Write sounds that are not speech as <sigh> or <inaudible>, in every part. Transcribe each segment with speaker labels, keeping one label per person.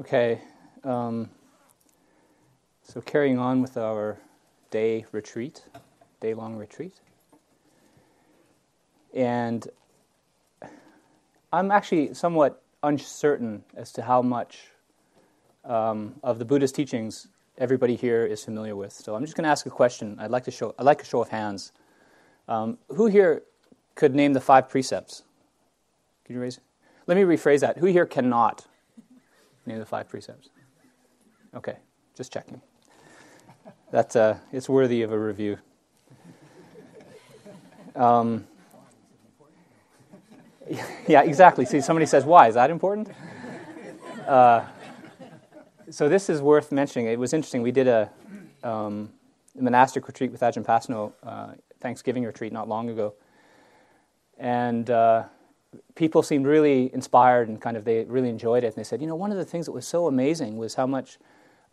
Speaker 1: Okay, um, so carrying on with our day retreat, day long retreat. And I'm actually somewhat uncertain as to how much um, of the Buddhist teachings everybody here is familiar with. So I'm just going to ask a question. I'd like to show. I'd like a show of hands. Um, who here could name the five precepts? Can you raise? Let me rephrase that. Who here cannot name the five precepts? Okay, just checking. That's uh, it's worthy of a review. Um, <laughs> yeah, exactly. See, somebody says, "Why is that important?" Uh, so this is worth mentioning. It was interesting. We did a, um, monastic retreat with Ajahn Pasanno, uh, Thanksgiving retreat not long ago, and uh, people seemed really inspired and kind of they really enjoyed it. And they said, you know, one of the things that was so amazing was how much,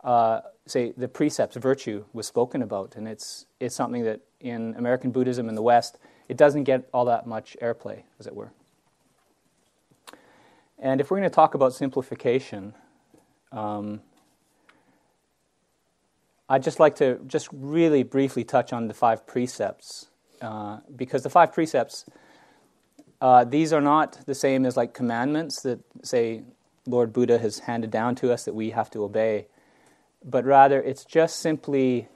Speaker 1: uh, say, the precepts, virtue, was spoken about, and it's it's something that in American Buddhism in the West it doesn't get all that much airplay, as it were. And if we're going to talk about simplification, um, I'd just like to just really briefly touch on the five precepts, uh, because the five precepts, uh, these are not the same as like commandments that, say, Lord Buddha has handed down to us that we have to obey, but rather it's just simply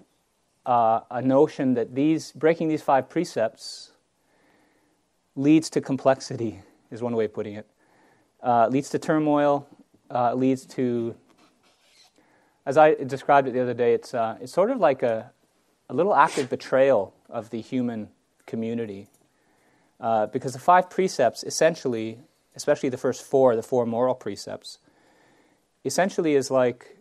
Speaker 1: uh, a notion that these breaking these five precepts leads to complexity, is one way of putting it. Uh, leads to turmoil, uh, leads to as I described it the other day, it's, uh, it's sort of like a, a little act of betrayal of the human community. Uh, because the five precepts, essentially, especially the first four, the four moral precepts, essentially is like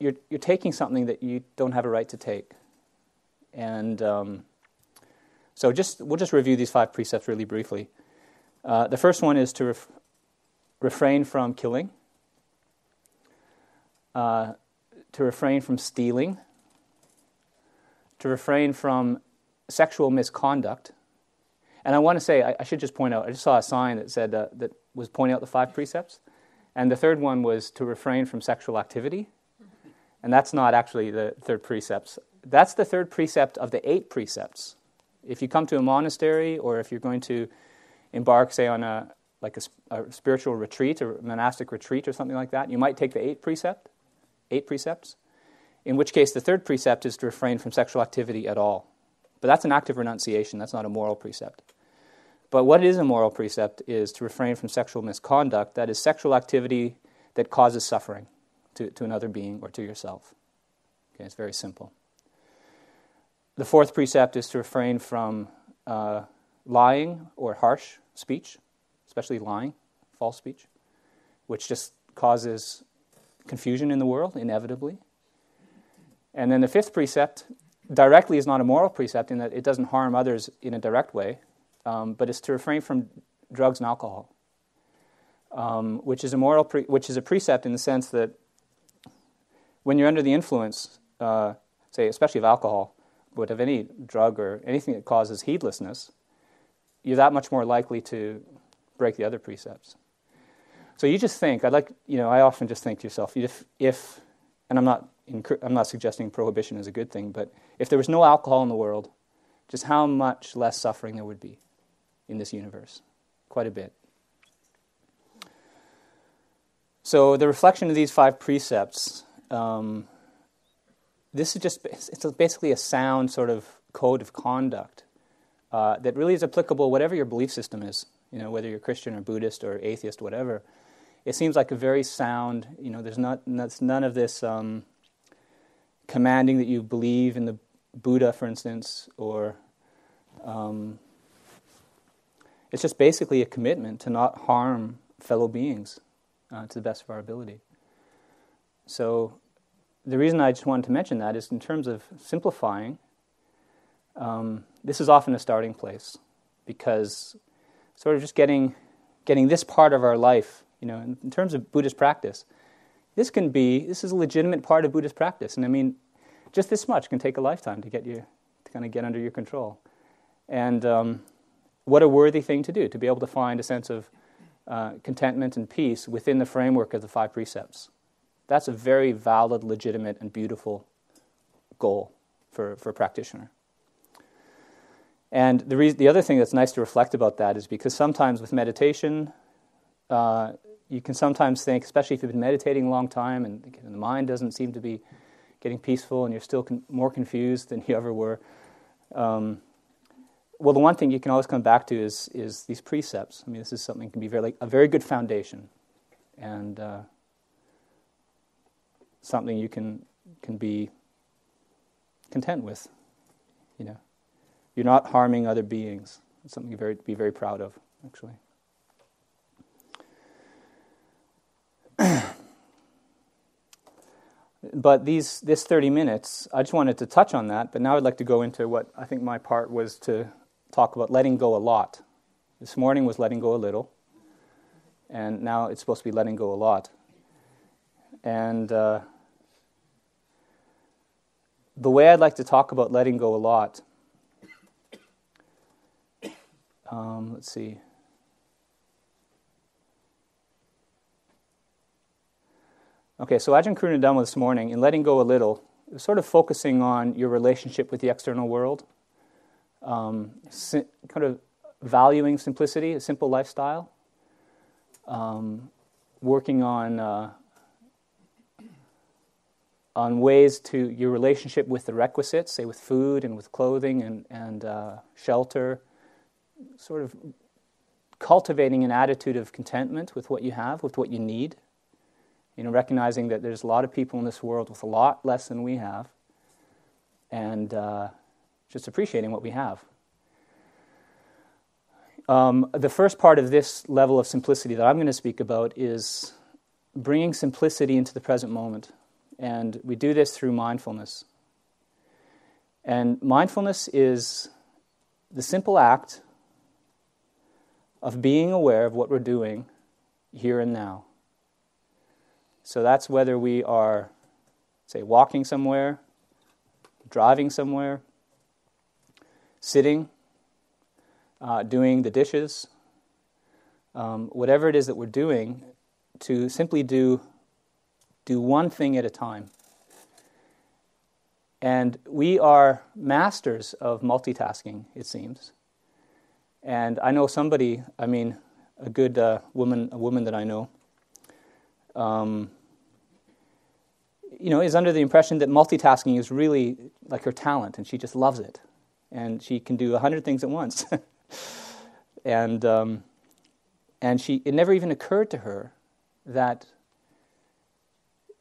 Speaker 1: you're, you're taking something that you don't have a right to take. And um, so just, we'll just review these five precepts really briefly. Uh, the first one is to ref- refrain from killing. Uh, to refrain from stealing, to refrain from sexual misconduct. And I want to say, I, I should just point out, I just saw a sign that said uh, that was pointing out the five precepts. And the third one was to refrain from sexual activity. And that's not actually the third precept. That's the third precept of the eight precepts. If you come to a monastery or if you're going to embark, say, on a like a, a spiritual retreat or monastic retreat or something like that, you might take the eighth precept eight precepts, in which case the third precept is to refrain from sexual activity at all. But that's an active renunciation, that's not a moral precept. But what is a moral precept is to refrain from sexual misconduct, that is, sexual activity that causes suffering to, to another being or to yourself. Okay, it's very simple. The fourth precept is to refrain from uh, lying or harsh speech, especially lying, false speech, which just causes confusion in the world, inevitably. And then the fifth precept directly is not a moral precept in that it doesn't harm others in a direct way, um, but it's to refrain from drugs and alcohol, um, which is a moral, pre- which is a precept in the sense that when you're under the influence, uh, say especially of alcohol, but of any drug or anything that causes heedlessness, you're that much more likely to break the other precepts. So you just think, I'd like, you know, I often just think to yourself, if, if and I'm not, I'm not suggesting prohibition is a good thing, but if there was no alcohol in the world, just how much less suffering there would be in this universe? Quite a bit. So the reflection of these five precepts, um, this is just, it's basically a sound sort of code of conduct uh, that really is applicable whatever your belief system is, you know, whether you're Christian or Buddhist or atheist, whatever it seems like a very sound, you know, there's not, none of this um, commanding that you believe in the Buddha, for instance, or um, it's just basically a commitment to not harm fellow beings uh, to the best of our ability. So, the reason I just wanted to mention that is in terms of simplifying, um, this is often a starting place because sort of just getting, getting this part of our life you know, in, in terms of Buddhist practice, this can be this is a legitimate part of Buddhist practice, and I mean, just this much can take a lifetime to get you to kind of get under your control. And um, what a worthy thing to do to be able to find a sense of uh, contentment and peace within the framework of the five precepts. That's a very valid, legitimate, and beautiful goal for, for a practitioner. And the, re- the other thing that's nice to reflect about that is because sometimes with meditation, uh, you can sometimes think, especially if you've been meditating a long time and the mind doesn't seem to be getting peaceful and you're still con- more confused than you ever were. Um, well, the one thing you can always come back to is, is these precepts. I mean, this is something that can be very, like, a very good foundation and uh, something you can, can be content with. You know, you're not harming other beings. It's something to very, be very proud of, actually. <clears throat> but these this 30 minutes, I just wanted to touch on that. But now I'd like to go into what I think my part was to talk about letting go a lot. This morning was letting go a little, and now it's supposed to be letting go a lot. And uh, the way I'd like to talk about letting go a lot, um, let's see. Okay, so Ajahn Karuna this morning, in letting go a little, sort of focusing on your relationship with the external world, um, si- kind of valuing simplicity, a simple lifestyle, um, working on uh, on ways to your relationship with the requisites, say with food and with clothing and, and uh, shelter, sort of cultivating an attitude of contentment with what you have, with what you need. You know, recognizing that there's a lot of people in this world with a lot less than we have, and uh, just appreciating what we have. Um, the first part of this level of simplicity that I'm going to speak about is bringing simplicity into the present moment. And we do this through mindfulness. And mindfulness is the simple act of being aware of what we're doing here and now. So that's whether we are, say, walking somewhere, driving somewhere, sitting, uh, doing the dishes, um, whatever it is that we're doing, to simply do, do one thing at a time. And we are masters of multitasking, it seems. And I know somebody, I mean, a good uh, woman, a woman that I know, um, you know, is under the impression that multitasking is really like her talent, and she just loves it, and she can do a hundred things at once. <laughs> and um, and she, it never even occurred to her that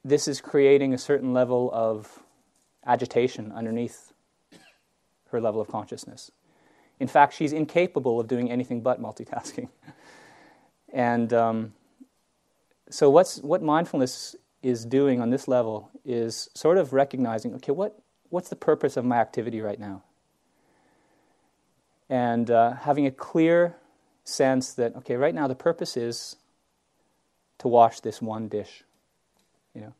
Speaker 1: this is creating a certain level of agitation underneath her level of consciousness. In fact, she's incapable of doing anything but multitasking. <laughs> and um, so, what's, what mindfulness is doing on this level is sort of recognizing okay, what, what's the purpose of my activity right now? And uh, having a clear sense that, okay, right now the purpose is to wash this one dish. You know?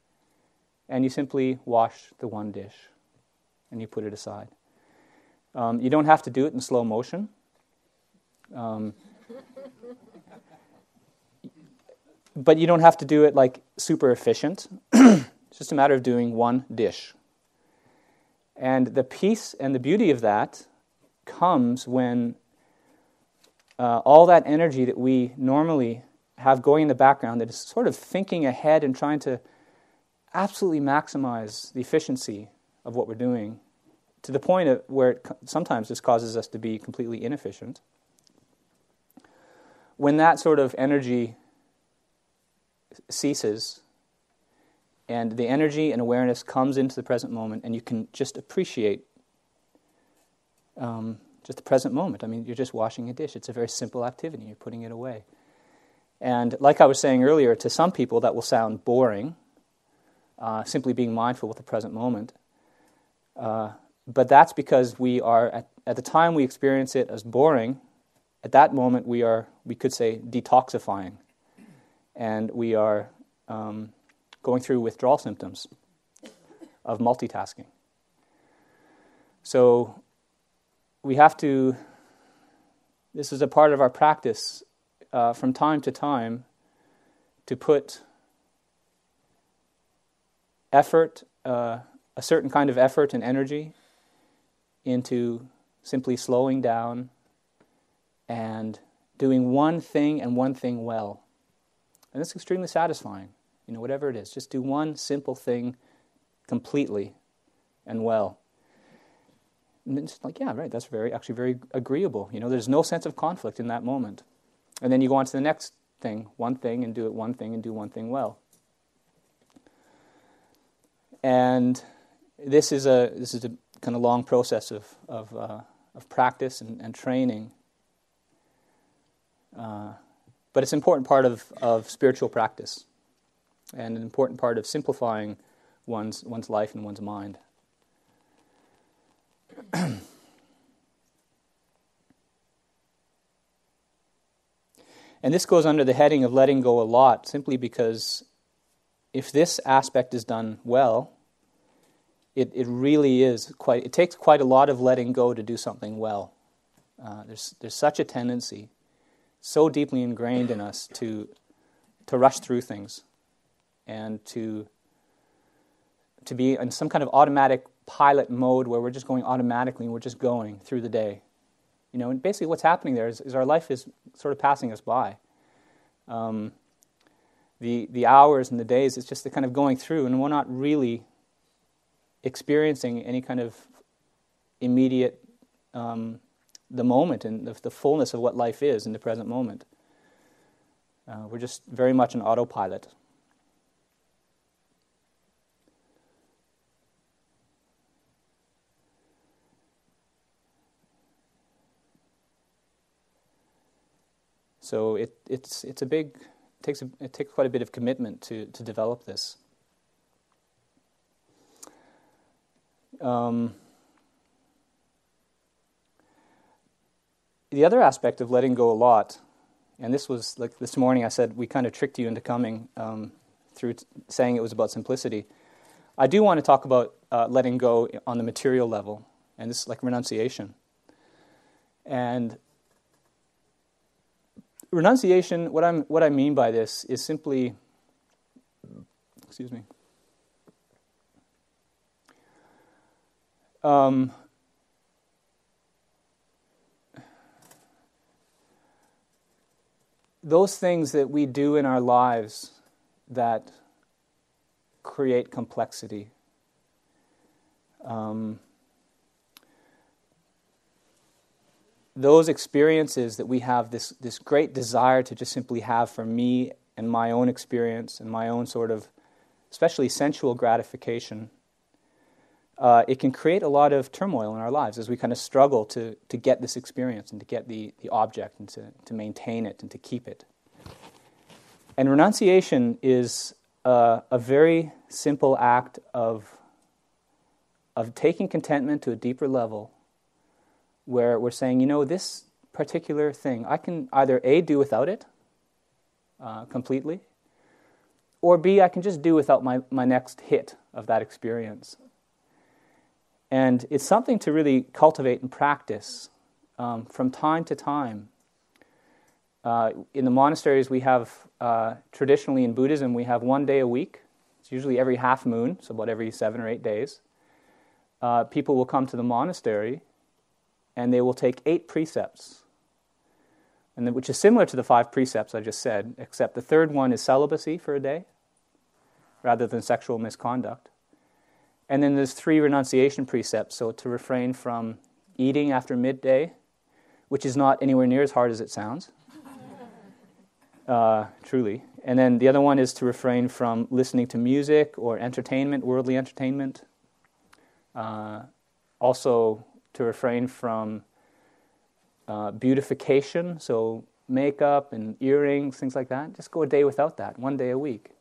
Speaker 1: And you simply wash the one dish and you put it aside. Um, you don't have to do it in slow motion. Um, but you don't have to do it like super efficient. <clears throat> it's just a matter of doing one dish. And the peace and the beauty of that comes when uh, all that energy that we normally have going in the background that is sort of thinking ahead and trying to absolutely maximize the efficiency of what we're doing to the point of where it sometimes this causes us to be completely inefficient. When that sort of energy ceases and the energy and awareness comes into the present moment and you can just appreciate um, just the present moment. I mean, you're just washing a dish. It's a very simple activity. You're putting it away. And like I was saying earlier, to some people that will sound boring, uh, simply being mindful with the present moment. Uh, but that's because we are, at, at the time we experience it as boring, at that moment we are, we could say, detoxifying. And we are um, going through withdrawal symptoms of multitasking. So we have to, this is a part of our practice uh, from time to time to put effort, uh, a certain kind of effort and energy into simply slowing down and doing one thing and one thing well. And it's extremely satisfying. You know, whatever it is, just do one simple thing completely and well. And it's like, yeah, right, that's very actually very agreeable. You know, there's no sense of conflict in that moment. And then you go on to the next thing, one thing, and do it one thing and do one thing well. And this is a this is a kind of long process of of, uh, of practice and, and training. Uh, but it's an important part of, of spiritual practice and an important part of simplifying one's, one's life and one's mind. <clears throat> and this goes under the heading of letting go a lot, simply because if this aspect is done well, it, it really is quite, it takes quite a lot of letting go to do something well. Uh, there's, there's such a tendency, so deeply ingrained in us, to, to rush through things and to, to be in some kind of automatic pilot mode where we're just going automatically and we're just going through the day. You know, and basically what's happening there is, is our life is sort of passing us by. Um, the, the hours and the days, it's just the kind of going through, and we're not really experiencing any kind of immediate um, the moment and the, the, fullness of what life is in the present moment. Uh, we're just very much an autopilot. So it, it's, it's a big, it takes, a, it takes quite a bit of commitment to, to develop this. Um, the other aspect of letting go a lot, and this was like this morning I said we kind of tricked you into coming um, through t- saying it was about simplicity. I do want to talk about uh, letting go on the material level, and this is like renunciation. And renunciation, what, I'm, what I mean by this is simply, excuse me, um, those things that we do in our lives that create complexity. Um, those experiences that we have this, this great desire to just simply have for me and my own experience and my own sort of, especially sensual gratification, uh, it can create a lot of turmoil in our lives as we kind of struggle to, to get this experience and to get the, the object and to, to maintain it and to keep it. And renunciation is a, a very simple act of, of taking contentment to a deeper level where we're saying, you know, this particular thing, I can either A, do without it uh, completely, or B, I can just do without my, my next hit of that experience. And it's something to really cultivate and practice um, from time to time. Uh, in the monasteries, we have uh, traditionally in Buddhism, we have one day a week. It's usually every half moon, so about every seven or eight days. Uh, people will come to the monastery and they will take eight precepts, and which is similar to the five precepts I just said, except the third one is celibacy for a day rather than sexual misconduct. And then there's three renunciation precepts, so to refrain from eating after midday, which is not anywhere near as hard as it sounds, <laughs> uh, truly. And then the other one is to refrain from listening to music or entertainment, worldly entertainment. Uh, also, to refrain from uh, beautification, so makeup and earrings, things like that. Just go a day without that, one day a week.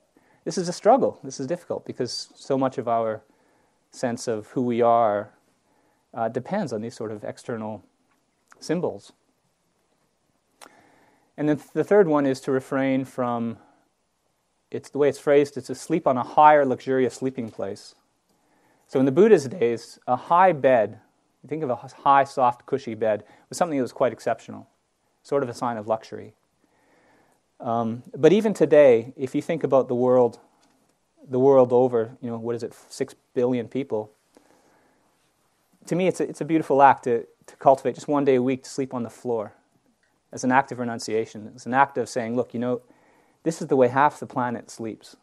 Speaker 1: This is a struggle. This is difficult because so much of our sense of who we are uh, depends on these sort of external symbols. And then the third one is to refrain from, it's the way it's phrased, it's to sleep on a higher luxurious sleeping place. So in the Buddha's days, a high bed you think of a high, soft, cushy bed was something that was quite exceptional, sort of a sign of luxury. Um, but even today, if you think about the world, the world over, you know, what is it, six billion people. To me, it's a, it's a beautiful act to, to cultivate just one day a week to sleep on the floor as an act of renunciation. It's an act of saying, look, you know, this is the way half the planet sleeps.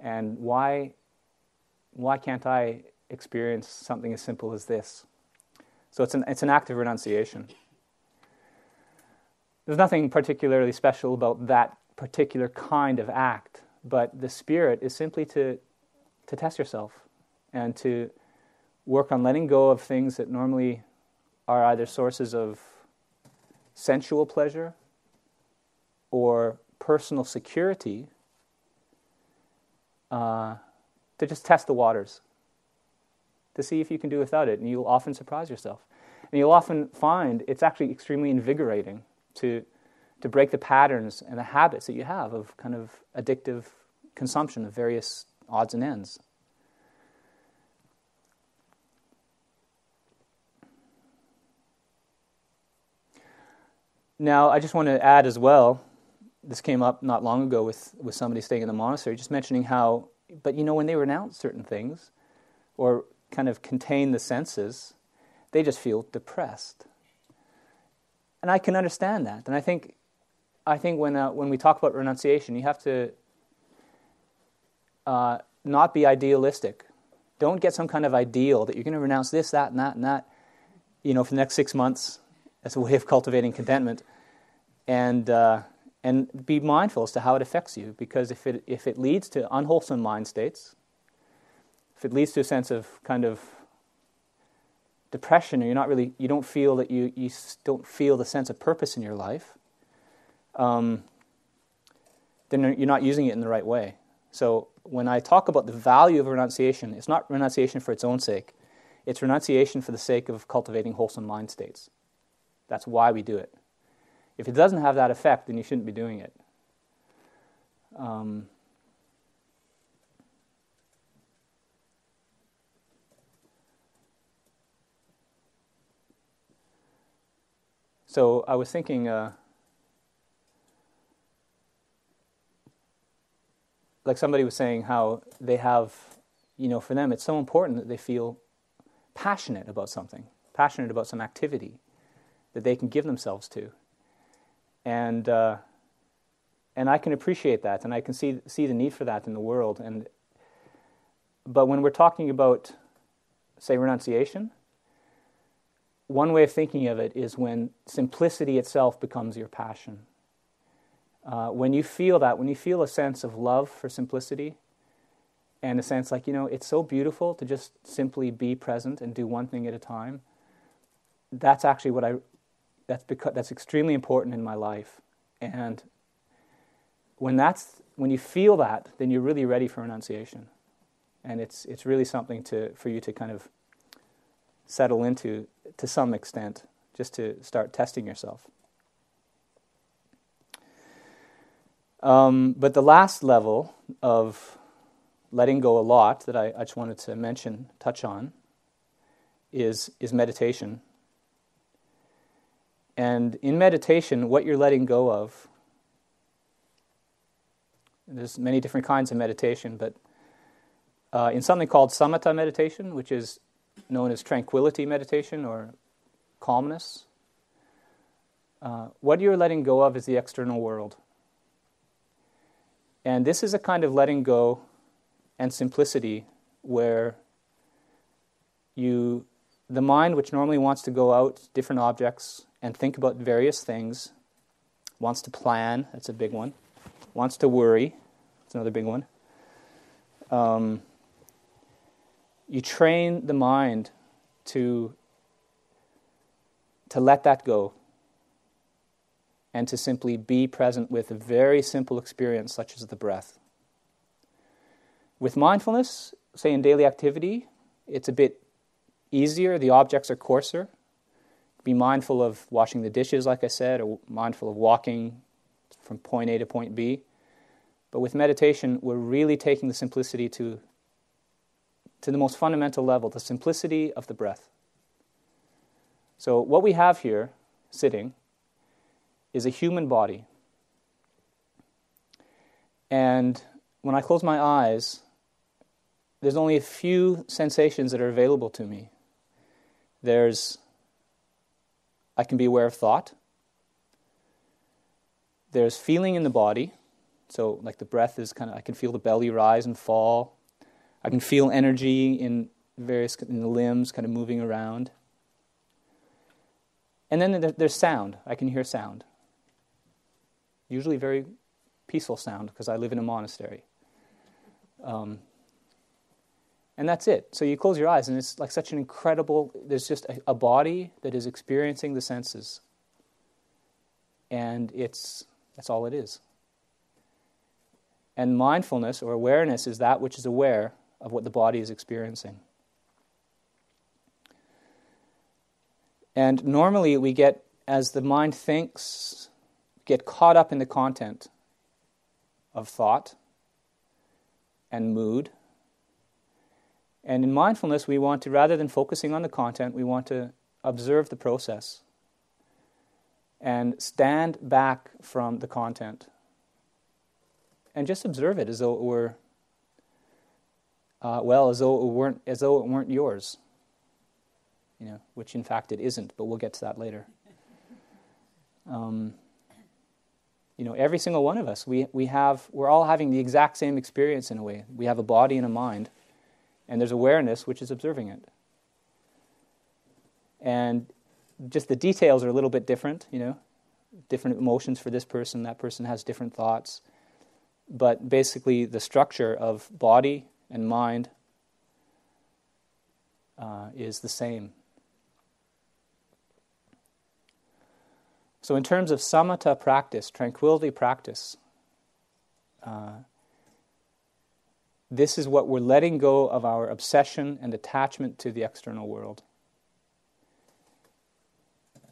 Speaker 1: And why, why can't I experience something as simple as this? So it's an, it's an act of renunciation. There's nothing particularly special about that particular kind of act, but the spirit is simply to, to test yourself and to work on letting go of things that normally are either sources of sensual pleasure or personal security uh, to just test the waters, to see if you can do without it. And you'll often surprise yourself. And you'll often find it's actually extremely invigorating to, to break the patterns and the habits that you have of kind of addictive consumption of various odds and ends. Now, I just want to add as well, this came up not long ago with, with somebody staying in the monastery, just mentioning how, but you know, when they renounce certain things or kind of contain the senses, they just feel depressed. And I can understand that. And I think, I think when, uh, when we talk about renunciation, you have to uh, not be idealistic. Don't get some kind of ideal that you're going to renounce this, that, and that, and that, you know, for the next six months as a way of cultivating contentment and, uh, and be mindful as to how it affects you. Because if it, if it leads to unwholesome mind states, if it leads to a sense of kind of depression, or you're not really, you don't feel that you, you don't feel the sense of purpose in your life, um, then you're not using it in the right way. So when I talk about the value of renunciation, it's not renunciation for its own sake. It's renunciation for the sake of cultivating wholesome mind states. That's why we do it. If it doesn't have that effect, then you shouldn't be doing it. Um, so I was thinking, uh, like somebody was saying, how they have, you know, for them it's so important that they feel passionate about something, passionate about some activity that they can give themselves to and uh, and I can appreciate that, and I can see see the need for that in the world. And but when we're talking about, say, renunciation, one way of thinking of it is when simplicity itself becomes your passion. Uh, when you feel that, when you feel a sense of love for simplicity, and a sense like you know, it's so beautiful to just simply be present and do one thing at a time. That's actually what I that's because that's extremely important in my life. And when that's when you feel that, then you're really ready for renunciation. And it's it's really something to for you to kind of settle into to some extent, just to start testing yourself. Um, but the last level of letting go a lot that I, I just wanted to mention, touch on, is, is meditation. And in meditation, what you're letting go of, there's many different kinds of meditation, but uh, in something called samatha meditation, which is known as tranquility meditation or calmness, uh, what you're letting go of is the external world. And this is a kind of letting go and simplicity where you, the mind, which normally wants to go out different objects and think about various things. Wants to plan, that's a big one. Wants to worry, that's another big one. Um, you train the mind to, to let that go and to simply be present with a very simple experience such as the breath. With mindfulness, say in daily activity, it's a bit easier, the objects are coarser. Be mindful of washing the dishes, like I said, or mindful of walking from point A to point B. But with meditation, we're really taking the simplicity to, to the most fundamental level, the simplicity of the breath. So, what we have here, sitting, is a human body. And when I close my eyes, there's only a few sensations that are available to me. There's, I can be aware of thought. There's feeling in the body. So, like the breath is kind of, I can feel the belly rise and fall. I can feel energy in various in the limbs kind of moving around. And then there's sound. I can hear sound. Usually very peaceful sound because I live in a monastery. Um, and that's it. So you close your eyes, and it's like such an incredible, there's just a, a body that is experiencing the senses. And it's, that's all it is. And mindfulness or awareness is that which is aware of what the body is experiencing. And normally we get, as the mind thinks, get caught up in the content of thought and mood. And in mindfulness, we want to, rather than focusing on the content, we want to observe the process and stand back from the content and just observe it as though it were, uh, well, as though it weren't, as though it weren't yours you know, which in fact it isn't, but we'll get to that later. Um, you know, every single one of us, we, we have, we're all having the exact same experience in a way. We have a body and a mind, and there's awareness which is observing it. And just the details are a little bit different, you know, different emotions for this person, that person has different thoughts. But basically, the structure of body and mind uh, is the same. So, in terms of samatha practice, tranquility practice, uh, this is what we're letting go of our obsession and attachment to the external world.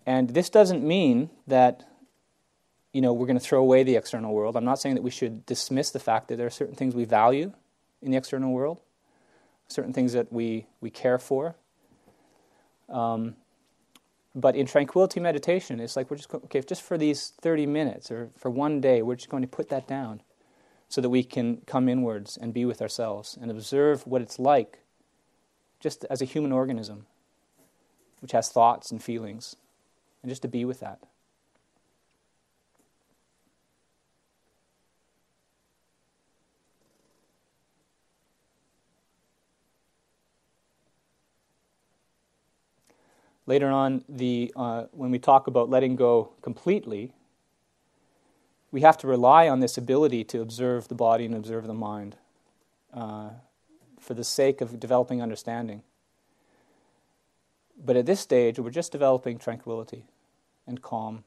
Speaker 1: And this doesn't mean that you know we're going to throw away the external world. I'm not saying that we should dismiss the fact that there are certain things we value in the external world, certain things that we, we care for. Um, but in tranquility meditation, it's like we're just okay, just for these 30 minutes or for one day, we're just going to put that down so that we can come inwards and be with ourselves and observe what it's like just as a human organism, which has thoughts and feelings, and just to be with that. Later on, the, uh, when we talk about letting go completely, we have to rely on this ability to observe the body and observe the mind uh, for the sake of developing understanding. But at this stage, we're just developing tranquility and calm,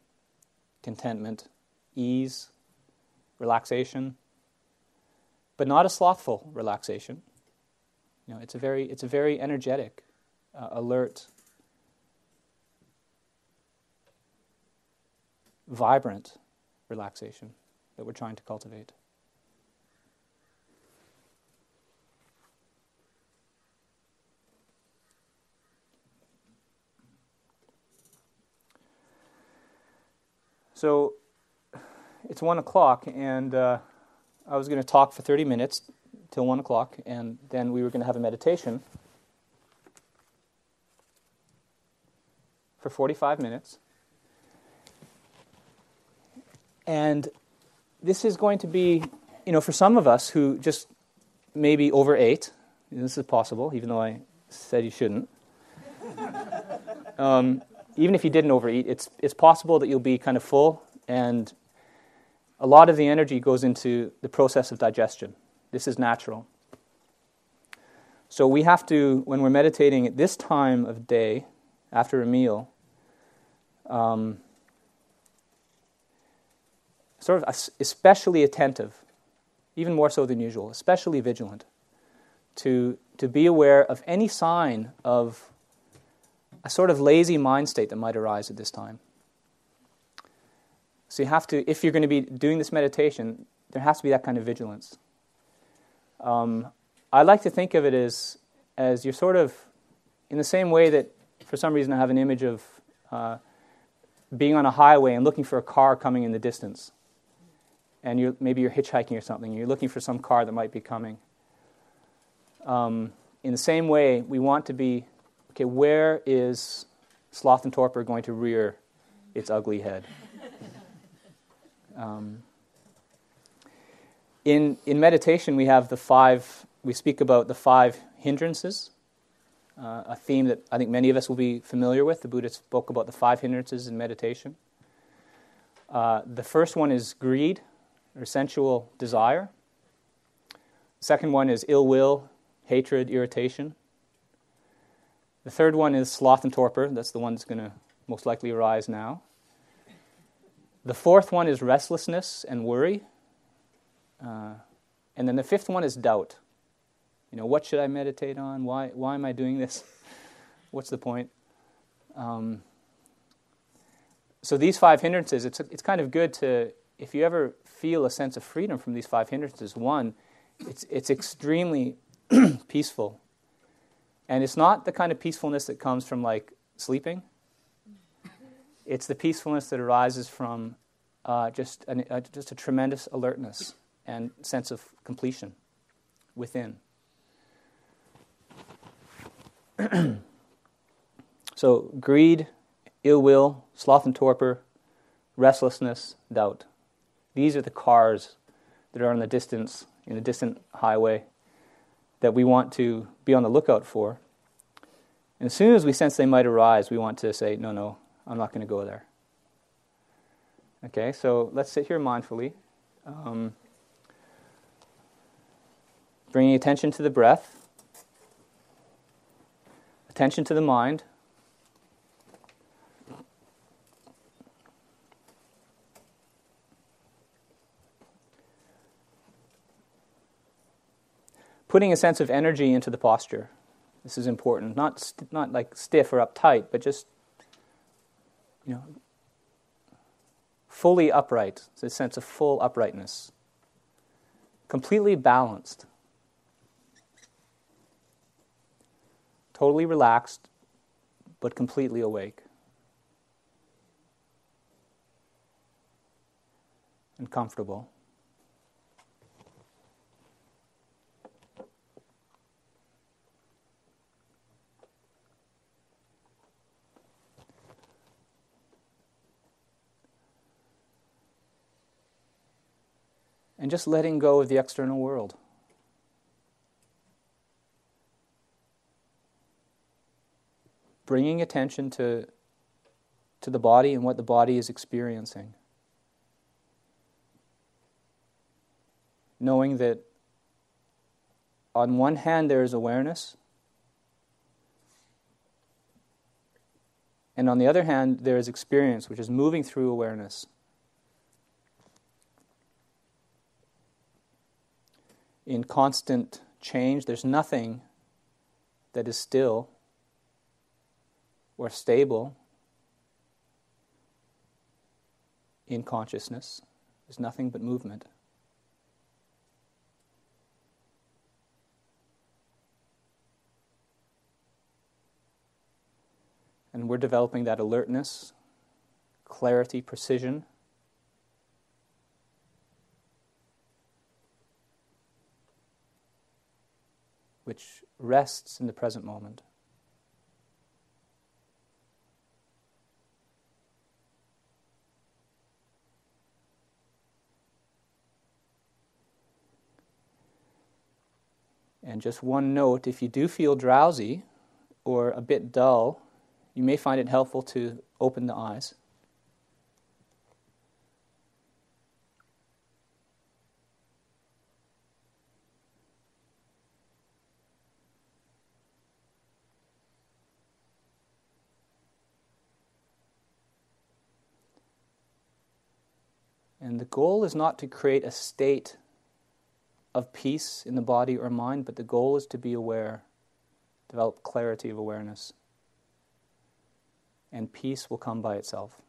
Speaker 1: contentment, ease, relaxation, but not a slothful relaxation. You know, it's a very, it's a very energetic, uh, alert, vibrant relaxation that we're trying to cultivate. So it's one o'clock, and uh, I was going to talk for 30 minutes till one o'clock, and then we were going to have a meditation for 45 minutes. And this is going to be, you know, for some of us who just maybe overate, this is possible, even though I said you shouldn't. um, even if you didn't overeat, it's, it's possible that you'll be kind of full, and a lot of the energy goes into the process of digestion. This is natural. So we have to, when we're meditating at this time of day, after a meal, um, sort of especially attentive, even more so than usual, especially vigilant, to, to be aware of any sign of a sort of lazy mind state that might arise at this time. So you have to, if you're going to be doing this meditation, there has to be that kind of vigilance. Um, I like to think of it as, as you're sort of, in the same way that for some reason I have an image of uh, being on a highway and looking for a car coming in the distance and you're, maybe you're hitchhiking or something, you're looking for some car that might be coming. Um, in the same way, we want to be okay, where is sloth and torpor going to rear its ugly head? Um, in, in meditation, we have the five, we speak about the five hindrances, uh, a theme that I think many of us will be familiar with. The Buddha spoke about the five hindrances in meditation. Uh, the first one is greed, or sensual desire. The second one is ill will, hatred, irritation. The third one is sloth and torpor. That's the one that's going to most likely arise now. The fourth one is restlessness and worry. Uh, and then the fifth one is doubt. You know, what should I meditate on? Why, why am I doing this? <laughs> What's the point? Um, so these five hindrances, it's, it's kind of good to, if you ever feel a sense of freedom from these five hindrances, one, it's, it's extremely <clears throat> peaceful. And it's not the kind of peacefulness that comes from like sleeping. It's the peacefulness that arises from uh, just, an, uh, just a tremendous alertness and sense of completion within. <clears throat> so, greed, ill will, sloth and torpor, restlessness, doubt. These are the cars that are on the distance, in the distant highway, that we want to be on the lookout for. And as soon as we sense they might arise, we want to say, no, no, I'm not going to go there. Okay, so let's sit here mindfully. Um, bringing attention to the breath, attention to the mind. Putting a sense of energy into the posture. This is important. Not, st- not like stiff or uptight, but just, you know, fully upright. It's a sense of full uprightness. Completely balanced. Totally relaxed, but completely awake. And comfortable. And just letting go of the external world. Bringing attention to, to the body and what the body is experiencing. Knowing that on one hand there is awareness, and on the other hand there is experience, which is moving through awareness. In constant change. There's nothing that is still or stable in consciousness. There's nothing but movement. And we're developing that alertness, clarity, precision which rests in the present moment. And just one note if you do feel drowsy or a bit dull, you may find it helpful to open the eyes. And the goal is not to create a state of peace in the body or mind, but the goal is to be aware, develop clarity of awareness. And peace will come by itself.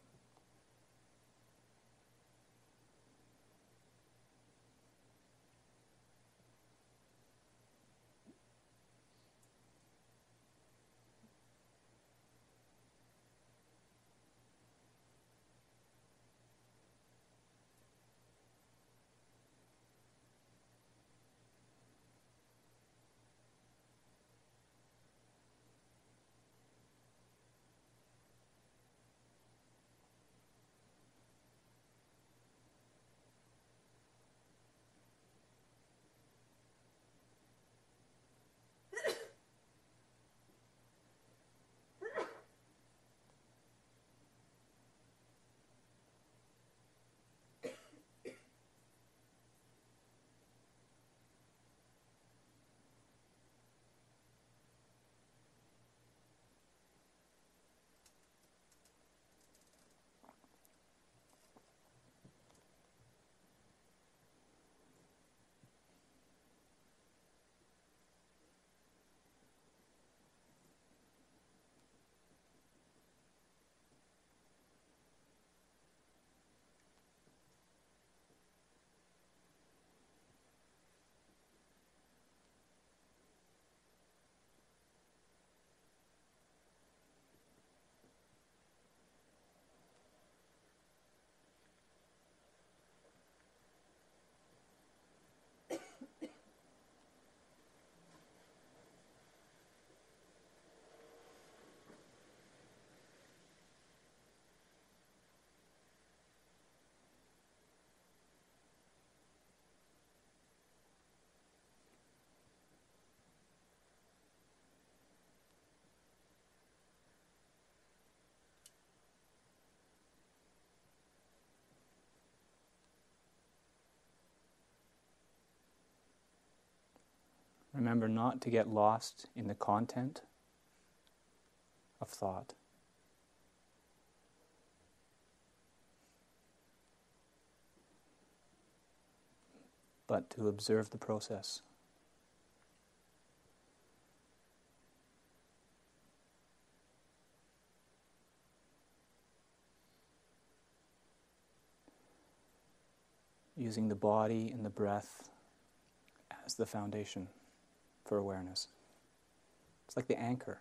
Speaker 1: Remember not to get lost in the content of thought. But to observe the process. using the body and the breath as the foundation for awareness. It's like the anchor.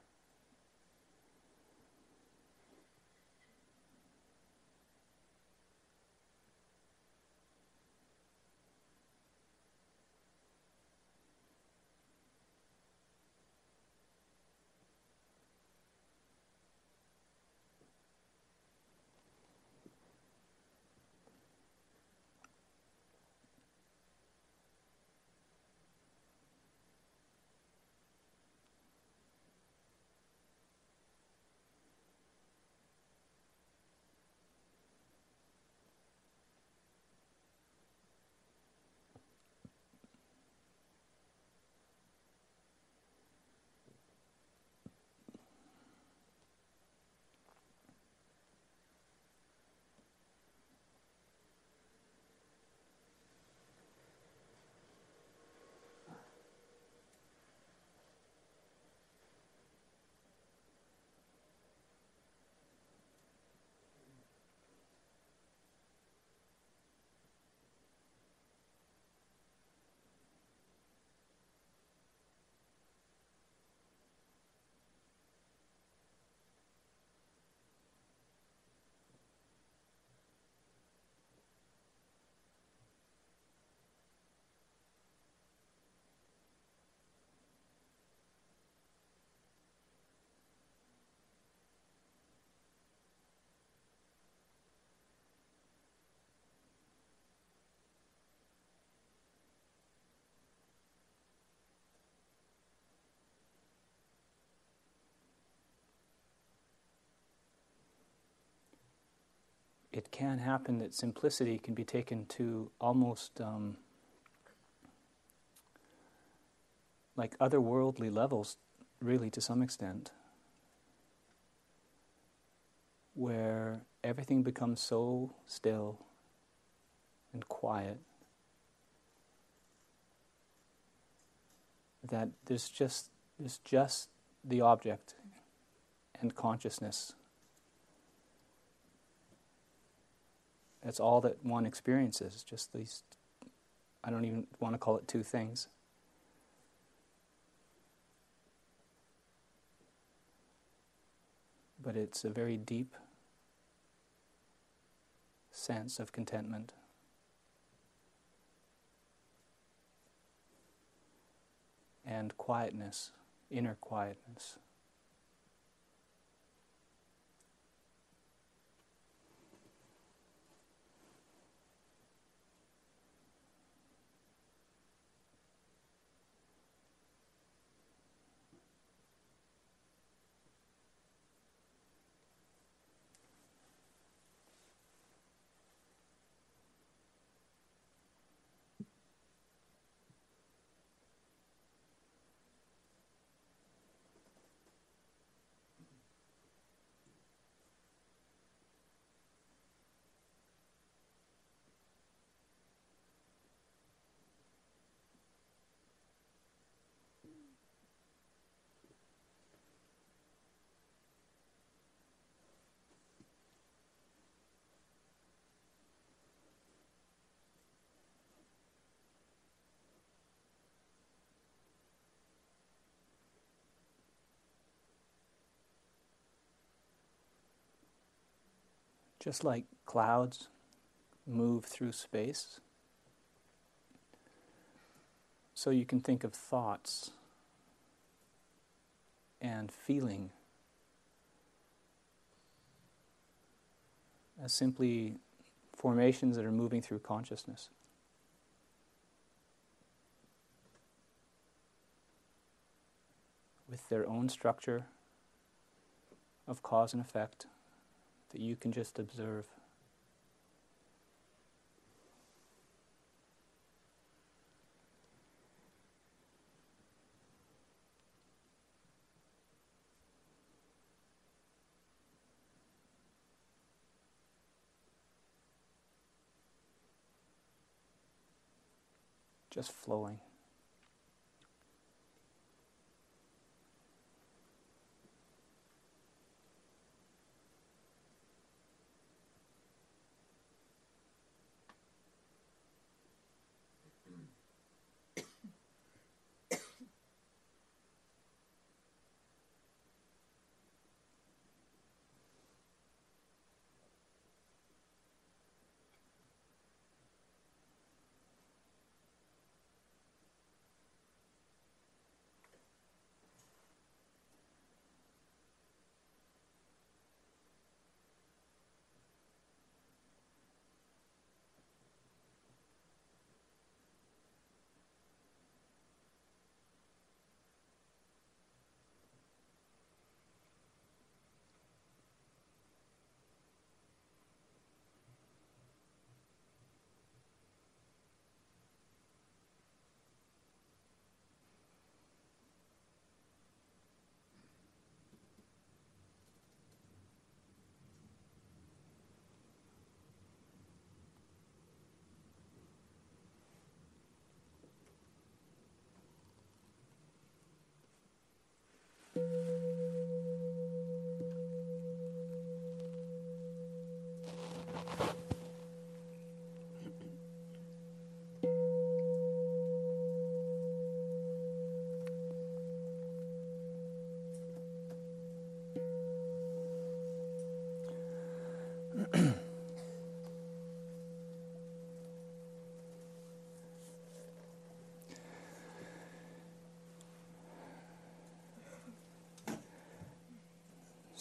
Speaker 1: It can happen that simplicity can be taken to almost um, like otherworldly levels, really, to some extent, where everything becomes so still and quiet that there's just there's just the object and consciousness That's all that one experiences, just these, I don't even want to call it two things. But it's a very deep sense of contentment. And quietness, inner quietness. Just like clouds move through space, so you can think of thoughts and feeling as simply formations that are moving through consciousness. With their own structure of cause and effect that you can just observe. Just flowing.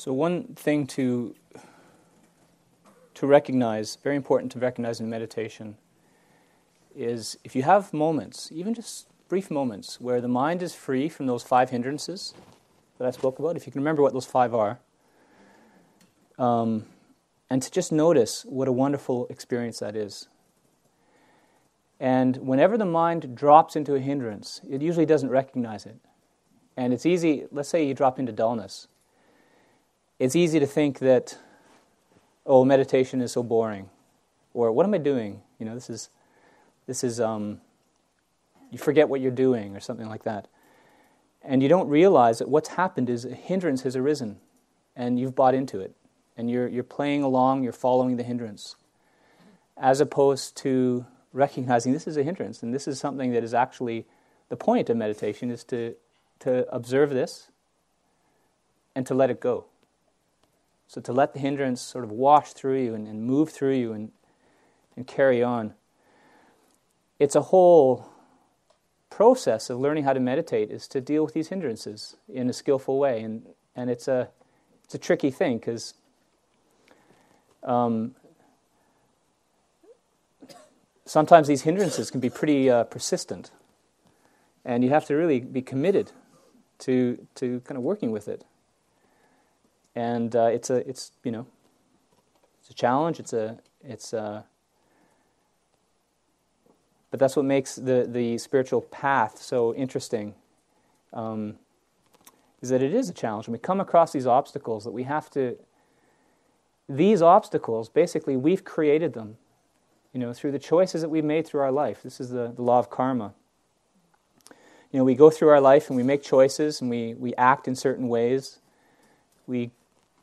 Speaker 1: So one thing to to recognize, very important to recognize in meditation, is if you have moments, even just brief moments, where the mind is free from those five hindrances that I spoke about, if you can remember what those five are, um, and to just notice what a wonderful experience that is. And whenever the mind drops into a hindrance, it usually doesn't recognize it. And it's easy, let's say you drop into dullness it's easy to think that, oh, meditation is so boring, or what am I doing? You know, this is, this is, um, you forget what you're doing, or something like that. And you don't realize that what's happened is a hindrance has arisen, and you've bought into it, and you're, you're playing along, you're following the hindrance, as opposed to recognizing this is a hindrance, and this is something that is actually the point of meditation is to, to observe this and to let it go. So to let the hindrance sort of wash through you and, and move through you and, and carry on. It's a whole process of learning how to meditate is to deal with these hindrances in a skillful way. And, and it's, a, it's a tricky thing because um, sometimes these hindrances can be pretty uh, persistent. And you have to really be committed to, to kind of working with it and uh, it's a it's you know it's a challenge. It's a it's a but that's what makes the the spiritual path so interesting. Um, is that it is a challenge. When we come across these obstacles, that we have to. These obstacles, basically, we've created them, you know, through the choices that we've made through our life. This is the, the law of karma. You know, we go through our life and we make choices and we, we act in certain ways. We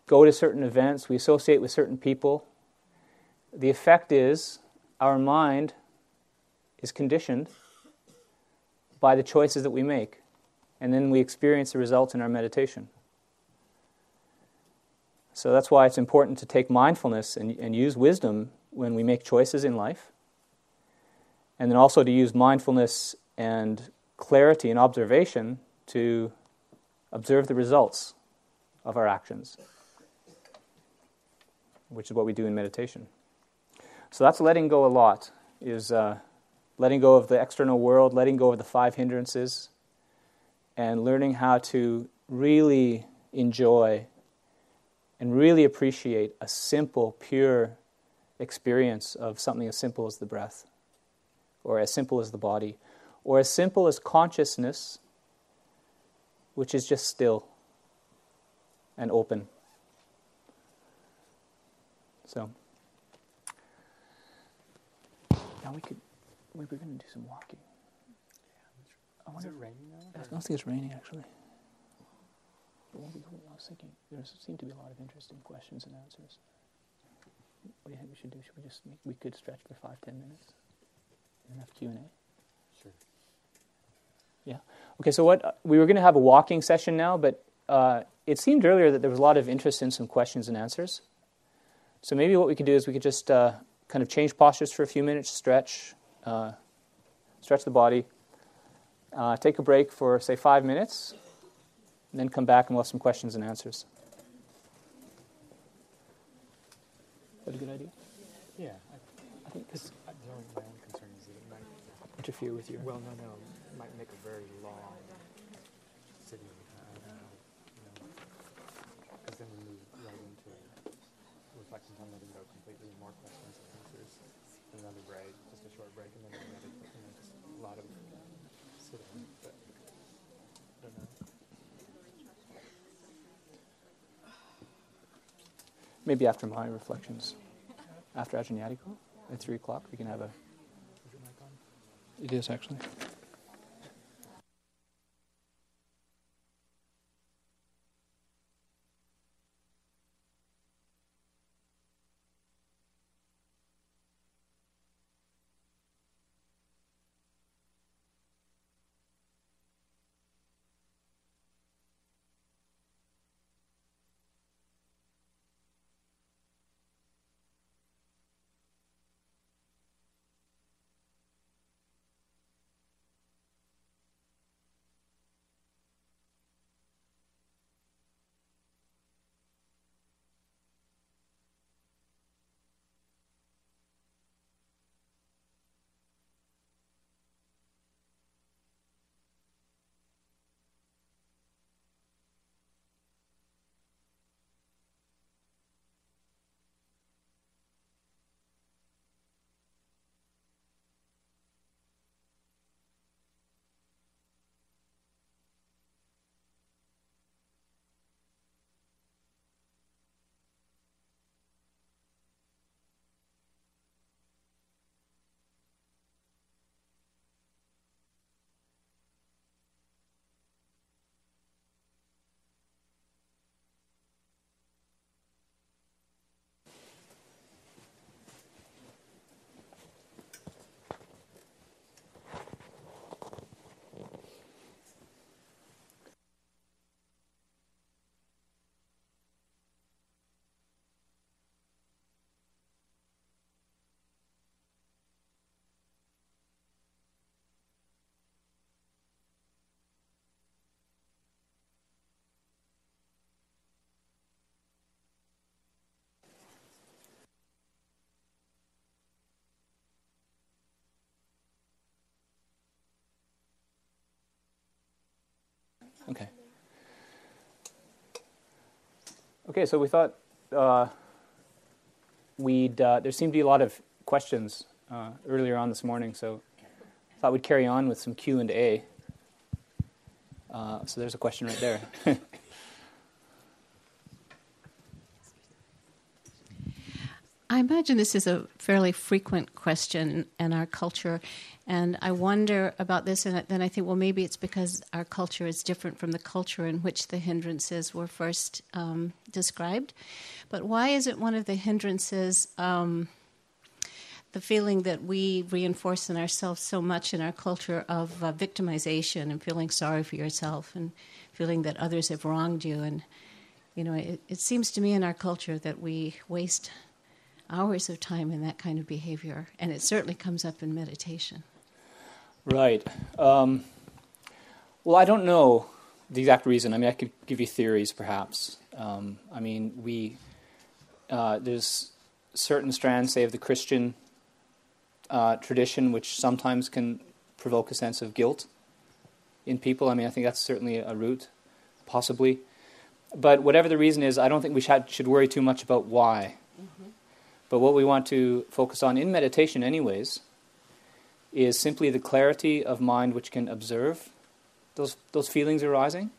Speaker 1: go to certain events, we associate with certain people. The effect is our mind is conditioned by the choices that we make, and then we experience the results in our meditation. So that's why it's important to take mindfulness and, and use wisdom when we make choices in life, and then also to use mindfulness and clarity and observation to observe the results of our actions which is what we do in meditation. So that's letting go a lot, is uh, letting go of the external world, letting go of the five hindrances, and learning how to really enjoy and really appreciate a simple, pure experience of something as simple as the breath, or as simple as the body, or as simple as consciousness, which is just still and open. So now we could we were going to do some walking. I wonder
Speaker 2: Is it raining now?
Speaker 1: I don't think it's raining actually. But when we I was thinking there seem to be a lot of interesting questions and answers. What do you think we should do? Should we just make, we could stretch for five ten minutes? Enough Q and A.
Speaker 2: Sure. Yeah.
Speaker 1: Okay, so what we were going to have a walking session now, but uh, it seemed earlier that there was a lot of interest in some questions and answers. So maybe what we could do is we could just uh, kind of change postures for a few minutes, stretch, uh, stretch the body, uh, take a break for say five minutes, and then come back and we'll have some questions and answers. Is that a good idea?
Speaker 2: Yeah. I,
Speaker 1: I think
Speaker 2: cause I, the only, my only concern is that it might,
Speaker 1: interfere with your.
Speaker 2: well, no, no, it might make a very long sitting. I don't know, you know. Because then we move right into reflections on letting go completely, more questions and answers. Another break, just a short break, and then another, you know, just a lot of sitting. But I don't know.
Speaker 1: Maybe after my reflections, after Ajahn at three o'clock, we can have a.
Speaker 2: Is it mic on?
Speaker 1: It is actually. Okay. Okay, so we thought uh, we'd. Uh, there seemed to be a lot of questions uh, earlier on this morning, so I thought we'd carry on with some Q and A. Uh, so there's a question right there. <laughs>
Speaker 3: I imagine this is a fairly frequent question in our culture, and I wonder about this. And then I think, well, maybe it's because our culture is different from the culture in which the hindrances were first um, described. But why isn't one of the hindrances um, the feeling that we reinforce in ourselves so much in our culture of uh, victimization and feeling sorry for yourself and feeling that others have wronged you? And you know, it, it seems to me in our culture that we waste hours of time in that kind of behavior, and it certainly comes up in meditation.
Speaker 1: right. Um, well, I don't know the exact reason. I mean, I could give you theories, perhaps. Um, I mean, we uh, there's certain strands, say, of the Christian uh, tradition, which sometimes can provoke a sense of guilt in people. I mean, I think that's certainly a root, possibly. But whatever the reason is, I don't think we should, should worry too much about why. But what we want to focus on in meditation, anyways, is simply the clarity of mind which can observe those, those feelings arising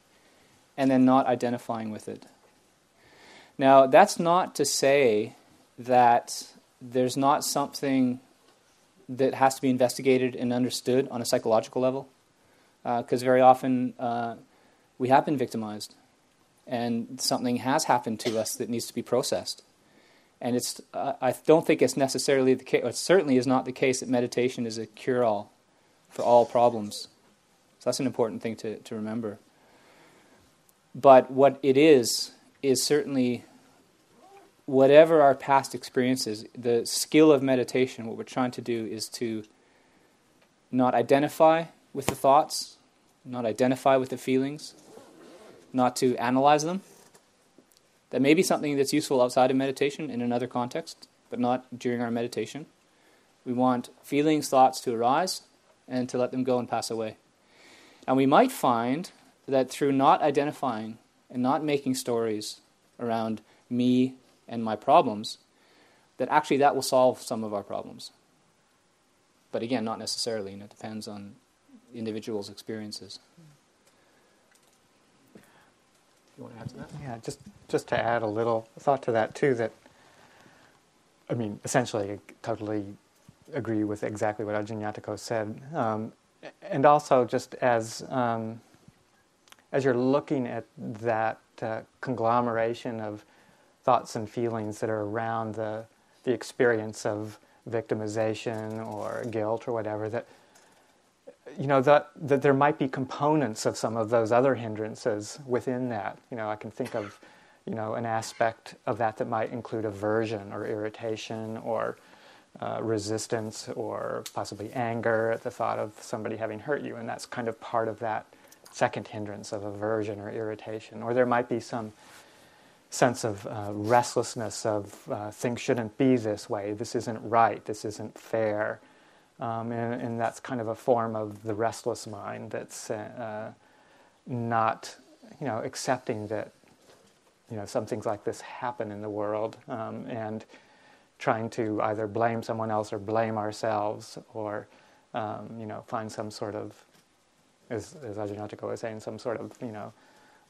Speaker 1: and then not identifying with it. Now, that's not to say that there's not something that has to be investigated and understood on a psychological level. because uh, very often uh, we have been victimized and something has happened to us that needs to be processed. And it's, uh, I don't think it's necessarily the case, it certainly is not the case that meditation is a cure all for all problems. So that's an important thing to, to remember. But what it is, is certainly whatever our past experiences, the skill of meditation, what we're trying to do is to not identify with the thoughts, not identify with the feelings, not to analyze them. That may be something that's useful outside of meditation in another context, but not during our meditation. We want feelings, thoughts to arise and to let them go and pass away. And we might find that through not identifying and not making stories around me and my problems, that actually that will solve some of our problems. But again, not necessarily, and it depends on individuals' experiences. You want to add to that?
Speaker 4: Yeah, just just to add a little thought to that too. That I mean, essentially, I totally agree with exactly what Ajahn Yatiko said, um, and also just as um, as you're looking at that uh, conglomeration of thoughts and feelings that are around the the experience of victimization or guilt or whatever that you know that that there might be components of some of those other hindrances within that. You know i can think of you know an aspect of that that might include aversion or irritation or uh, resistance or possibly anger at the thought of somebody having hurt you. And that's kind of part of that second hindrance of aversion or irritation. Or there might be some sense of uh, restlessness of uh, things shouldn't be this way. This isn't right. This isn't fair um, and, and, that's kind of a form of the restless mind that's uh, not, you know, accepting that, you know, some things like this happen in the world um, and trying to either blame someone else or blame ourselves or, um, you know, find some sort of, as, as Ajahn Yatiko was saying, some sort of, you know,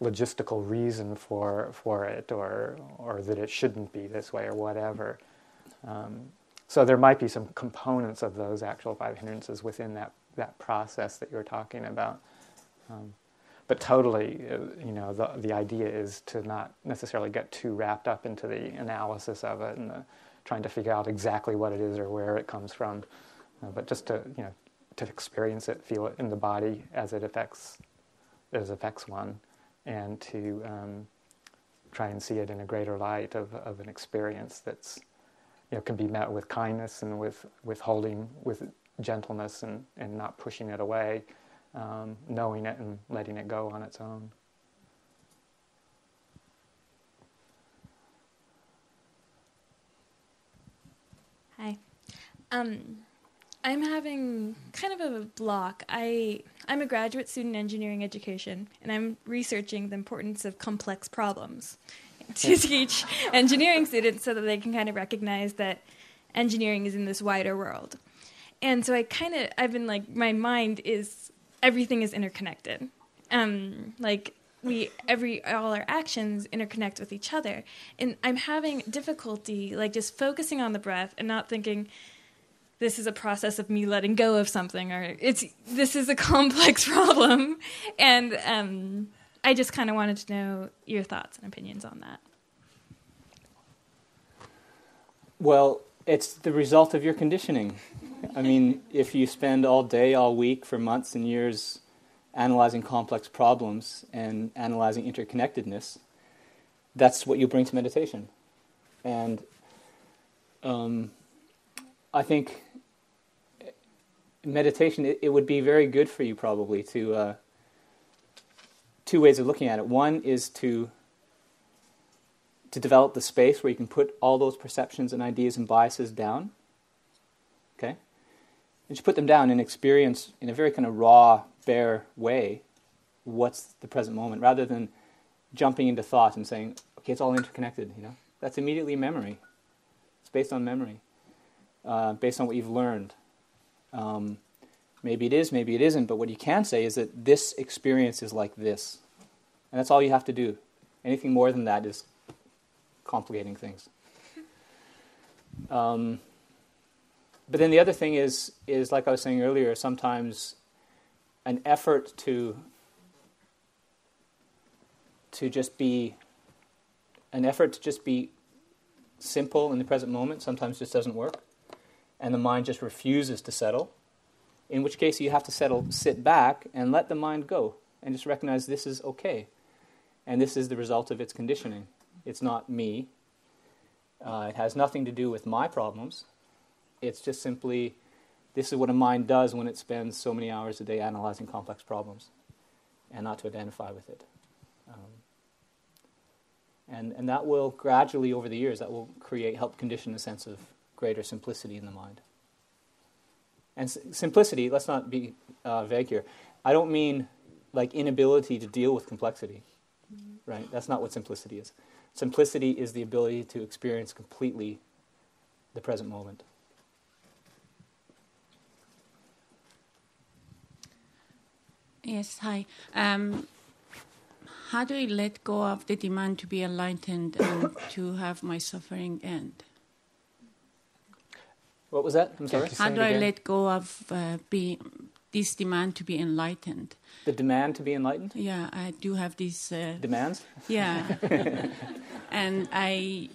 Speaker 4: logistical reason for, for it or, or that it shouldn't be this way or whatever. Um, so there might be some components of those actual five hindrances within that, that process that you're talking about. Um, but totally, uh, you know, the, the idea is to not necessarily get too wrapped up into the analysis of it and the, trying to figure out exactly what it is or where it comes from, uh, but just to, you know, to experience it, feel it in the body as it affects, as affects one, and to um, try and see it in a greater light of, of an experience that's you know, can be met with kindness and with, with holding, with gentleness and, and not pushing it away, um, knowing it and letting it go on its own.
Speaker 5: Hi. Um, I'm having kind of a block. I I'm a graduate student in engineering education, and I'm researching the importance of complex problems <laughs> to teach engineering students so that they can kind of recognize that engineering is in this wider world. And so I kind of, I've been like, my mind is, everything is interconnected. Um, like, we every all our actions interconnect with each other and i'm having difficulty like just focusing on the breath and not thinking this is a process of me letting go of something or it's this is a <laughs> complex problem and um, I just kind of wanted to know your thoughts and opinions on that.
Speaker 1: Well, it's the result of your conditioning. I mean, if you spend all day, all week, for months and years analyzing complex problems and analyzing interconnectedness, that's what you bring to meditation. And um, I think meditation, it, it, would be very good for you probably to. Uh, two ways of looking at it. One is to to develop the space where you can put all those perceptions and ideas and biases down. Okay? And just put them down and experience in a very kind of raw, bare way what's the present moment, rather than jumping into thought and saying, okay, it's all interconnected, you know. That's immediately memory. It's based on memory, uh, based on what you've learned. Um, Maybe it is, maybe it isn't, but what you can say is that this experience is like this. And that's all you have to do. Anything more than that is complicating things. <laughs> Um, but then the other thing is, is like I was saying earlier, sometimes an effort to to just be an effort to just be simple in the present moment sometimes just doesn't work and the mind just refuses to settle in which case you have to settle sit back and let the mind go and just recognize this is okay and this is the result of its conditioning it's not me uh, it has nothing to do with my problems it's just simply this is what a mind does when it spends so many hours a day analyzing complex problems and not to identify with it. Um, and, and that will gradually, over the years, that will create, help condition a sense of greater simplicity in the mind. And s- simplicity, let's not be uh, vague here. I don't mean like inability to deal with complexity, right? That's not what simplicity is. Simplicity is the ability to experience completely the present moment.
Speaker 6: Yes, hi. Um, how do I let go of the demand to be enlightened and <coughs> to have my suffering end?
Speaker 1: What was that? I'm sorry.
Speaker 6: How do I let go of uh, be, this demand to be enlightened?
Speaker 1: The demand to be enlightened?
Speaker 6: Yeah, I do have this. Uh,
Speaker 1: Demands?
Speaker 6: yeah, <laughs> and I,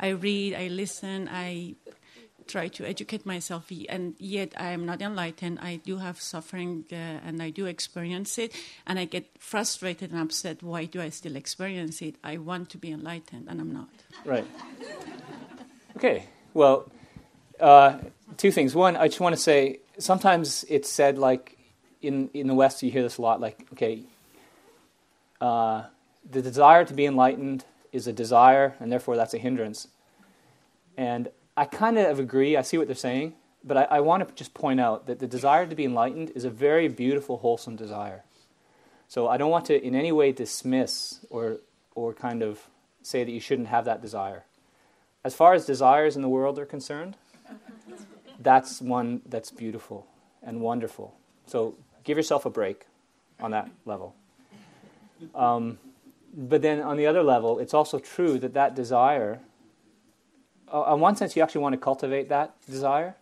Speaker 6: I read, I listen, I try to educate myself, and yet I am not enlightened. I do have suffering, uh, and I do experience it, and I get frustrated and upset. Why do I still experience it? I want to be enlightened, and I'm not.
Speaker 1: Right. Okay. Well, uh, two things. One, I just want to say sometimes it's said like in in the West you hear this a lot. Like, okay, uh, the desire to be enlightened is a desire, and therefore that's a hindrance. And I kind of agree. I see what they're saying, but I, I want to just point out that the desire to be enlightened is a very beautiful, wholesome desire. So I don't want to in any way dismiss or or kind of say that you shouldn't have that desire. As far as desires in the world are concerned, that's one that's beautiful and wonderful. So give yourself a break on that level. Um, but then on the other level, it's also true that that desire, uh, in one sense, you actually want to cultivate that desire.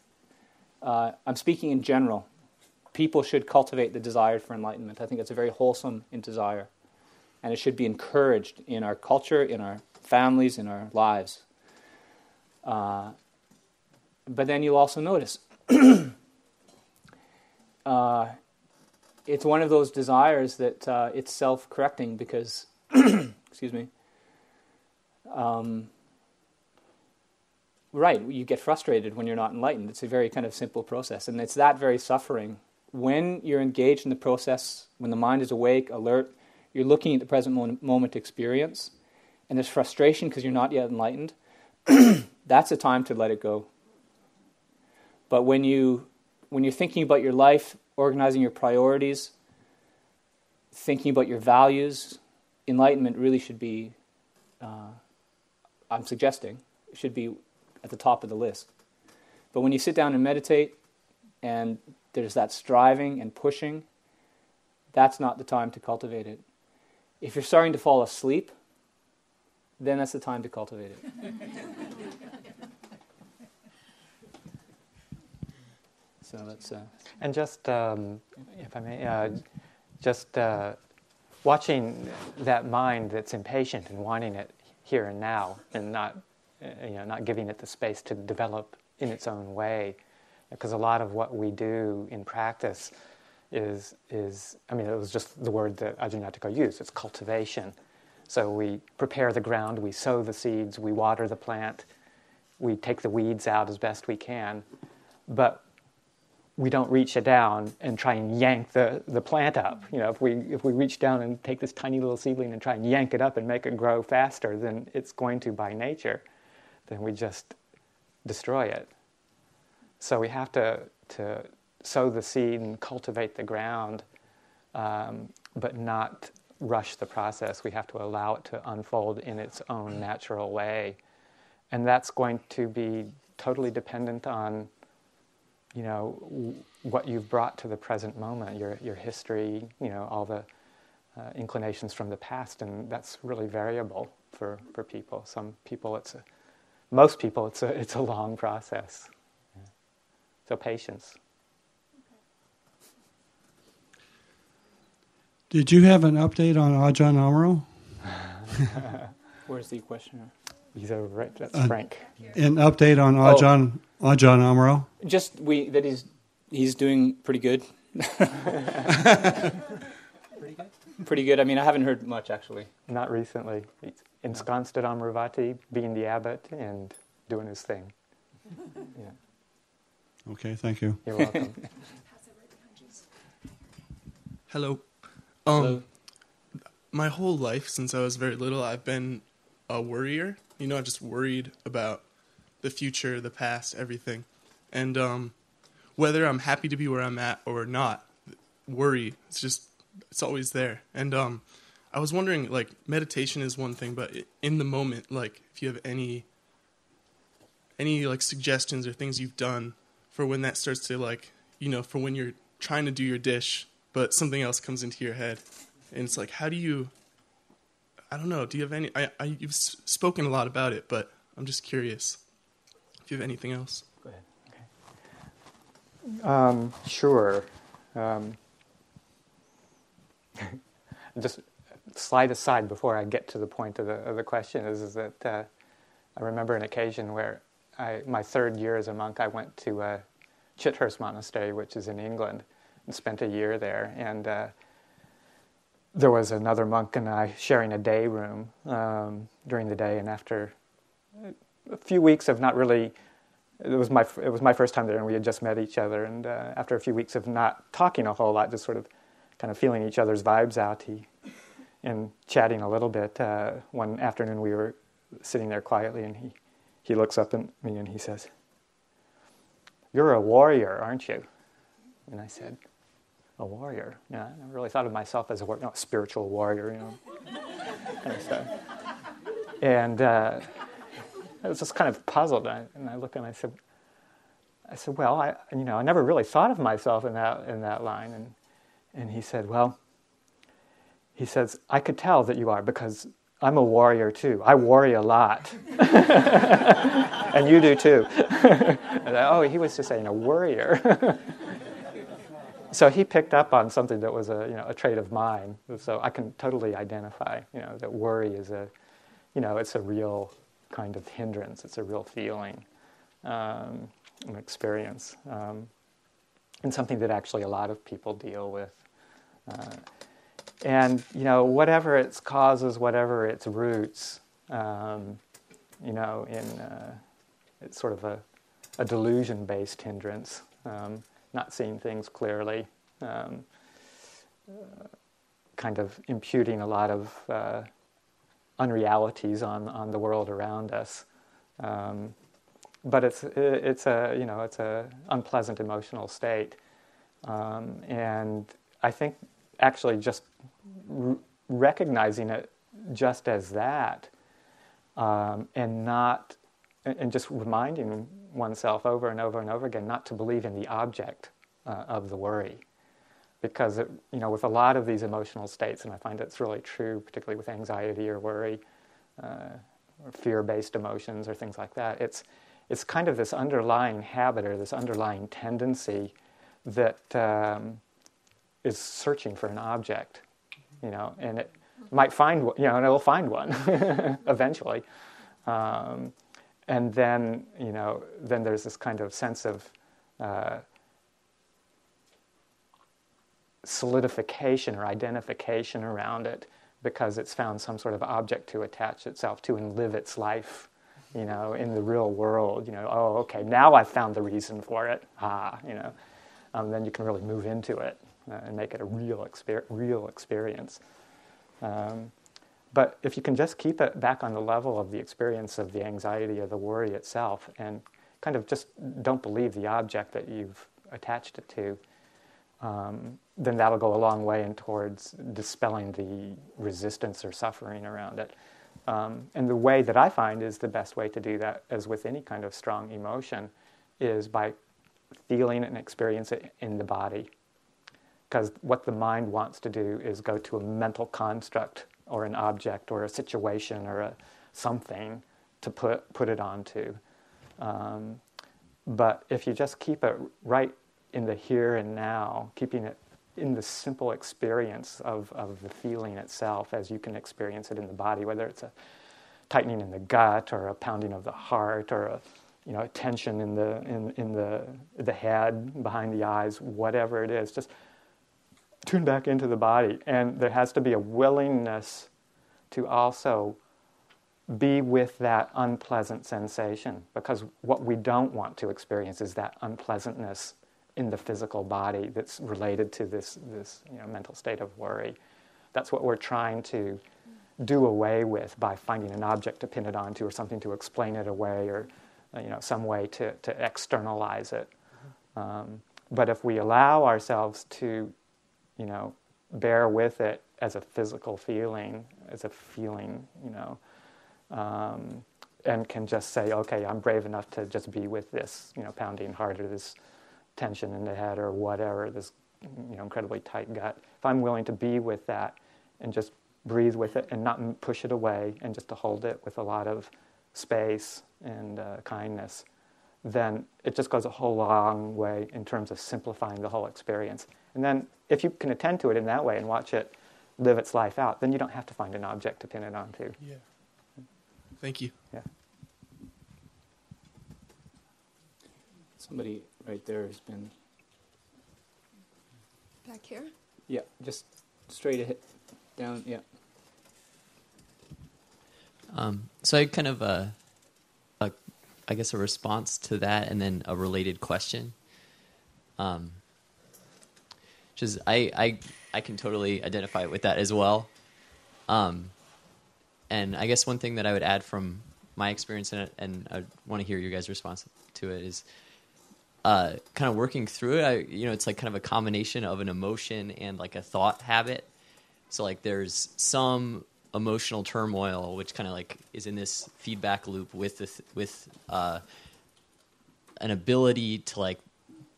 Speaker 1: Uh, I'm speaking in general. People should cultivate the desire for enlightenment. I think it's a very wholesome desire. And it should be encouraged in our culture, in our families, in our lives. Uh, but then you'll also notice <clears throat> uh, it's one of those desires that uh, it's self correcting because, <clears throat> excuse me, um, right, you get frustrated when you're not enlightened. It's a very kind of simple process. And it's that very suffering. When you're engaged in the process, when the mind is awake, alert, you're looking at the present moment, moment experience, and there's frustration because you're not yet enlightened, <clears throat> that's a time to let it go. But when you when you're thinking about your life, organizing your priorities, thinking about your values, enlightenment really should be. Uh, I'm suggesting should be at the top of the list. But when you sit down and meditate, and there's that striving and pushing, that's not the time to cultivate it. If you're starting to fall asleep, then that's the time to cultivate it. <laughs> so that's. Uh,
Speaker 4: And just, um, if I may, uh, just uh, watching that mind that's impatient and wanting it here and now, and not, you know, not giving it the space to develop in its own way, because a lot of what we do in practice is, is I mean, it was just the word that Ajahn used. It's cultivation. So we prepare the ground, we sow the seeds, we water the plant, we take the weeds out as best we can, but we don't reach it down and try and yank the, the plant up. You know, if we if we reach down and take this tiny little seedling and try and yank it up and make it grow faster than it's going to by nature, then we just destroy it. So we have to to sow the seed and cultivate the ground, um, but not rush the process. We have to allow it to unfold in its own natural way, and that's going to be totally dependent on you know w- what you've brought to the present moment, your your history, you know all the uh, inclinations from the past, and that's really variable for, for people. Some people, it's a, most people, it's a it's a long process. Yeah. So patience.
Speaker 7: Did you have an update on Ajahn Amaro? <laughs> <laughs>
Speaker 1: Where's the questioner?
Speaker 4: He's over right. That's
Speaker 7: Uh,
Speaker 4: Frank.
Speaker 7: An update on
Speaker 1: Oh.
Speaker 7: Ajahn Ajahn Amaro?
Speaker 1: Just we that he's he's doing pretty good. <laughs> pretty good. Pretty good. I mean, I haven't heard much actually.
Speaker 4: Not recently. He's ensconced at Amaravati, being the abbot and doing his thing. Yeah, <laughs>
Speaker 7: Okay, thank you.
Speaker 4: you're welcome. <laughs>
Speaker 8: Hello. Um,
Speaker 1: Hello.
Speaker 8: my whole life since I was very little, I've been a worrier. You know, I'm just worried about the future, the past, everything. And um, whether I'm happy to be where I'm at or not, worry, it's just, it's always there. And um, I was wondering, like, meditation is one thing, but in the moment, like, if you have any, any, like, suggestions or things you've done for when that starts to, like, you know, for when you're trying to do your dish, but something else comes into your head. And it's like, how do you, I don't know, do you have any, I, I, you've spoken a lot about it, but I'm just curious if you have anything else.
Speaker 1: Go ahead. Okay.
Speaker 4: Um, sure. Um, <laughs> just slide aside before I get to the point of the, of the question is, is that uh, I remember an occasion where I, my third year as a monk, I went to uh, Chithurst Monastery, which is in England, and spent a year there. And uh, there was another monk and I sharing a day room um, during the day. And after a few weeks of not really it was my it was my first time there, and we had just met each other. And uh, after a few weeks of not talking a whole lot, just sort of kind of feeling each other's vibes out, he and chatting a little bit. Uh, one afternoon, we were sitting there quietly, and he he looks up at me and he says, "You're a warrior, aren't you?" And I said, "A warrior? Yeah, I never really thought of myself as a, war- you know, a spiritual warrior, you know, <laughs> kind of stuff." And uh, I was just kind of puzzled, and I, and I looked at him and I said, I said, well, I, you know, I never really thought of myself in that, in that line. And, and he said, well, he says, I could tell that you are because I'm a warrior too. I worry a lot. <laughs> and you do too. <laughs> I, oh, he was just saying a worrier. So he picked up on something that was a, you know, a trait of mine. So I can totally identify, you know, that worry is a, you know, it's a real kind of hindrance. It's a real feeling, um, an experience, um, and something that actually a lot of people deal with. Uh, and you know, whatever its causes, whatever its roots, um, you know, in uh, it's sort of a, a delusion-based hindrance, um, not seeing things clearly, um, uh, kind of imputing a lot of uh, unrealities on, on the world around us. Um, but it's, it's a, you know, it's a unpleasant emotional state. Um, and I think actually just r- recognizing it just as that um, and not, and just reminding oneself over and over and over again not to believe in the object uh, of the worry because it, you know with a lot of these emotional states, and I find it's really true, particularly with anxiety or worry, uh, or fear-based emotions or things like that. It's it's kind of this underlying habit or this underlying tendency that um, is searching for an object, you know, and it might find, you know, and it'll find one <laughs> eventually, um, and then you know, then there's this kind of sense of uh, solidification or identification around it because it's found some sort of object to attach itself to and live its life, you know, in the real world. You know, oh, okay, now I've found the reason for it. Ah, you know, um, then you can really move into it uh, and make it a real, exper- real experience. Um, but if you can just keep it back on the level of the experience of the anxiety or the worry itself and kind of just don't believe the object that you've attached it to, um, then that'll go a long way in towards dispelling the resistance or suffering around it. Um, and the way that I find is the best way to do that, as with any kind of strong emotion, is by feeling and experience it in the body. Because what the mind wants to do is go to a mental construct or an object or a situation or a something to put, put it onto. Um, but if you just keep it right in the here and now, keeping it in the simple experience of, of the feeling itself as you can experience it in the body, whether it's a tightening in the gut or a pounding of the heart or a you know, tension in the in, in the the head, behind the eyes, whatever it is, just tune back into the body. And there has to be a willingness to also be with that unpleasant sensation because what we don't want to experience is that unpleasantness in the physical body that's related to this, this you know, mental state of worry. That's what we're trying to do away with by finding an object to pin it onto or something to explain it away or you know, some way to, to externalize it. Um, but if we allow ourselves to, you know, bear with it as a physical feeling, as a feeling, you know, um, and can just say, okay, I'm brave enough to just be with this, you know, pounding heart or this tension in the head or whatever, this, you know, incredibly tight gut. If I'm willing to be with that and just breathe with it and not push it away and just to hold it with a lot of space and uh, kindness, then it just goes a whole long way in terms of simplifying the whole experience. And then if you can attend to it in that way and watch it live its life out, then you don't have to find an object to pin it onto.
Speaker 8: Yeah. Thank you.
Speaker 4: Yeah.
Speaker 1: Somebody right there has been.
Speaker 5: Back here?
Speaker 1: Yeah, just straight ahead, down. Yeah.
Speaker 9: Um, so I kind of uh, a, I guess a response to that, and then a related question. Um, which is I I I can totally identify with that as well. Um, and I guess one thing that I would add from my experience in it, and I want to hear your guys' response to it, is uh, kind of working through it. I, you know, it's like kind of a combination of an emotion and like a thought habit. So like, there's some emotional turmoil, which kind of like is in this feedback loop with the th- with uh, an ability to like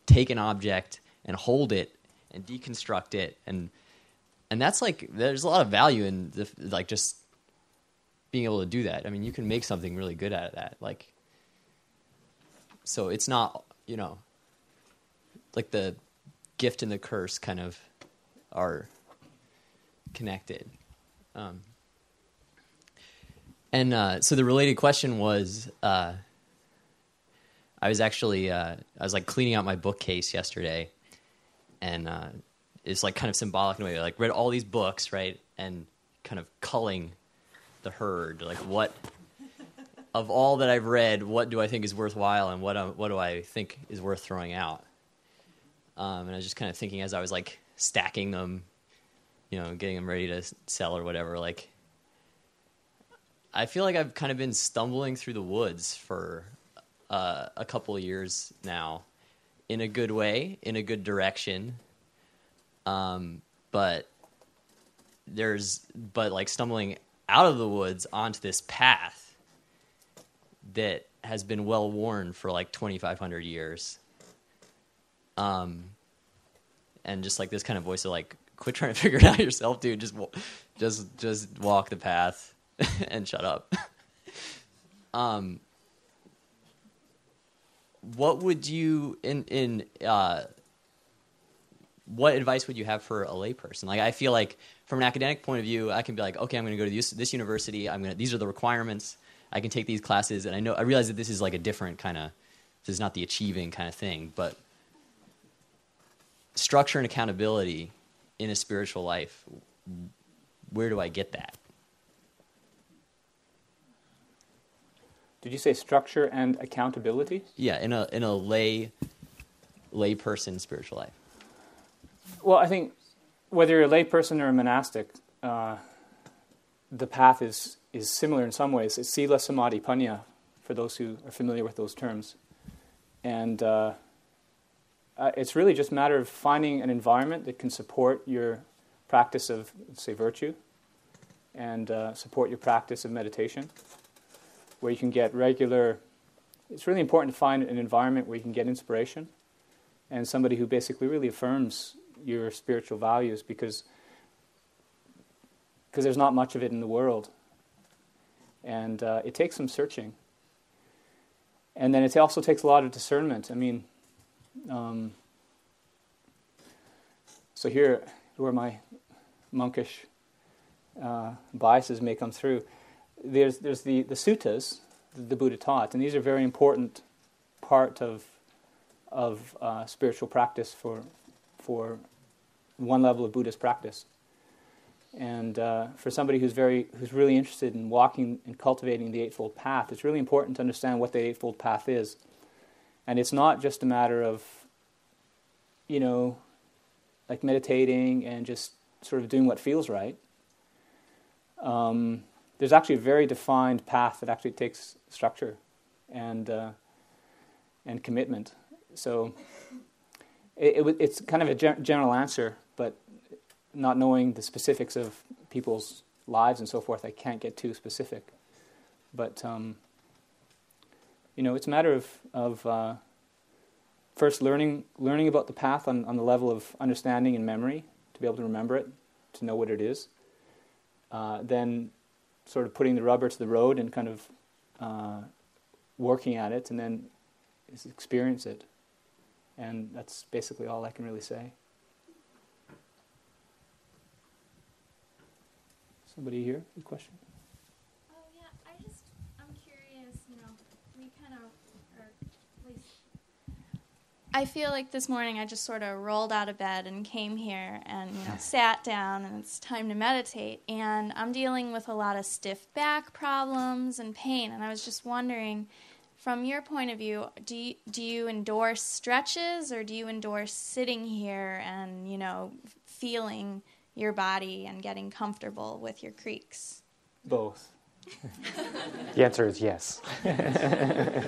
Speaker 9: take an object and hold it and deconstruct it and and that's like there's a lot of value in the like just being able to do that. I mean, you can make something really good out of that. Like, so it's not you know like the gift and the curse kind of are connected. Um, and uh, so the related question was, uh, I was actually uh, I was like cleaning out my bookcase yesterday, and uh, it's like kind of symbolic in a way. Like read all these books, right, and kind of culling the herd. Like what of all that I've read, what do I think is worthwhile, and what uh, what do I think is worth throwing out? Um, and I was just kind of thinking as I was like stacking them, you know, getting them ready to sell or whatever, like I feel like I've kind of been stumbling through the woods for uh, a couple years now, in a good way, in a good direction. Um, but there's but like stumbling out of the woods onto this path that has been well worn for like 2500 years um and just like this kind of voice of like quit trying to <laughs> figure it out yourself dude just just just walk the path <laughs> and shut up. <laughs> um, what would you in in uh, what advice would you have for a layperson? Like, I feel like from an academic point of view, I can be like, okay, I'm going to go to this, this university. I'm going to these are the requirements. I can take these classes, and I know I realize that this is like a different kind of this is not the achieving kind of thing, but structure and accountability in a spiritual life. Where do I get that?
Speaker 1: Did you say structure and accountability?
Speaker 9: Yeah, in a in a lay lay person spiritual life.
Speaker 1: Well, I think whether you're a lay person or a monastic, uh, the path is is similar in some ways. It's sila samadhi panya, for those who are familiar with those terms, and uh, uh, it's really just a matter of finding an environment that can support your practice of, say, virtue, and uh, support your practice of meditation where you can get regular. It's really important to find an environment where you can get inspiration and somebody who basically really affirms your spiritual values because because there's not much of it in the world. And uh, it takes some searching. And then it also takes a lot of discernment. I mean, um, so here, where my monkish uh, biases may come through, there's, there's the, the suttas that the Buddha taught, and these are very important part of, of uh, spiritual practice for, for one level of Buddhist practice. And uh, for somebody who's very, who's really interested in walking and cultivating the Eightfold Path, it's really important to understand what the Eightfold Path is. And it's not just a matter of, you know, like meditating and just sort of doing what feels right. Um, there's actually a very defined path that actually takes structure and uh, and commitment. So it, it, it's kind of a general answer, but not knowing the specifics of people's lives and so forth, I can't get too specific. But um, you know, it's a matter of of uh, first learning learning about the path on, on the level of understanding and memory to be able to remember it, to know what it is. Uh, then, sort of putting the rubber to the road and kind of uh, working at it, and then experience it. And that's basically all I can really say. Somebody here? A question?
Speaker 10: Oh yeah, I just I'm curious. You know, we kind of, or at least I feel like this morning I just sort of rolled out of bed and came here and you know sat down and it's time to meditate and I'm dealing with a lot of stiff back problems and pain and I was just wondering from your point of view do you, do you endorse stretches or do you endorse sitting here and you know feeling your body and getting comfortable with your creaks?
Speaker 1: Both. <laughs>
Speaker 4: the answer is yes. <laughs>
Speaker 1: yeah.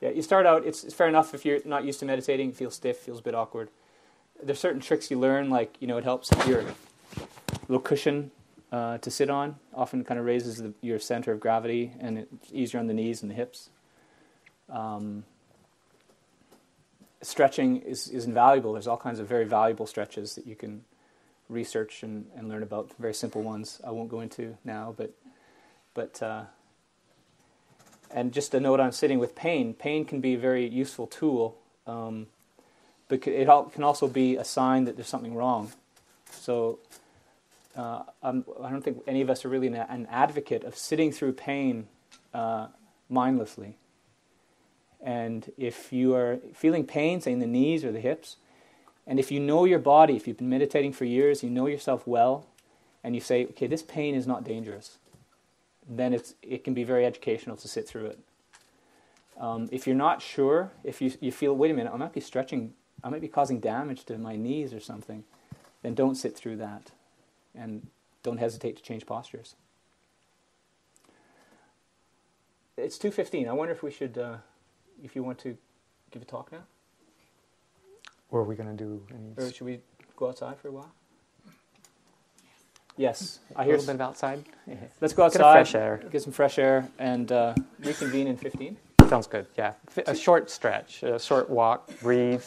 Speaker 1: Yeah, you start out, it's, it's fair enough if you're not used to meditating, it feels stiff, feels a bit awkward. There's certain tricks you learn, like, you know, it helps your little cushion uh, to sit on often kind of raises the, your center of gravity and it's easier on the knees and the hips. Um, stretching is, is invaluable. There's all kinds of very valuable stretches that you can research and, and learn about. Very simple ones I won't go into now, but but uh, and just a note on sitting with pain. Pain can be a very useful tool, um, but it can also be a sign that there's something wrong. So. Uh, I don't think any of us are really an, an advocate of sitting through pain uh, mindlessly. And if you are feeling pain, say in the knees or the hips, and if you know your body, if you've been meditating for years, you know yourself well, and you say, okay, this pain is not dangerous, then it's, it can be very educational to sit through it. Um, if you're not sure, if you, you feel, wait a minute, I might be stretching, I might be causing damage to my knees or something, then don't sit through that. And don't hesitate to change postures. It's 2.15. I wonder if we should... Uh, if you want to give a talk now?
Speaker 4: Or are we going to do any?
Speaker 1: Or should we go outside for a while? Yes,
Speaker 4: I hear a little bit of outside.
Speaker 1: Let's go outside.
Speaker 4: Get fresh air.
Speaker 1: Get some fresh air and uh, reconvene in 15.
Speaker 4: Sounds good. Yeah, a short stretch, a short walk, breathe,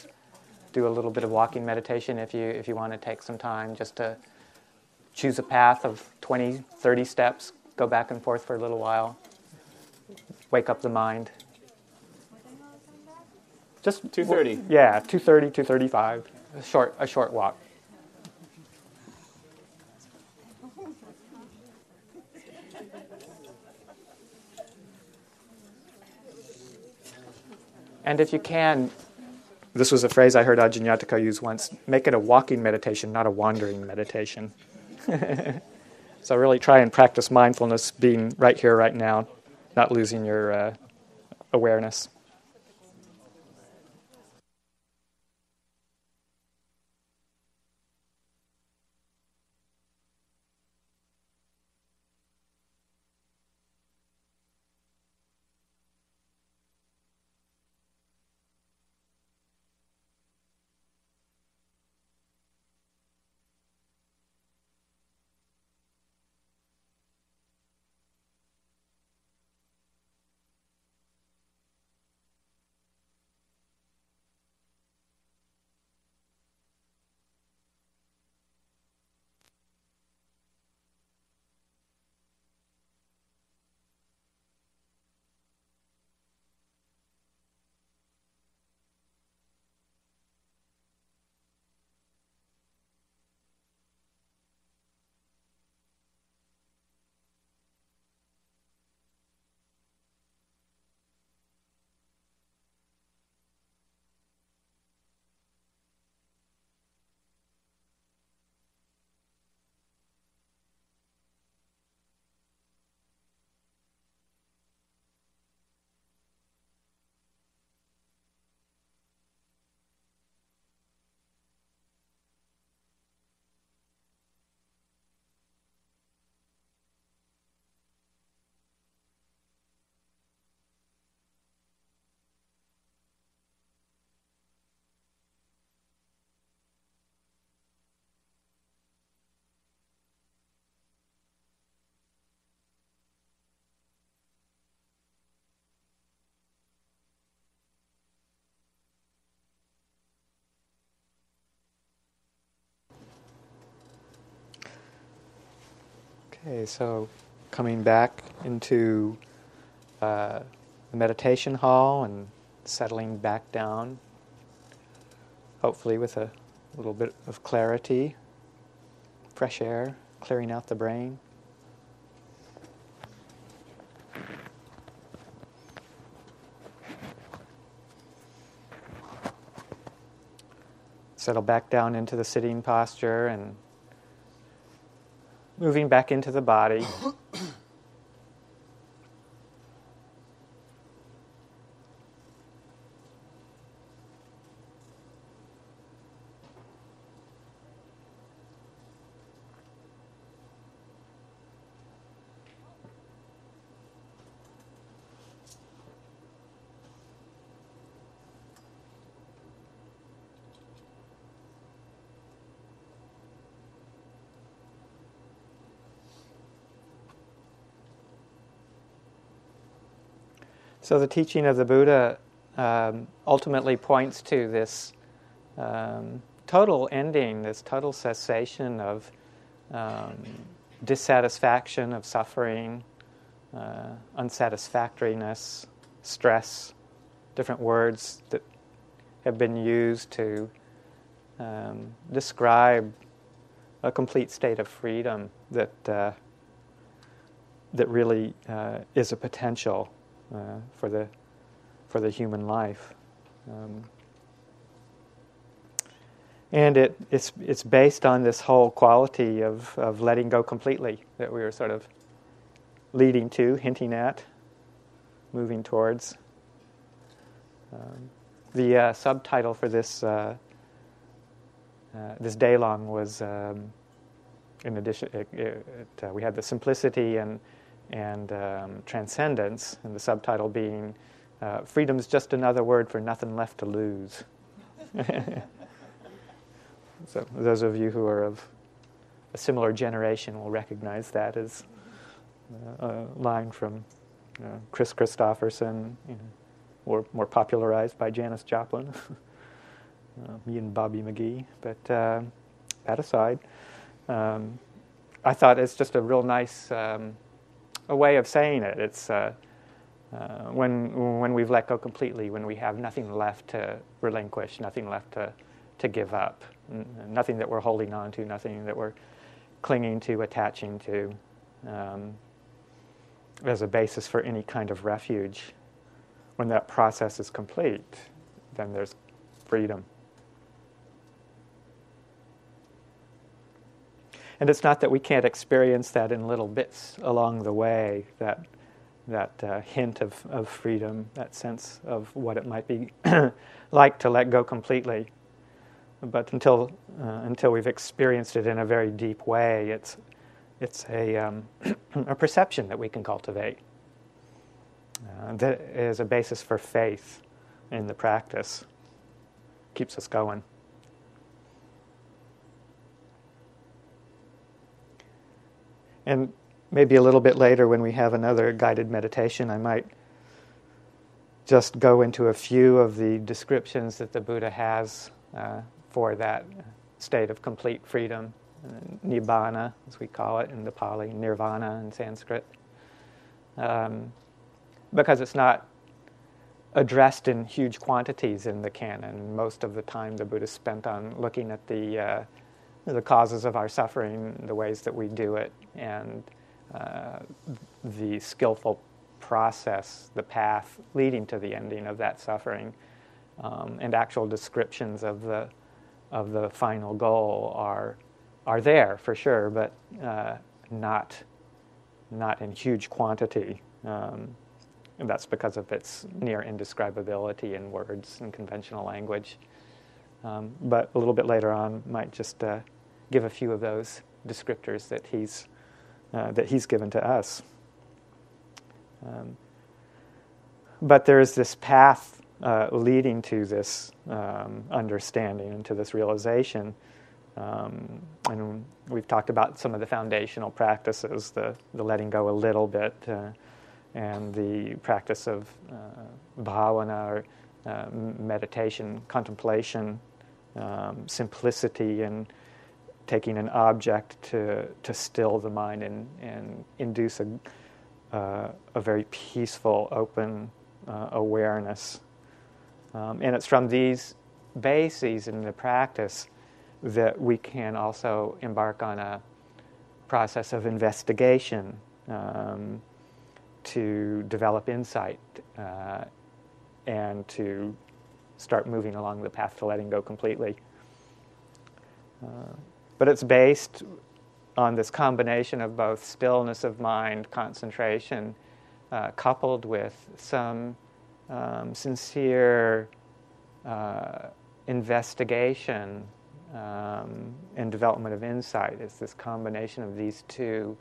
Speaker 4: do a little bit of walking meditation if you if you want to take some time just to choose a path of 20, 30 steps, go back and forth for a little while, wake up the mind. Just
Speaker 1: 2:30.
Speaker 4: Yeah, 2:30, 2:35. A short a short walk. And if you can, this was a phrase I heard Ajahn Yatiko use once make it a walking meditation, not a wandering meditation. <laughs> so, really try and practice mindfulness, being right here, right now, not losing your uh, awareness. Okay, so coming back into uh, the meditation hall and settling back down, hopefully with a little bit of clarity, fresh air, clearing out the brain. Settle back down into the sitting posture and moving back into the body. So the teaching of the Buddha um, ultimately points to this um, total ending, this total cessation of um, dissatisfaction, of suffering, uh, unsatisfactoriness, stress, different words that have been used to um, describe a complete state of freedom that uh, that really uh, is a potential uh, for the for the human life. Um, and it, it's, it's based on this whole quality of, of letting go completely that we were sort of leading to, hinting at, moving towards. Um, the uh, subtitle for this uh, uh, this day long was, um, in addition, it, it, uh, we had the simplicity and and um, transcendence, and the subtitle being uh, Freedom is just another word for nothing left to lose. <laughs> so, those of you who are of a similar generation will recognize that as uh, a line from uh, Kris Kristofferson, you know, or more popularized by Janis Joplin, uh, <laughs> me and Bobby McGee. But uh, that aside, um, I thought it's just a real nice. Um, a way of saying it. It's uh, uh, when when we've let go completely, when we have nothing left to relinquish, nothing left to to give up, n- nothing that we're holding on to, nothing that we're clinging to, attaching to, um, as a basis for any kind of refuge. When that process is complete, then there's freedom. And it's not that we can't experience that in little bits along the way, that, that uh, hint of, of freedom, that sense of what it might be <clears throat> like to let go completely. But until, uh, until we've experienced it in a very deep way, it's, it's a, um, <clears throat> a perception that we can cultivate uh, that is a basis for faith in the practice, keeps us going. And maybe a little bit later, when we have another guided meditation, I might just go into a few of the descriptions that the Buddha has uh, for that state of complete freedom, nibbana, as we call it in the Pali, nirvana in Sanskrit, um, because it's not addressed in huge quantities in the canon. Most of the time, the Buddha spent on looking at the uh, the causes of our suffering, the ways that we do it, and uh, the skillful process, the path leading to the ending of that suffering, um, and actual descriptions of the of the final goal are are there for sure, but uh, not not in huge quantity. Um, and that's because of its near indescribability in words and conventional language. Um, but a little bit later on, might just uh, give a few of those descriptors that he's uh, that he's given to us. Um, but there is this path uh, leading to this um, understanding and to this realization. Um, and we've talked about some of the foundational practices, the, the letting go a little bit, uh, and the practice of uh, bhavana or uh, meditation, contemplation, um, simplicity, and taking an object to, to still the mind and, and induce a, uh, a very peaceful, open uh, awareness. Um, and it's from these bases in the practice that we can also embark on a process of investigation um, to develop insight uh, and to start moving along the path to letting go completely. Uh, but it's based on this combination of both stillness of mind, concentration, uh, coupled with some um, sincere uh, investigation um, and development of insight. It's this combination of these two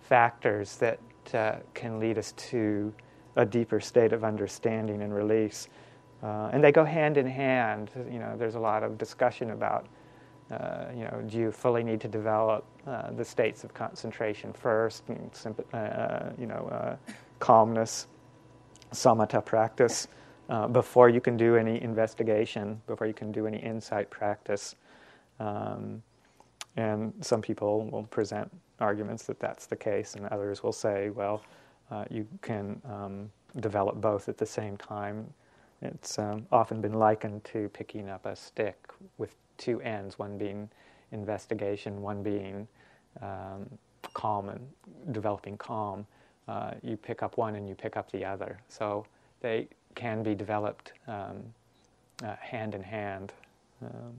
Speaker 4: factors that uh, can lead us to a deeper state of understanding and release. Uh, and they go hand in hand. You know, there's a lot of discussion about, uh, you know, do you fully need to develop uh, the states of concentration first, and, uh, you know, uh, calmness, samatha practice, uh, before you can do any investigation, before you can do any insight practice. Um, and some people will present arguments that that's the case, and others will say, well, uh, you can um, develop both at the same time. It's um, often been likened to picking up a stick with two ends, one being investigation, one being um, calm and developing calm. Uh, you pick up one and you pick up the other. So they can be developed um, uh, hand in hand. Um,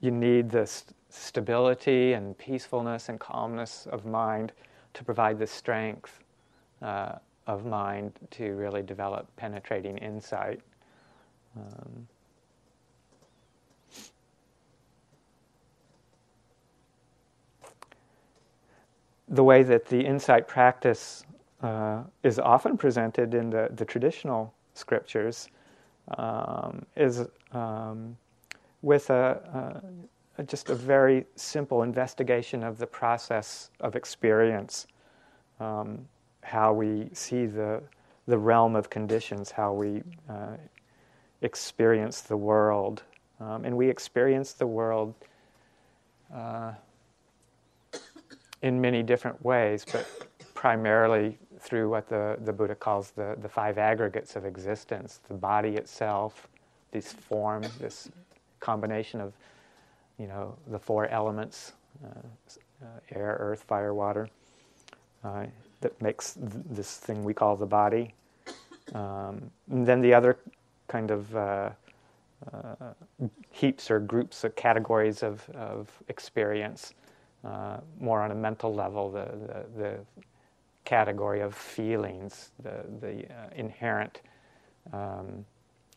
Speaker 4: you need this stability and peacefulness and calmness of mind to provide the strength uh, of mind to really develop penetrating insight. Um, the way that the insight practice uh, is often presented in the, the traditional scriptures um, is um, with a, a, just a very simple investigation of the process of experience, um, how we see the, the realm of conditions, how we uh, experience the world. Um, and we experience the world uh, in many different ways, but primarily through what the, the Buddha calls the, the five aggregates of existence the body itself, this form, this combination of you know the four elements uh, uh, air, earth, fire, water uh, that makes th- this thing we call the body. Um, and then the other kind of uh, uh, heaps or groups or categories of, of experience, uh, more on a mental level, the, the, the category of feelings, the, the inherent. Um,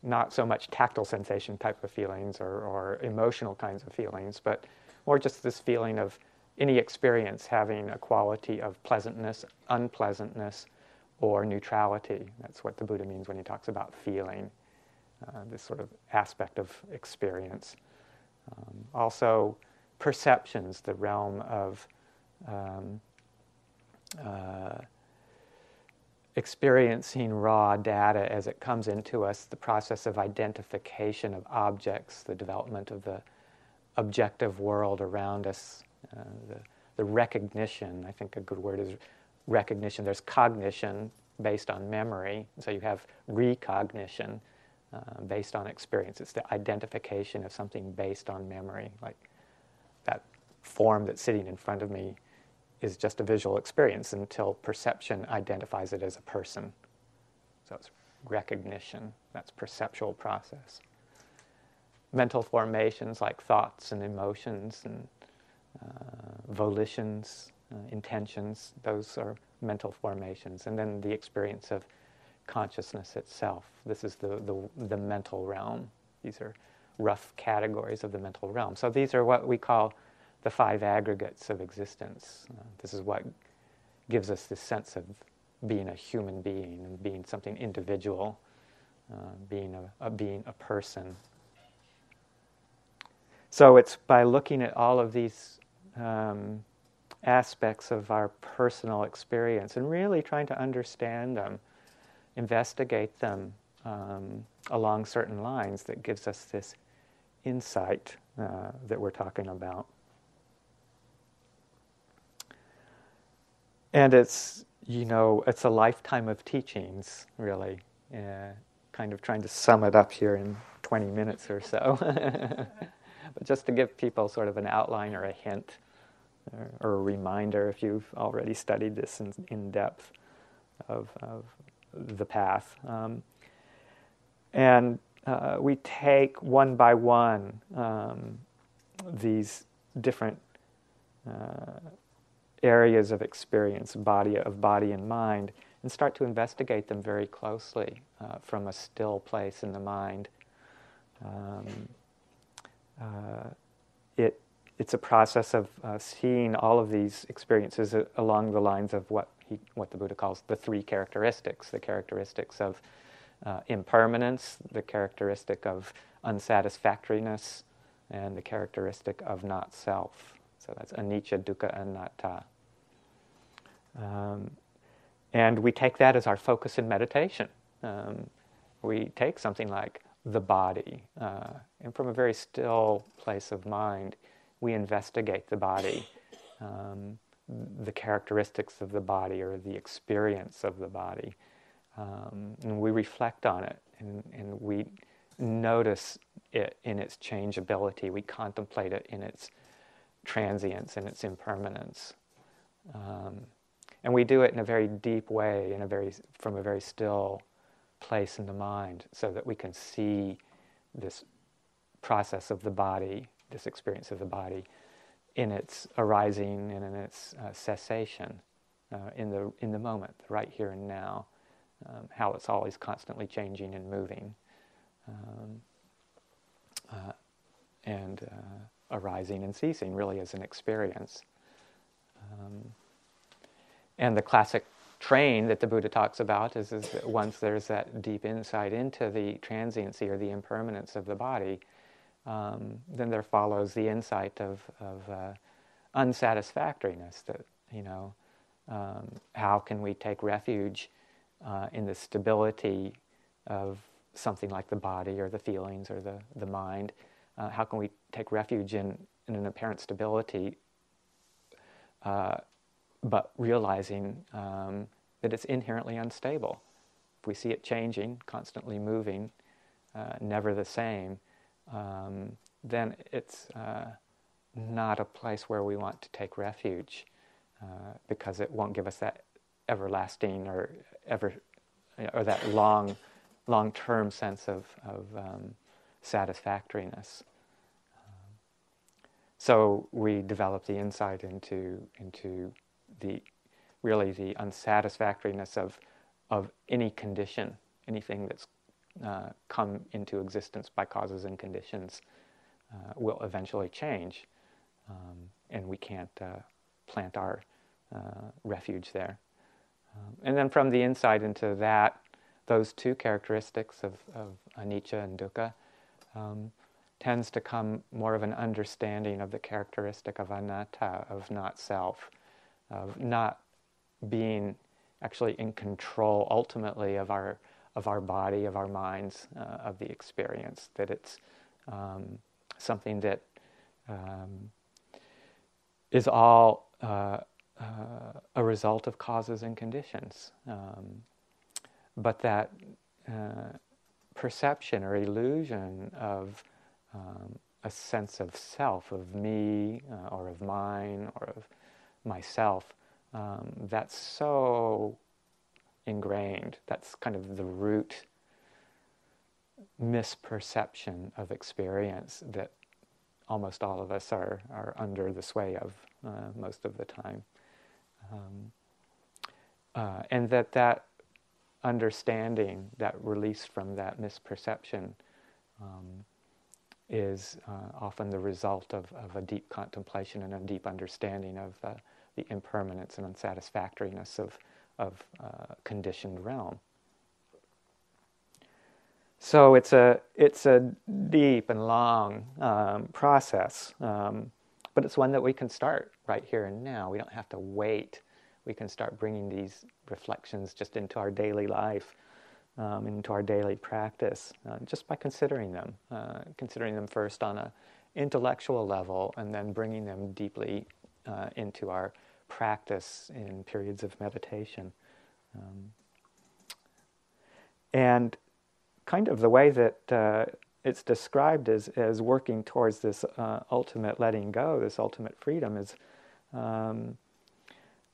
Speaker 4: not so much tactile sensation type of feelings or, or emotional kinds of feelings, but more just this feeling of any experience having a quality of pleasantness, unpleasantness, or neutrality. That's what the Buddha means when he talks about feeling, uh, this sort of aspect of experience. Um, also, perceptions, the realm of um, uh, experiencing raw data as it comes into us, the process of identification of objects, the development of the objective world around us, uh, the, the recognition. I think a good word is recognition. There's cognition based on memory, so you have recognition uh, based on experience. It's the identification of something based on memory, like that form that's sitting in front of me is just a visual experience until perception identifies it as a person. So it's recognition, that's perceptual process. Mental formations like thoughts and emotions and volitions, uh, intentions, those are mental formations. And then the experience of consciousness itself. This is the, the, the mental realm. These are rough categories of the mental realm. So these are what we call the five aggregates of existence. Uh, this is what gives us this sense of being a human being and being something individual, uh, being a, a, being a person. So it's by looking at all of these um, aspects of our personal experience and really trying to understand them, investigate them um, along certain lines that gives us this insight uh, that we're talking about. And it's, you know, it's a lifetime of teachings, really. Uh, kind of trying to sum it up here in 20 minutes or so. <laughs> but just to give people sort of an outline or a hint or, or a reminder if you've already studied this in, in depth of, of the path. Um, and uh, we take one by one um, these different uh, areas of experience, body of body and mind, and start to investigate them very closely uh, from a still place in the mind. Um, uh, it, it's a process of uh, seeing all of these experiences uh, along the lines of what, he, what the Buddha calls the three characteristics the characteristics of uh, impermanence, the characteristic of unsatisfactoriness, and the characteristic of not self. So that's anicca, dukkha, anatta. Um, and we take that as our focus in meditation. Um, we take something like the body, uh, and from a very still place of mind, we investigate the body, um, the characteristics of the body or the experience of the body. Um, and we reflect on it and, and, we notice it in its changeability. We contemplate it in its transience and its impermanence. Um, and we do it in a very deep way, in a very, from a very still place in the mind, so that we can see this process of the body, this experience of the body, in its arising and in its uh, cessation, uh, in, the, in the moment, right here and now, um, how it's always constantly changing and moving, um, uh, and uh, arising and ceasing, really, as an experience. Um, and the classic train that the Buddha talks about is, is that once there's that deep insight into the transiency or the impermanence of the body, um, then there follows the insight of, of uh, unsatisfactoriness. That you know, um, how can we take refuge uh, in the stability of something like the body or the feelings or the the mind? Uh, how can we take refuge in, in an apparent stability? But realizing um, that it's inherently unstable. If we see it changing, constantly moving, uh, never the same, um, then it's uh, not a place where we want to take refuge uh, because it won't give us that everlasting or ever or that long, long-term sense of, of um, satisfactoriness. Um, so we develop the insight into into the really the unsatisfactoriness of of any condition, anything that's uh, come into existence by causes and conditions uh, will eventually change, um, and we can't uh, plant our uh, refuge there. Um, and then from the inside into that, those two characteristics of, of anicca and dukkha um, tends to come more of an understanding of the characteristic of anatta, of not self of not being actually in control ultimately of our of our body, of our minds, uh, of the experience. That it's um, something that um, is all uh, uh, a result of causes and conditions, um, but that uh, perception or illusion of um, a sense of self, of me, uh, or of mine, or of myself, um, that's so ingrained. That's kind of the root misperception of experience that almost all of us are, are under the sway of uh, most of the time. Um, uh, and that that understanding, that release from that misperception, um, is uh, often the result of, of a deep contemplation and a deep understanding of uh, the impermanence and unsatisfactoriness of, of uh, conditioned realm. So it's a, it's a deep and long um, process, um, but it's one that we can start right here and now. We don't have to wait. We can start bringing these reflections just into our daily life um, into our daily practice uh, just by considering them, uh, considering them first on a intellectual level and then bringing them deeply uh, into our practice in periods of meditation. Um, and kind of the way that uh, it's described as, as working towards this uh, ultimate letting go, this ultimate freedom, is um,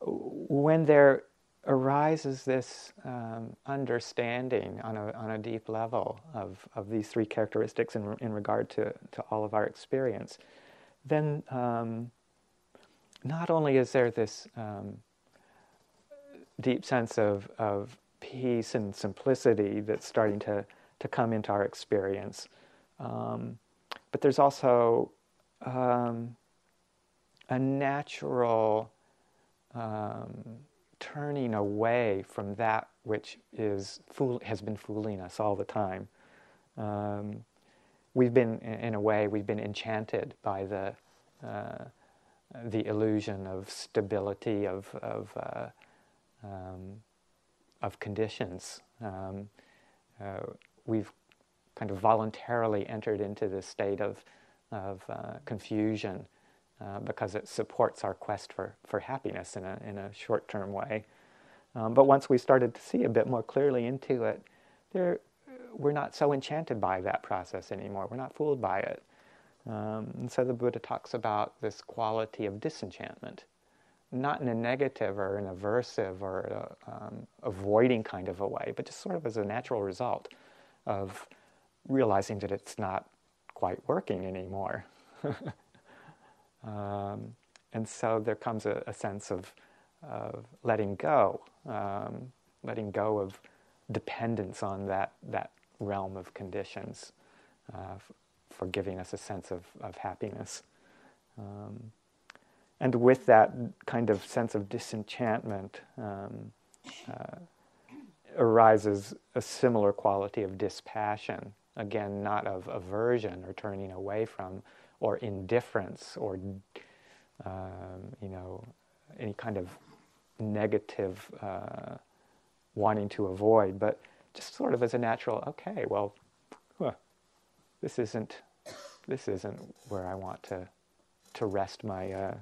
Speaker 4: when there arises this um, understanding on a, on a deep level of, of these three characteristics in, in regard to, to all of our experience, then um, not only is there this um, deep sense of, of peace and simplicity that's starting to, to come into our experience, um, but there's also um, a natural um, turning away from that which is fool- has been fooling us all the time. Um, we've been, in a way, we've been enchanted by the uh, the illusion of stability of of uh, um, of conditions. Um, uh, we've kind of voluntarily entered into this state of of uh, confusion uh, because it supports our quest for, for happiness in a, in a short term way. Um, but once we started to see a bit more clearly into it, there, we're not so enchanted by that process anymore. We're not fooled by it. Um, and so the Buddha talks about this quality of disenchantment, not in a negative or an aversive or a, um, avoiding kind of a way, but just sort of as a natural result of realizing that it's not quite working anymore. <laughs> Um, and so there comes a, a sense of, of, letting go, um, letting go of dependence on that, that realm of conditions uh, for giving us a sense of, of happiness. Um, and with that kind of sense of disenchantment um, uh, arises a similar quality of dispassion, again, not of aversion or turning away from or indifference or um, you know any kind of negative uh, wanting to avoid, but just sort of as a natural. Okay, well, huh, this isn't this isn't where I want to to rest my uh,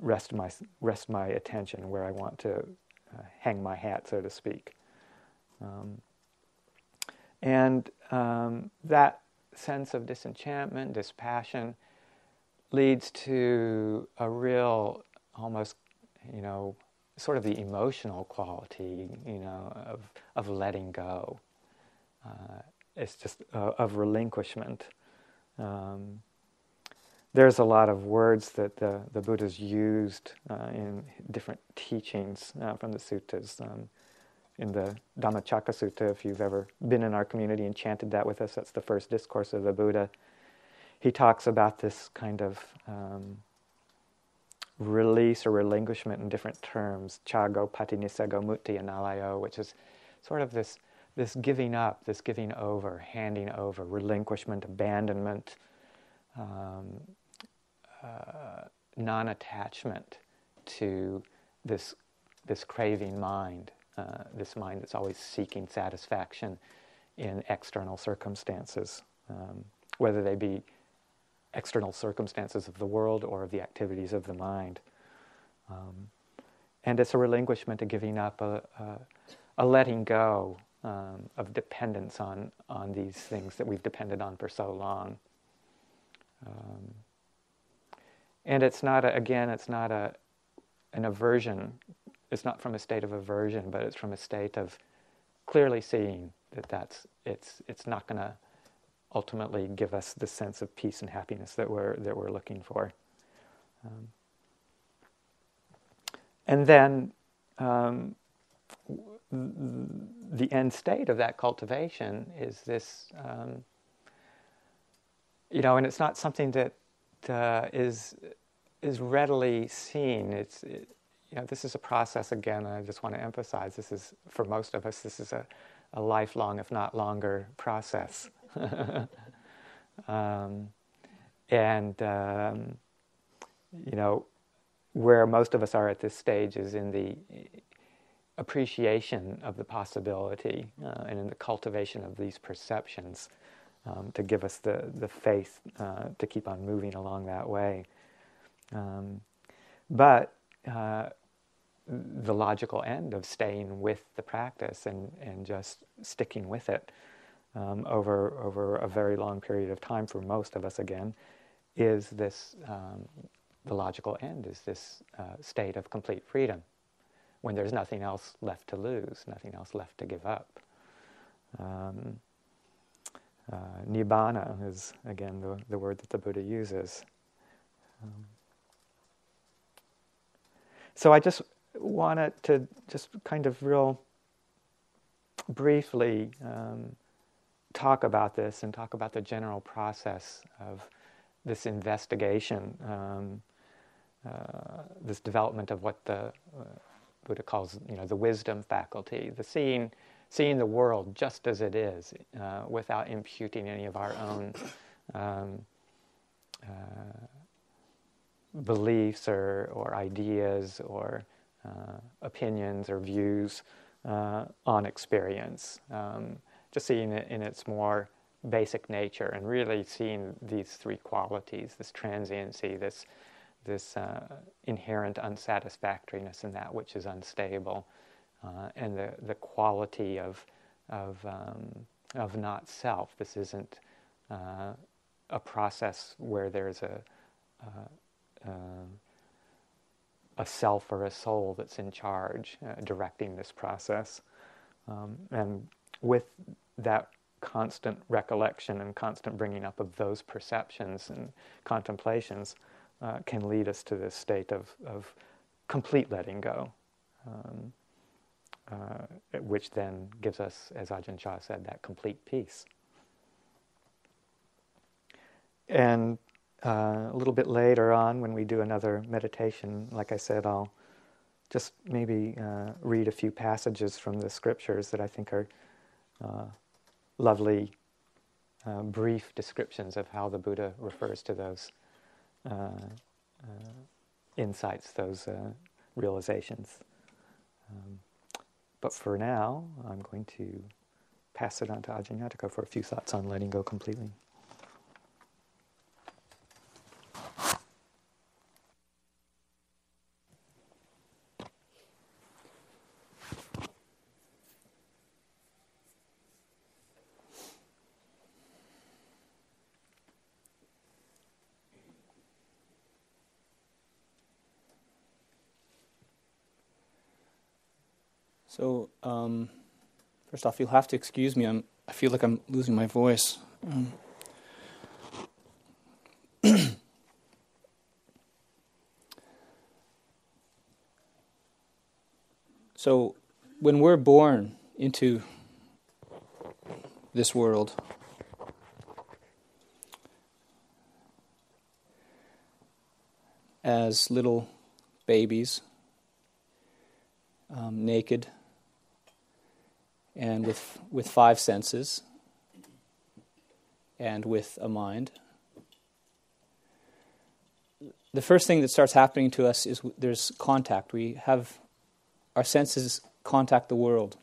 Speaker 4: rest my rest my attention, where I want to uh, hang my hat, so to speak. Um, and um, that sense of disenchantment, dispassion, leads to a real, almost, you know, sort of the emotional quality, you know, of, of letting go. Uh, it's just uh, of relinquishment. Um, there's a lot of words that the, the Buddha's used uh, in different teachings uh, from the suttas. Um, in the Dhammacakka Sutta, if you've ever been in our community and chanted that with us, that's the first discourse of the Buddha. He talks about this kind of um, release or relinquishment in different terms, cago, patinissaggo, mutti, and alayo, which is sort of this, this giving up, this giving over, handing over, relinquishment, abandonment, um, uh, non attachment to this, this craving mind uh, this mind that's always seeking satisfaction in external circumstances, um, whether they be external circumstances of the world or of the activities of the mind. Um, and it's a relinquishment, a giving up, a, a, a letting go um, of dependence on, on these things that we've depended on for so long. Um, and it's not, a, again, it's not a, an aversion it's not from a state of aversion, but it's from a state of clearly seeing that that's it's it's not going to ultimately give us the sense of peace and happiness that we're that we're looking for. Um, and then um, the end state of that cultivation is this, um, you know, and it's not something that uh, is is readily seen. It's it, you know, this is a process again. I just want to emphasize this is for most of us. This is a, a lifelong, if not longer, process. <laughs> um, and um, you know, where most of us are at this stage is in the appreciation of the possibility uh, and in the cultivation of these perceptions um, to give us the, the faith uh, to keep on moving along that way. Um, but uh, the logical end of staying with the practice and, and just sticking with it um, over, over a very long period of time for most of us again is this um, the logical end is this uh, state of complete freedom when there's nothing else left to lose, nothing else left to give up. Um, uh, nibbana is, again, the, the word that the Buddha uses. Um, so I just wanted to just kind of real briefly um, talk about this and talk about the general process of this investigation, um, uh, this development of what the uh, Buddha calls, you know, the wisdom faculty, the seeing, seeing the world just as it is, uh, without imputing any of our own um, uh, beliefs or, or ideas or uh, opinions or views uh, on experience. Um, just seeing it in its more basic nature and really seeing these three qualities this transiency, this, this uh, inherent unsatisfactoriness in that which is unstable, uh, and the, the quality of, of, um, of not self. This isn't uh, a process where there's a, uh, a self or a soul that's in charge, uh, directing this process. Um, and with that constant recollection and constant bringing up of those perceptions and contemplations uh, can lead us to this state of, of complete letting go, um, uh, which then gives us, as Ajahn Chah said, that complete peace. And uh, a little bit later on, when we do another meditation, like I said, I'll just maybe uh, read a few passages from the scriptures that I think are uh, lovely, uh, brief descriptions of how the Buddha refers to those Uh, uh, insights, those uh, realizations. Um, but for now, I'm going to pass it on to Ajahn Yatiko for a few thoughts on letting go completely.
Speaker 1: So, um, first off, you'll have to excuse me. I'm, I feel like I'm losing my voice. Um, <clears throat> so, when we're born into this world, as little babies, um, naked, and with, with five senses and with a mind. The first thing that starts happening to us is there's contact. We have our senses contact the world.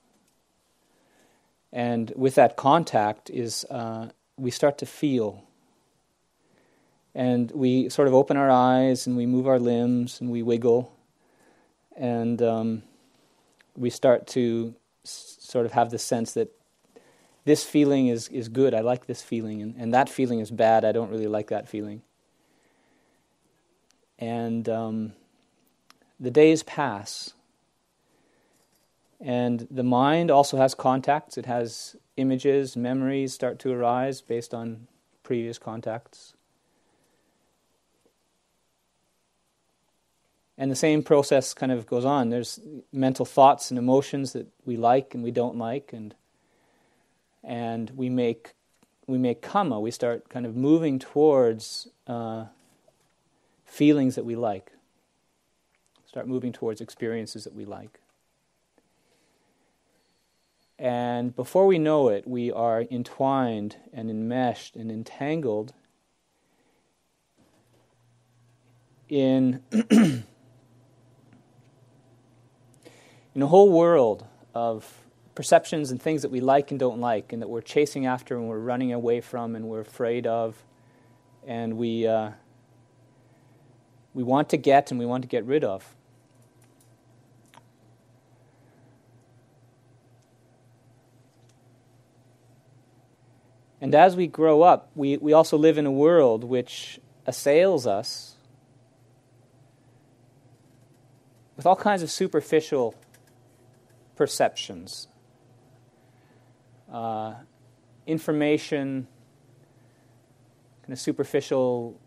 Speaker 1: And with that contact is uh, we start to feel. And we sort of open our eyes and we move our limbs and we wiggle. And um, we start to sort of have the sense that this feeling is, is good, I like this feeling, and, and that feeling is bad, I don't really like that feeling. And um, the days pass, and the mind also has contacts. It has images, memories start to arise based on previous contacts. And the same process kind of goes on. There's mental thoughts and emotions that we like and we don't like, and and we make we make kamma. We start kind of moving towards uh, feelings that we like. Start moving towards experiences that we like. And before we know it, we are entwined and enmeshed and entangled in <clears throat> in a whole world of perceptions and things that we like and don't like, and that we're chasing after and we're running away from and we're afraid of, and we, uh, we want to get and we want to get rid of. And as we grow up, we, we also live in a world which assails us with all kinds of superficial perceptions, uh, information, kind of superficial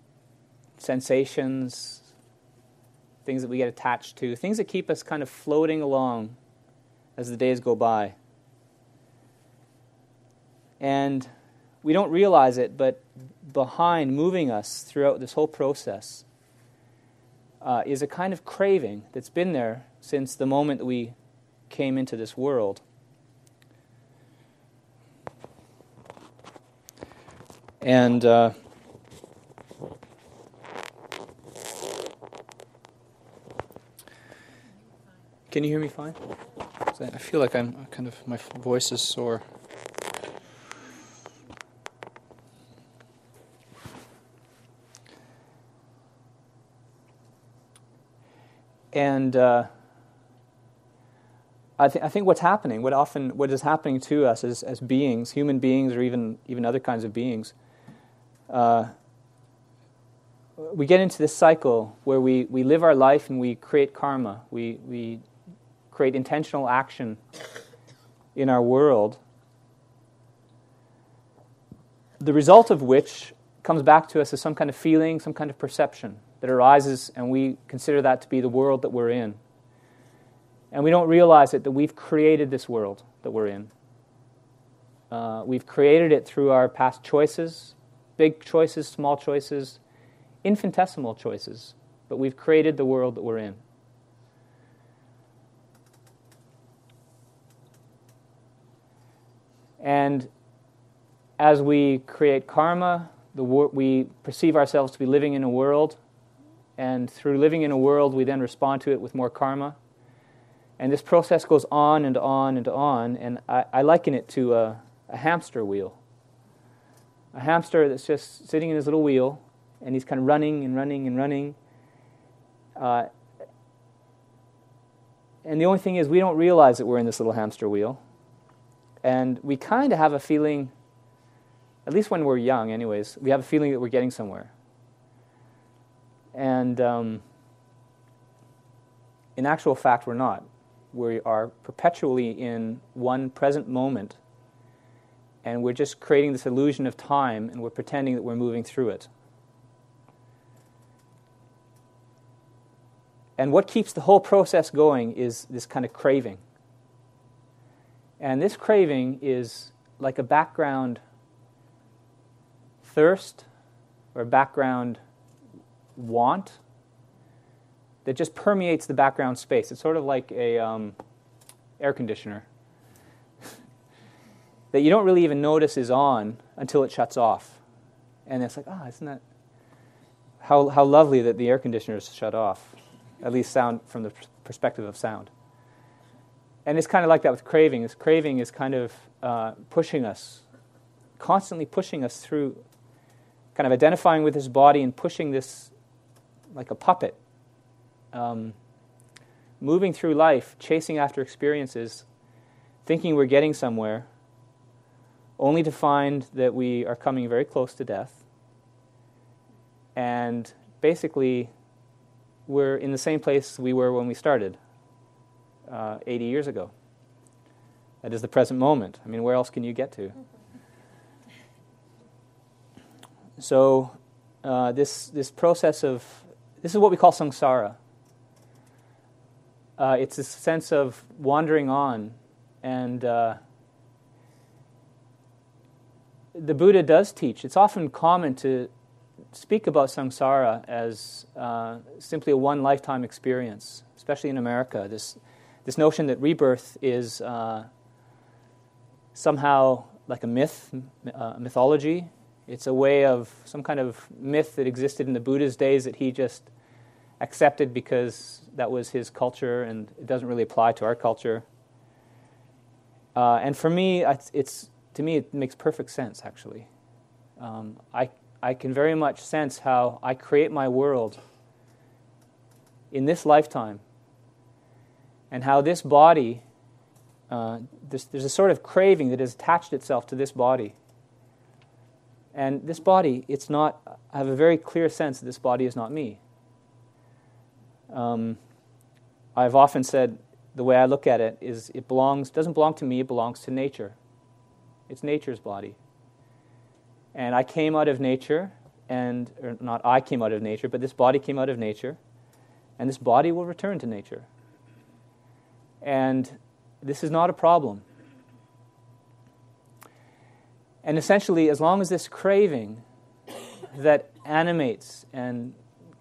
Speaker 1: sensations, things that we get attached to, things that keep us kind of floating along as the days go by. And we don't realize it, but behind moving us throughout this whole process uh, is a kind of craving that's been there since the moment that we came into this world. And uh, can you hear me fine? I feel like I'm kind of my voice is sore. And uh, I, th- I, think what's happening, what often what is happening to us as, as beings, human beings, or even even other kinds of beings, uh, we get into this cycle where we, we live our life and we create karma. We we create intentional action in our world. The result of which comes back to us as some kind of feeling, some kind of perception that arises, and we consider that to be the world that we're in. And we don't realize it that we've created this world that we're in. Uh, we've created it through our past choices, big choices, small choices, infinitesimal choices, but we've created the world that we're in. And as we create karma, wor- we perceive ourselves to be living in a world and through living in a world, we then respond to it with more karma. And this process goes on and on and on, and I, I liken it to a, a, hamster wheel. A hamster that's just sitting in his little wheel, and he's kind of running and running and running. Uh, and the only thing is, we don't realize that we're in this little hamster wheel. And we kind of have a feeling, at least when we're young, anyways, we have a feeling that we're getting somewhere. And um, in actual fact, we're not. We are perpetually in one present moment, and we're just creating this illusion of time, and we're pretending that we're moving through it. And what keeps the whole process going is this kind of craving. And this craving is like a background thirst or background want that just permeates the background space. It's sort of like a um, air conditioner <laughs> that you don't really even notice is on until it shuts off. And it's like, ah, oh, isn't that how, how lovely that the air conditioner is shut off, at least sound from the perspective of sound. And it's kind of like that with craving. This craving is kind of uh, pushing us, constantly pushing us through, kind of identifying with this body and pushing this like a puppet, um, moving through life, chasing after experiences, thinking we're getting somewhere, only to find that we are coming very close to death. And basically, we're in the same place we were when we started uh, 80 years ago. That is the present moment. I mean, where else can you get to? So, uh, this, this process of this is what we call samsara. Uh, it's a sense of wandering on. And uh, the Buddha does teach. It's often common to speak about samsara as uh, simply a one lifetime experience, especially in America. This, this notion that rebirth is uh, somehow like a myth, uh, mythology, it's a way of some kind of myth that existed in the Buddha's days that he just accepted because that was his culture and it doesn't really apply to our culture. Uh, and for me, it's, it's, to me it makes perfect sense actually. Um, I I can very much sense how I create my world in this lifetime and how this body, uh, this, there's a sort of craving that has attached itself to this body. And this body, it's not, I have a very clear sense that this body is not me. Um, I've often said the way I look at it is it belongs, doesn't belong to me, it belongs to nature. It's nature's body. And I came out of nature, and not I came out of nature, but this body came out of nature, and this body will return to nature. And this is not a problem. And essentially, as long as this craving that animates and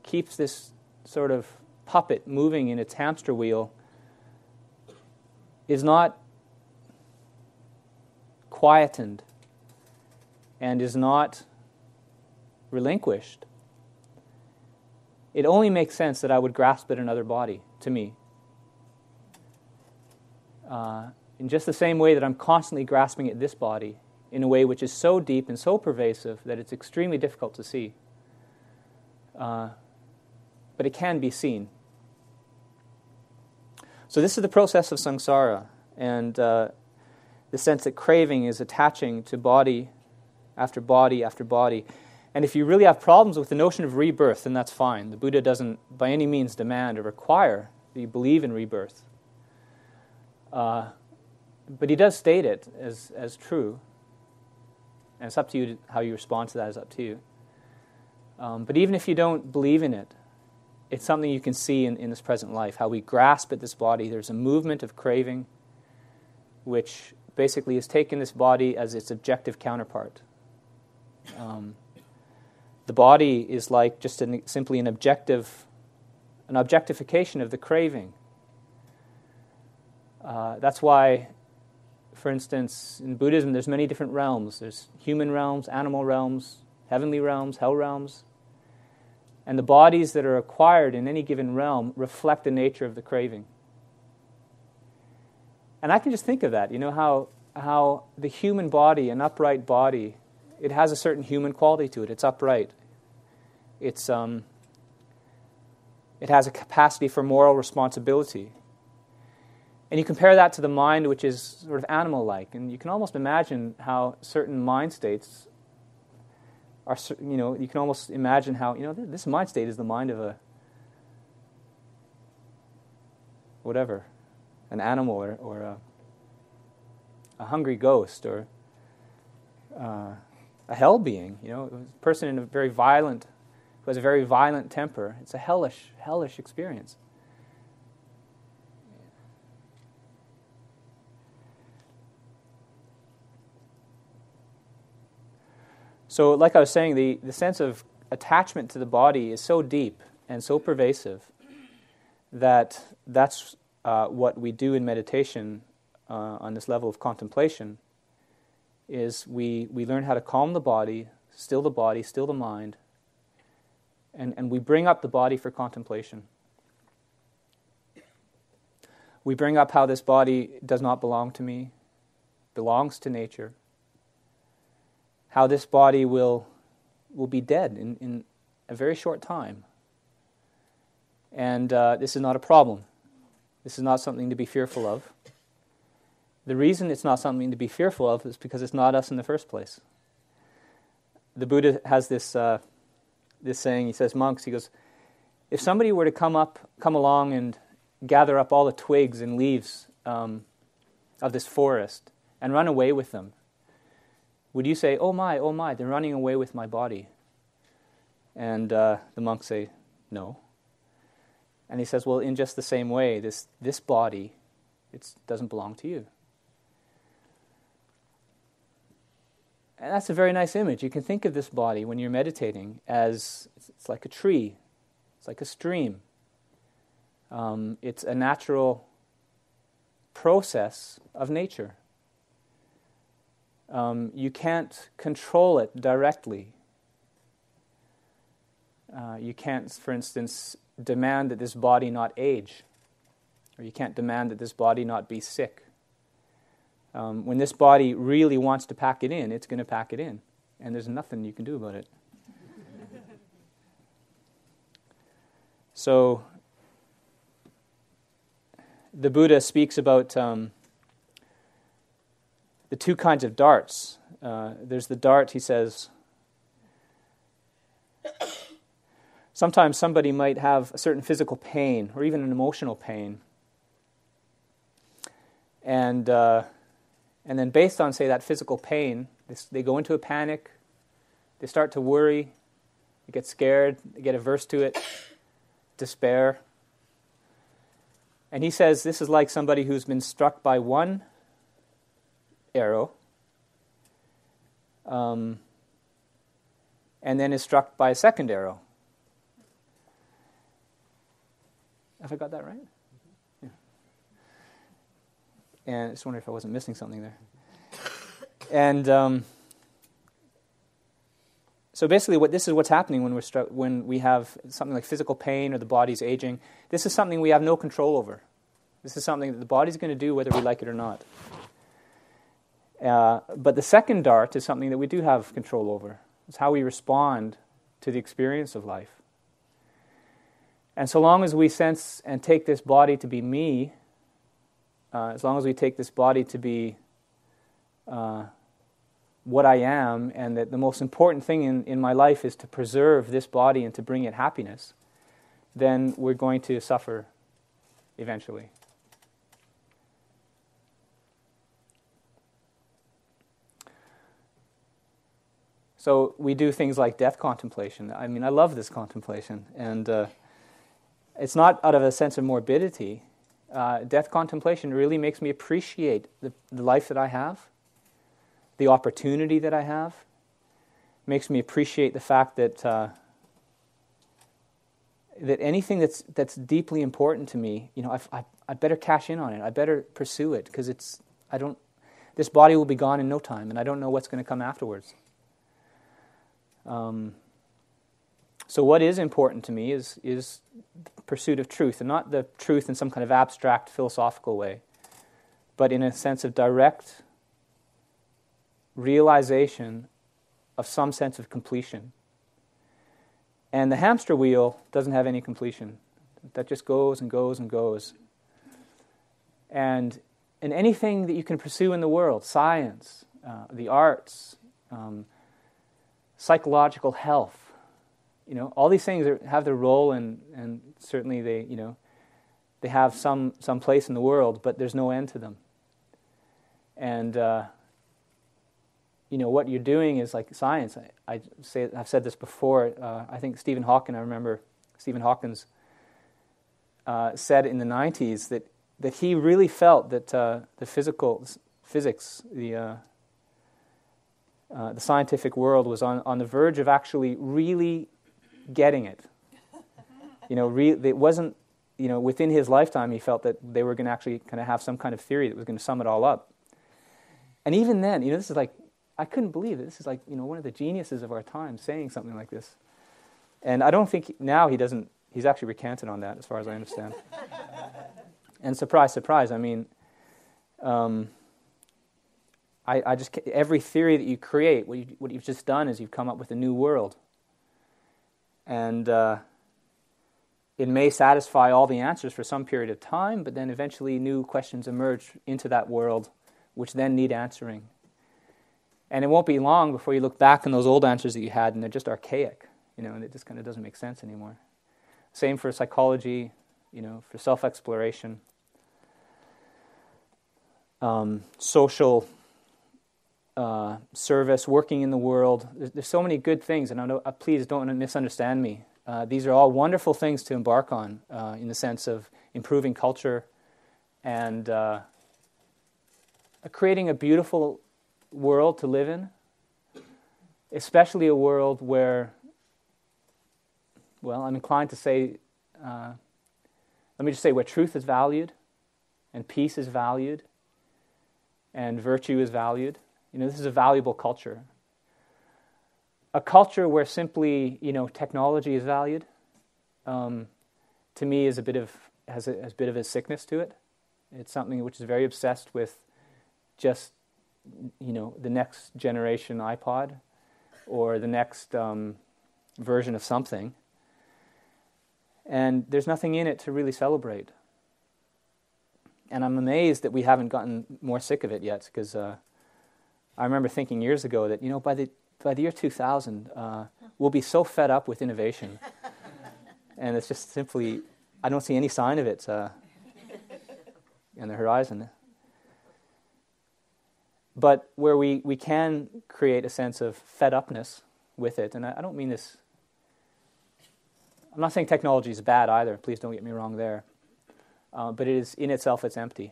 Speaker 1: keeps this sort of puppet moving in its hamster wheel is not quietened and is not relinquished, it only makes sense that I would grasp at another body to me. Uh, in just the same way that I'm constantly grasping at this body in a way which is so deep and so pervasive that it's extremely difficult to see. Uh, but it can be seen. So, this is the process of samsara, and uh, the sense that craving is attaching to body after body after body. And if you really have problems with the notion of rebirth, then that's fine. The Buddha doesn't by any means demand or require that you believe in rebirth. Uh, but he does state it as, as true. And it's up to you to, how you respond to that is up to you. Um, but even if you don't believe in it, it's something you can see in, in this present life. How we grasp at this body. There's a movement of craving, which basically has taken this body as its objective counterpart. Um, the body is like just an, simply an objective, an objectification of the craving. Uh, that's why, for instance, in Buddhism, there's many different realms. There's human realms, animal realms, heavenly realms, hell realms. And the bodies that are acquired in any given realm reflect the nature of the craving. And I can just think of that, you know, how, how the human body, an upright body, it has a certain human quality to it. It's upright. It's, um, it has a capacity for moral responsibility. And you compare that to the mind, which is sort of animal like. And you can almost imagine how certain mind states are, you know, you can almost imagine how, you know, this mind state is the mind of a, whatever, an animal or, or a, a hungry ghost or. Uh, a hell being, you know, a person in a very violent, who has a very violent temper. It's a hellish, hellish experience. So, like I was saying, the, the sense of attachment to the body is so deep and so pervasive that that's uh, what we do in meditation uh, on this level of contemplation is we, we learn how to calm the body, still the body, still the mind, and, and we bring up the body for contemplation. We bring up how this body does not belong to me, belongs to nature, how this body will, will be dead in, in a very short time. And uh, this is not a problem. This is not something to be fearful of. The reason it's not something to be fearful of is because it's not us in the first place. The Buddha has this, uh, this saying, he says, monks, he goes, if somebody were to come up, come along and gather up all the twigs and leaves um, of this forest and run away with them, would you say, oh my, oh my, they're running away with my body? And uh, the monks say, no. And he says, well, in just the same way, this, this body it doesn't belong to you. And that's a very nice image. You can think of this body when you're meditating as it's like a tree, it's like a stream. Um, it's a natural process of nature. Um, you can't control it directly. Uh, you can't, for instance, demand that this body not age, or you can't demand that this body not be sick. Um, when this body really wants to pack it in, it's going to pack it in, and there's nothing you can do about it. so, the Buddha speaks about um, the two kinds of darts. Uh, there's the dart, he says, sometimes somebody might have a certain physical pain or even an emotional pain. And, uh, and then, based on, say, that physical pain, they, they go into a panic, they start to worry, they get scared, they get averse to it, despair. And he says this is like somebody who's been struck by one arrow um, and then is struck by a second arrow. Have I got that right? Yeah. And I just wonder if I wasn't missing something there. And um, so basically, what this is what's happening when we're struck, when we have something like physical pain or the body's aging. This is something we have no control over. This is something that the body's going to do whether we like it or not. Uh, but the second dart is something that we do have control over. It's how we respond to the experience of life. And so long as we sense and take this body to be me, uh, as long as we take this body to be uh, what I am, and that the most important thing in, in my life is to preserve this body and to bring it happiness, then we're going to suffer eventually. So we do things like death contemplation. I mean, I love this contemplation, and uh, it's not out of a sense of morbidity. Uh, death contemplation really makes me appreciate the, the life that I have, the opportunity that I have. Makes me appreciate the fact that uh, that anything that's that's deeply important to me, you know, I, I, I better cash in on it. I better pursue it because it's I don't. This body will be gone in no time, and I don't know what's going to come afterwards. Um, so, what is important to me is, is pursuit of truth, and not the truth in some kind of abstract philosophical way, but in a sense of direct realization of some sense of completion. And the hamster wheel doesn't have any completion. That just goes and goes and goes. And in anything that you can pursue in the world, science, uh, the arts, um, psychological health. You know, all these things are, have their role, and, and certainly they, you know, they have some, some place in the world, but there's no end to them. And, uh, you know, what you're doing is like science. I, I say, I've said this before. Uh, I think Stephen Hawking, I remember Stephen Hawkins uh, said in the 90s that, that he really felt that uh, the physical, physics, the, uh, the scientific world was on, on the verge of actually really getting it. You know, re- it wasn't, you know, within his lifetime, he felt that they were going to actually kind of have some kind of theory that was going to sum it all up. And even then, you know, this is like, I couldn't believe it. This is like, you know, one of the geniuses of our time saying something like this. And I don't think now he doesn't, he's actually recanted on that, as far as I understand. and surprise, surprise, I mean, um, I, I just every theory that you create, what, you, what you've just done is you've come up with a new world, and uh, it may satisfy all the answers for some period of time, but then eventually new questions emerge into that world, which then need answering. And it won't be long before you look back on those old answers that you had, and they're just archaic, you know, and it just kind of doesn't make sense anymore. Same for psychology, you know, for self exploration, um, social uh, service, working in the world. There's, there's, so many good things, and I uh, please don't misunderstand me. Uh, these are all wonderful things to embark on uh, in the sense of improving culture and uh, creating a beautiful world to live in, especially a world where, well, I'm inclined to say, uh, let me just say, where truth is valued and peace is valued and virtue is valued. You know, this is a valuable culture. a culture where simply you know technology is valued, um, to me is a bit of has a, has a bit of a sickness to it. It's something which is very obsessed with just you know the next generation iPod or the next um, version of something, and there's nothing in it to really celebrate. And I'm amazed that we haven't gotten more sick of it yet, because uh, I remember thinking years ago that you know by the by the year 2000 uh, we'll be so fed up with innovation, <laughs> and it's just simply I don't see any sign of it uh, on the horizon. But where we, we can create a sense of fed upness with it, and I, I don't mean this, I'm not saying technology is bad either, please don't get me wrong there, uh, but it is in itself, it's empty.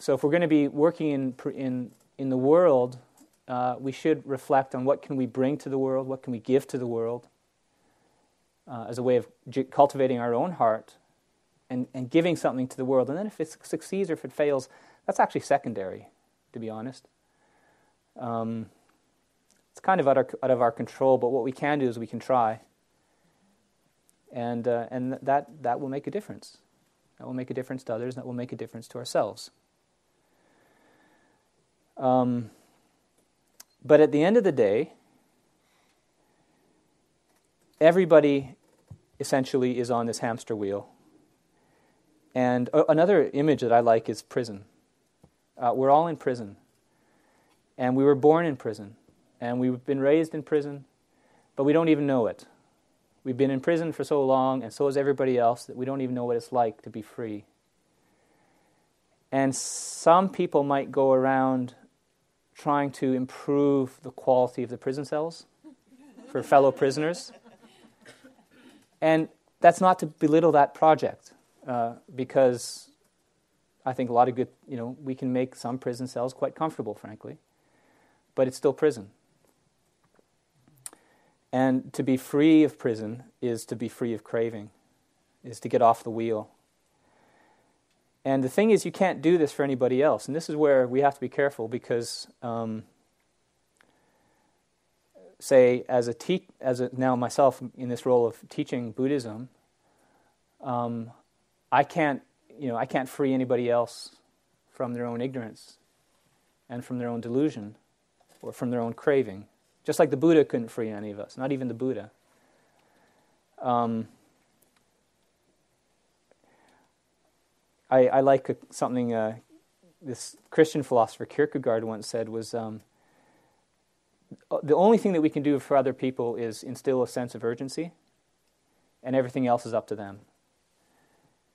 Speaker 1: So if we're going to be working in, in, in the world, uh, we should reflect on what can we bring to the world, what can we give to the world, uh, as a way of cultivating our own heart and, and giving something to the world. And then if it succeeds or if it fails, that's actually secondary, to be honest. Um, it's kind of out, our, out of our control, but what we can do is we can try. And, uh, and that, that will make a difference. That will make a difference to others, and that will make a difference to ourselves. Um, but at the end of the day, everybody essentially is on this hamster wheel. And another image that I like is prison. Uh, we're all in prison. And we were born in prison. And we've been raised in prison, but we don't even know it. We've been in prison for so long, and so is everybody else, that we don't even know what it's like to be free. And some people might go around trying to improve the quality of the prison cells for fellow prisoners. And that's not to belittle that project, uh, because I think a lot of good, you know, we can make some prison cells quite comfortable, frankly, but it's still prison. And to be free of prison is to be free of craving, is to get off the wheel. And the thing is, you can't do this for anybody else. And this is where we have to be careful because um, say as a te- as a, now myself in this role of teaching Buddhism, um, I can't you know I can't free anybody else from their own ignorance and from their own delusion or from their own craving. Just like the Buddha couldn't free any of us, not even the Buddha. Um, I, I, like a, something uh, this Christian philosopher Kierkegaard once said was um, the only thing that we can do for other people is instill a sense of urgency, and everything else is up to them.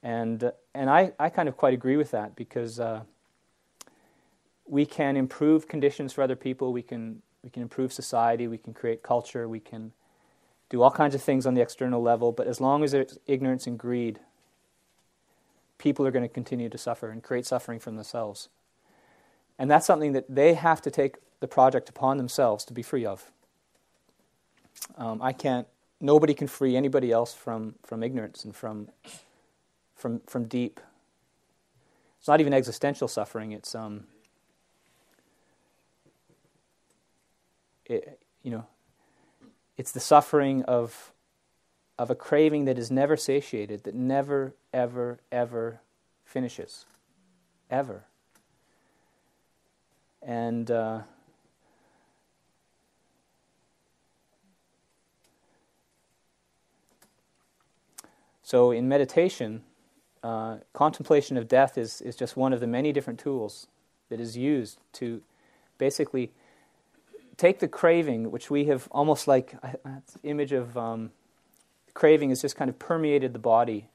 Speaker 1: And, and I, I kind of quite agree with that because uh, we can improve conditions for other people, we can, we can improve society, we can create culture, we can do all kinds of things on the external level, but as long as there's ignorance and greed, people are going to continue to suffer and create suffering for themselves. And that's something that they have to take the project upon themselves to be free of. Um, I can't, nobody can free anybody else from, from ignorance and from, from, from deep. It's not even existential suffering, it's, um, it, you know, it's the suffering of, of a craving that is never satiated, that never, ever, ever finishes. Ever. And uh, So, in meditation, uh, contemplation of death is, is just one of the many different tools that is used to basically take the craving, which we have almost like uh, image of um, craving is just kind of permeated the body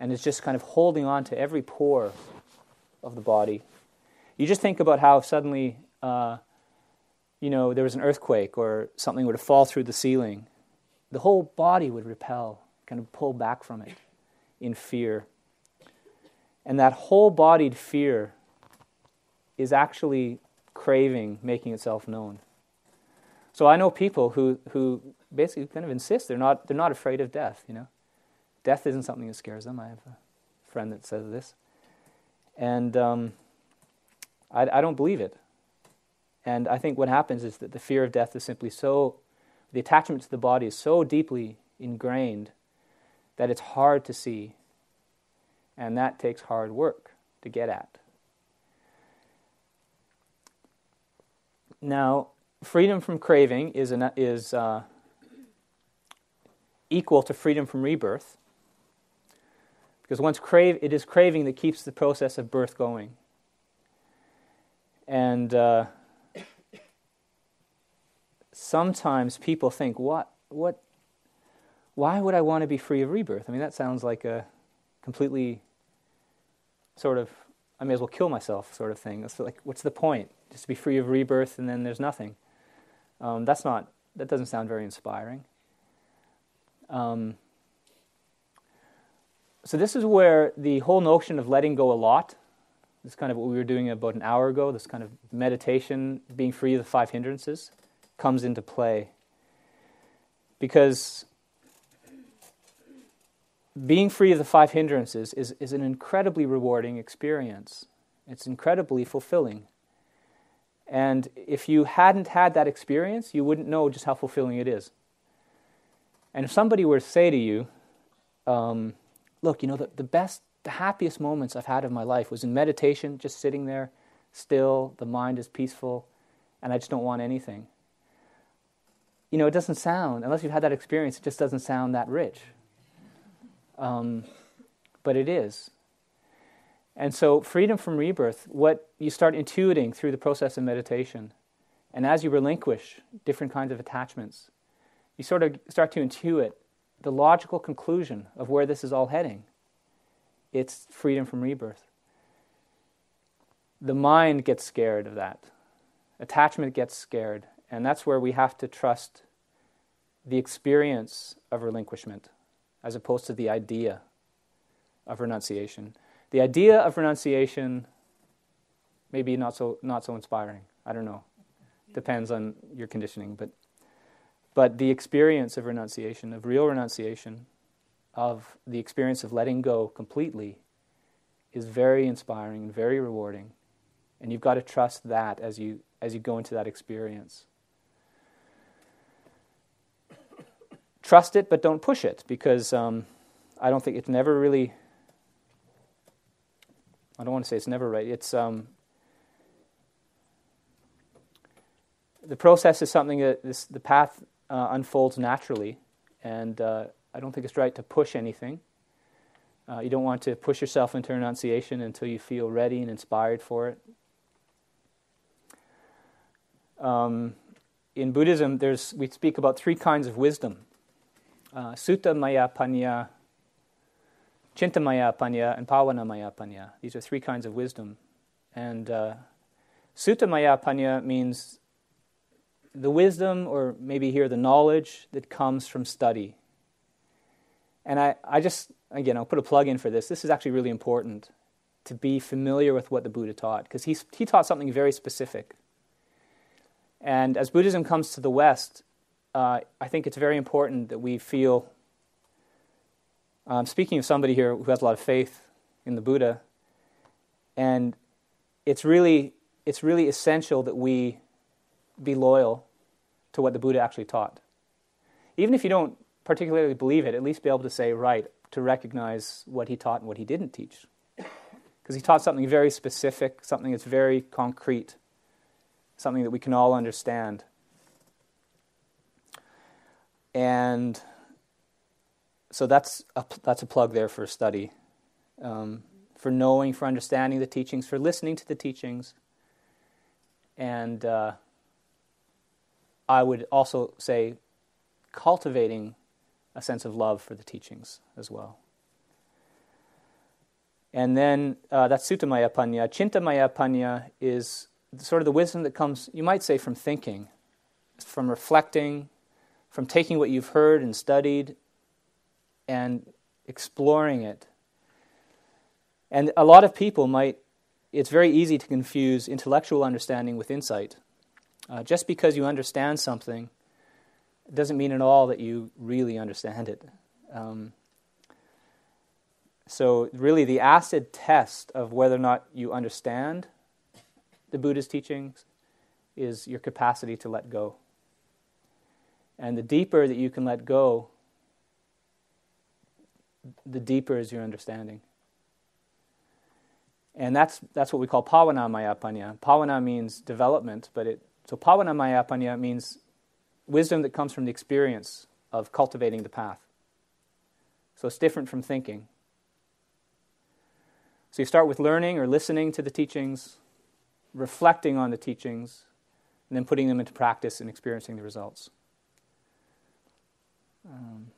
Speaker 1: and is just kind of holding on to every pore of the body. You just think about how suddenly, uh, you know, there was an earthquake or something were to fall through the ceiling, the whole body would repel kind of pull back from it in fear. And that whole bodied fear is actually craving making itself known. So I know people who, who basically kind of insist they're not, they're not afraid of death, you know. Death isn't something that scares them. I have a friend that says this. And um, I, I don't believe it. And I think what happens is that the fear of death is simply so, the attachment to the body is so deeply ingrained that it's hard to see. And that takes hard work to get at. Now, freedom from craving is, an, is uh, equal to freedom from rebirth. Because once crave, it is craving that keeps the process of birth going. And uh, sometimes people think, what, what, why would I want to be free of rebirth? I mean, that sounds like a completely sort of, I may as well kill myself sort of thing. It's like, what's the point? Just to be free of rebirth and then there's nothing. Um, that's not, that doesn't sound very inspiring. Um, so, this is where the whole notion of letting go a lot, this is kind of what we were doing about an hour ago, this kind of meditation, being free of the five hindrances, comes into play. Because being free of the five hindrances is, is an incredibly rewarding experience. It's incredibly fulfilling. And if you hadn't had that experience, you wouldn't know just how fulfilling it is. And if somebody were to say to you, um, look, you know, the, the best, the happiest moments I've had of my life was in meditation, just sitting there, still, the mind is peaceful, and I just don't want anything. You know, it doesn't sound, unless you've had that experience, it just doesn't sound that rich. Um, but it is. And so, freedom from rebirth, what you start intuiting through the process of meditation, and as you relinquish different kinds of attachments, you sort of start to intuit the logical conclusion of where this is all heading. It's freedom from rebirth. The mind gets scared of that. Attachment gets scared. And that's where we have to trust the experience of relinquishment as opposed to the idea of renunciation. The idea of renunciation may be not so, not so inspiring. I don't know. Depends on your conditioning. But but the experience of renunciation, of real renunciation, of the experience of letting go completely, is very inspiring and very rewarding. And you've got to trust that as you, as you go into that experience. Trust it, but don't push it, because um, I don't think it's never really. I don't want to say it's never right. It's um, the process is something that this, the path uh, unfolds naturally, and uh, I don't think it's right to push anything. Uh, you don't want to push yourself into renunciation until you feel ready and inspired for it. Um, in Buddhism, there's, we speak about three kinds of wisdom uh, Sutta Maya Panya, Chintamaya Panya, and Bhavanamaya Panya. These are three kinds of wisdom. And uh, Sutta Maya Panya means the wisdom, or maybe here the knowledge that comes from study. And I, I just, again, I'll put a plug in for this. This is actually really important to be familiar with what the Buddha taught, because he, he taught something very specific. And as Buddhism comes to the West, uh, I think it's very important that we feel. Um, speaking of somebody here who has a lot of faith in the Buddha, and it's really, it's really essential that we be loyal to what the Buddha actually taught. Even if you don't particularly believe it, at least be able to say, right, to recognize what he taught and what he didn't teach. Because he taught something very specific, something that's very concrete, something that we can all understand. And so that's a, that's a plug there for study, um, for knowing, for understanding the teachings, for listening to the teachings, and uh, I would also say cultivating a sense of love for the teachings as well. And then uh, that's Suttamaya Panya. Chintamaya Panya is sort of the wisdom that comes, you might say, from thinking, from reflecting, from taking what you've heard and studied and exploring it. And a lot of people might, it's very easy to confuse intellectual understanding with insight. Uh, just because you understand something doesn't mean at all that you really understand it. Um, so, really, the acid test of whether or not you understand the Buddha's teachings is your capacity to let go. And the deeper that you can let go, the deeper is your understanding. And that's, that's what we call Bhavana Mayapanya. Bhavana means development, but it, so Bhavana Mayapanya means wisdom that comes from the experience of cultivating the path. So it's different from thinking. So you start with learning or listening to the teachings, reflecting on the teachings, and then putting them into practice and experiencing the results. Um,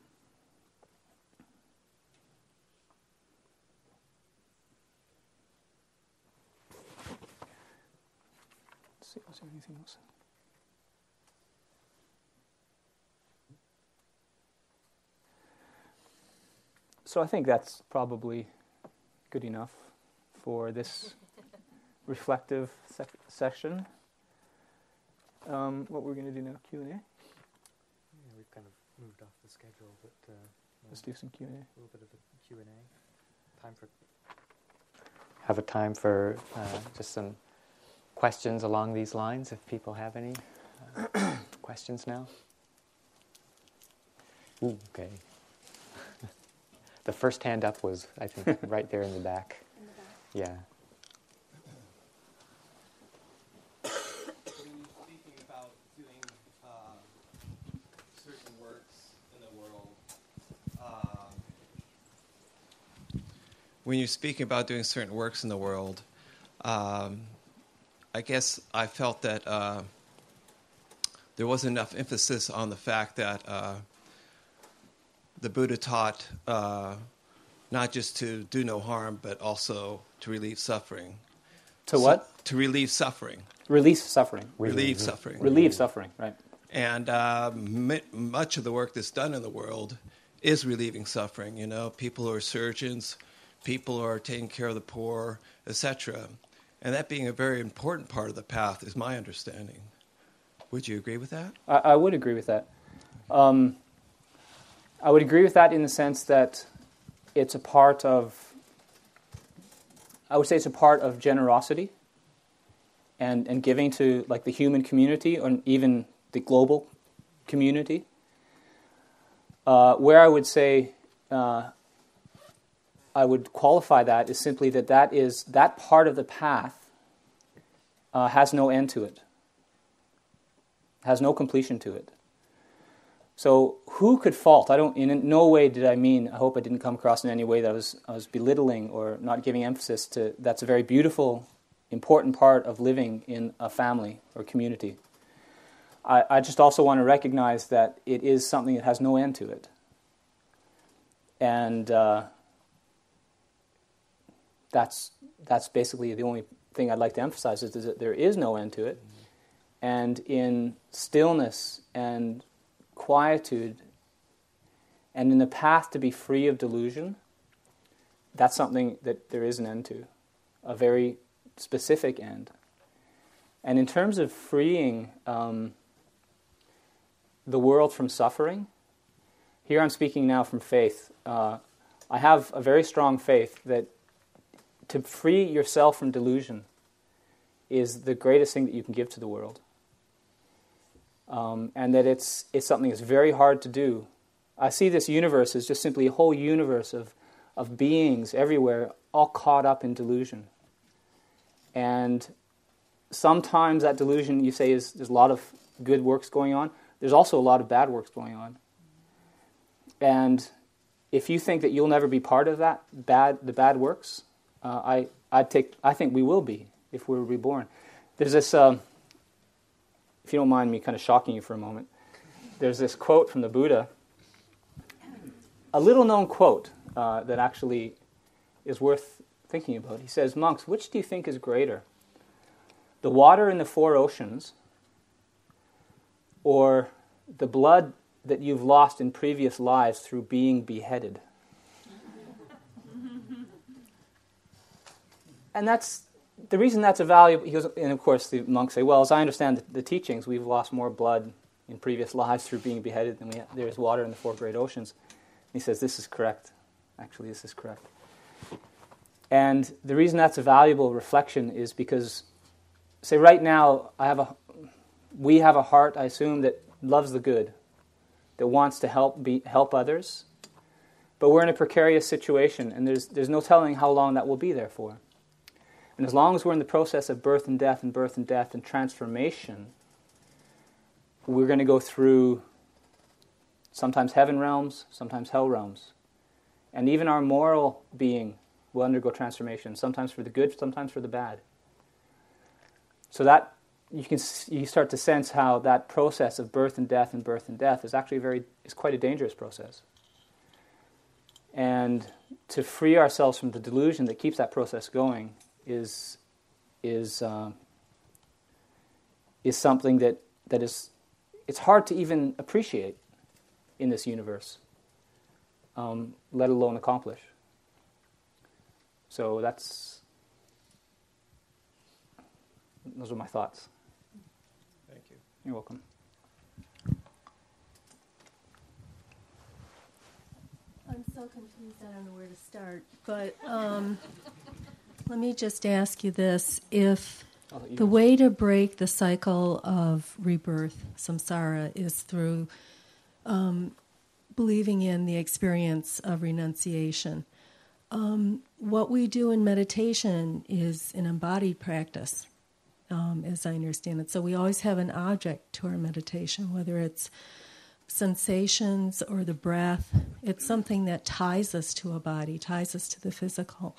Speaker 1: see, was there anything else? So I think that's probably good enough for this <laughs> reflective sec- session. Um, what we're going to do now? Q and A.
Speaker 2: Yeah, we've kind of moved off the schedule, but uh,
Speaker 1: Let's do some Q and A.
Speaker 2: a little bit of a Q and A. Time for
Speaker 4: Have a time for uh, just some questions along these lines if people have any uh, <clears throat> questions now. Ooh, okay. <laughs> the first hand up was, I think, <laughs> right there in the back.
Speaker 10: In the back.
Speaker 4: Yeah.
Speaker 11: when you're speaking about doing uh, certain works in the world, uh, when you're speaking about doing certain works in the world, um, I guess I felt that uh, there wasn't enough emphasis on the fact that uh, the Buddha taught uh, not just to do no harm, but also to relieve suffering.
Speaker 1: To
Speaker 11: So-
Speaker 1: what?
Speaker 11: To relieve suffering.
Speaker 1: Release suffering.
Speaker 11: Relieve suffering.
Speaker 1: Relieve suffering. Right.
Speaker 11: And uh, m- much of the work that's done in the world is relieving suffering. You know, people who are surgeons, people who are taking care of the poor, etc. And that being a very important part of the path is my understanding. Would you agree with that?
Speaker 1: I, I would agree with that. Um, I would agree with that in the sense that it's a part of, I would say it's a part of generosity and, and giving to like the human community or even the global community. Uh, where I would say uh, I would qualify that is simply that that is that part of the path uh, has no end to it has no completion to it. So who could fault? I don't. In no way did I mean. I hope I didn't come across in any way that I was I was belittling or not giving emphasis to. That's a very beautiful, important part of living in a family or community. I, I just also want to recognize that it is something that has no end to it, and uh, that's that's basically the only thing I'd like to emphasize is that there is no end to it and in stillness and quietude and in the path to be free of delusion, that's something that there is an end to, a very specific end. And in terms of freeing um, the world from suffering, here I'm speaking now from faith. Uh, I have a very strong faith that to free yourself from delusion is the greatest thing that you can give to the world um, and that it's, it's something that's very hard to do. I see this universe as just simply a whole universe of, of beings everywhere, all caught up in delusion. And sometimes that delusion, you say, is there's a lot of good works going on. There's also a lot of bad works going on. And if you think that you'll never be part of that bad, the bad works, uh, I, I take, I think we will be if we're reborn. There's this. Um, if you don't mind me kind of shocking you for a moment, there's this quote from the Buddha, a little known quote uh, that actually is worth thinking about. He says, Monks, which do you think is greater? The water in the four oceans or the blood that you've lost in previous lives through being beheaded? And that's the reason that's a valuable, he goes, and of course the monks say, well, as I understand the, the teachings, we've lost more blood in previous lives through being beheaded than we have, there's water in the four great oceans. And he says, this is correct. Actually, this is correct. And the reason that's a valuable reflection is because, say, right now, I have a, we have a heart, I assume, that loves the good, that wants to help be, help others. But we're in a precarious situation, and there's, there's no telling how long that will be there for. And as long as we're in the process of birth and death and birth and death and transformation, we're going to go through sometimes heaven realms, sometimes hell realms. And even our moral being will undergo transformation, sometimes for the good, sometimes for the bad. So that you can you start to sense how that process of birth and death and birth and death is actually very is quite a dangerous process. And to free ourselves from the delusion that keeps that process going is is uh, is something that that is it's hard to even appreciate in this universe, um, let alone accomplish. So that's those are my thoughts.
Speaker 11: Thank you.
Speaker 1: You're welcome.
Speaker 12: I'm so confused, I don't know where to start. But um, let me just ask you this. If the way to break the cycle of rebirth, samsara, is through um, believing in the experience of renunciation, um, what we do in meditation is an embodied practice, um, as I understand it. So we always have an object to our meditation, whether it's sensations or the breath. It's something that ties us to a body, ties us to the physical.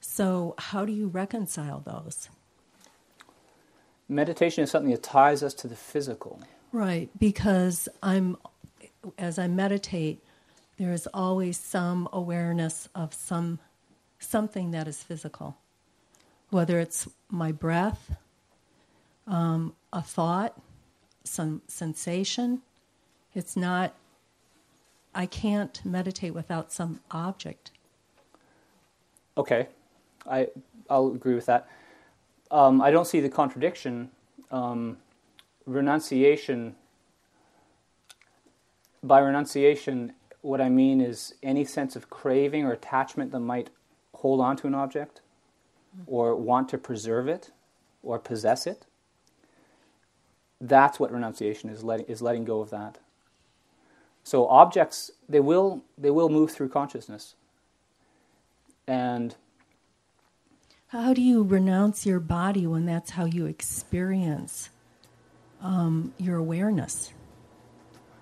Speaker 12: So, how do you reconcile those?
Speaker 1: Meditation is something that ties us to the physical.
Speaker 12: Right, because I'm, as I meditate, there is always some awareness of some something that is physical, whether it's my breath, um, a thought, some sensation. It's not. I can't meditate without some object.
Speaker 1: Okay, I I'll agree with that. Um, I don't see the contradiction. Um, renunciation. By renunciation, what I mean is any sense of craving or attachment that might hold on to an object, or want to preserve it, or possess it. That's what renunciation is letting is letting go of that. So objects they will they will move through consciousness. And
Speaker 12: How do you renounce your body when that's how you experience um, your awareness?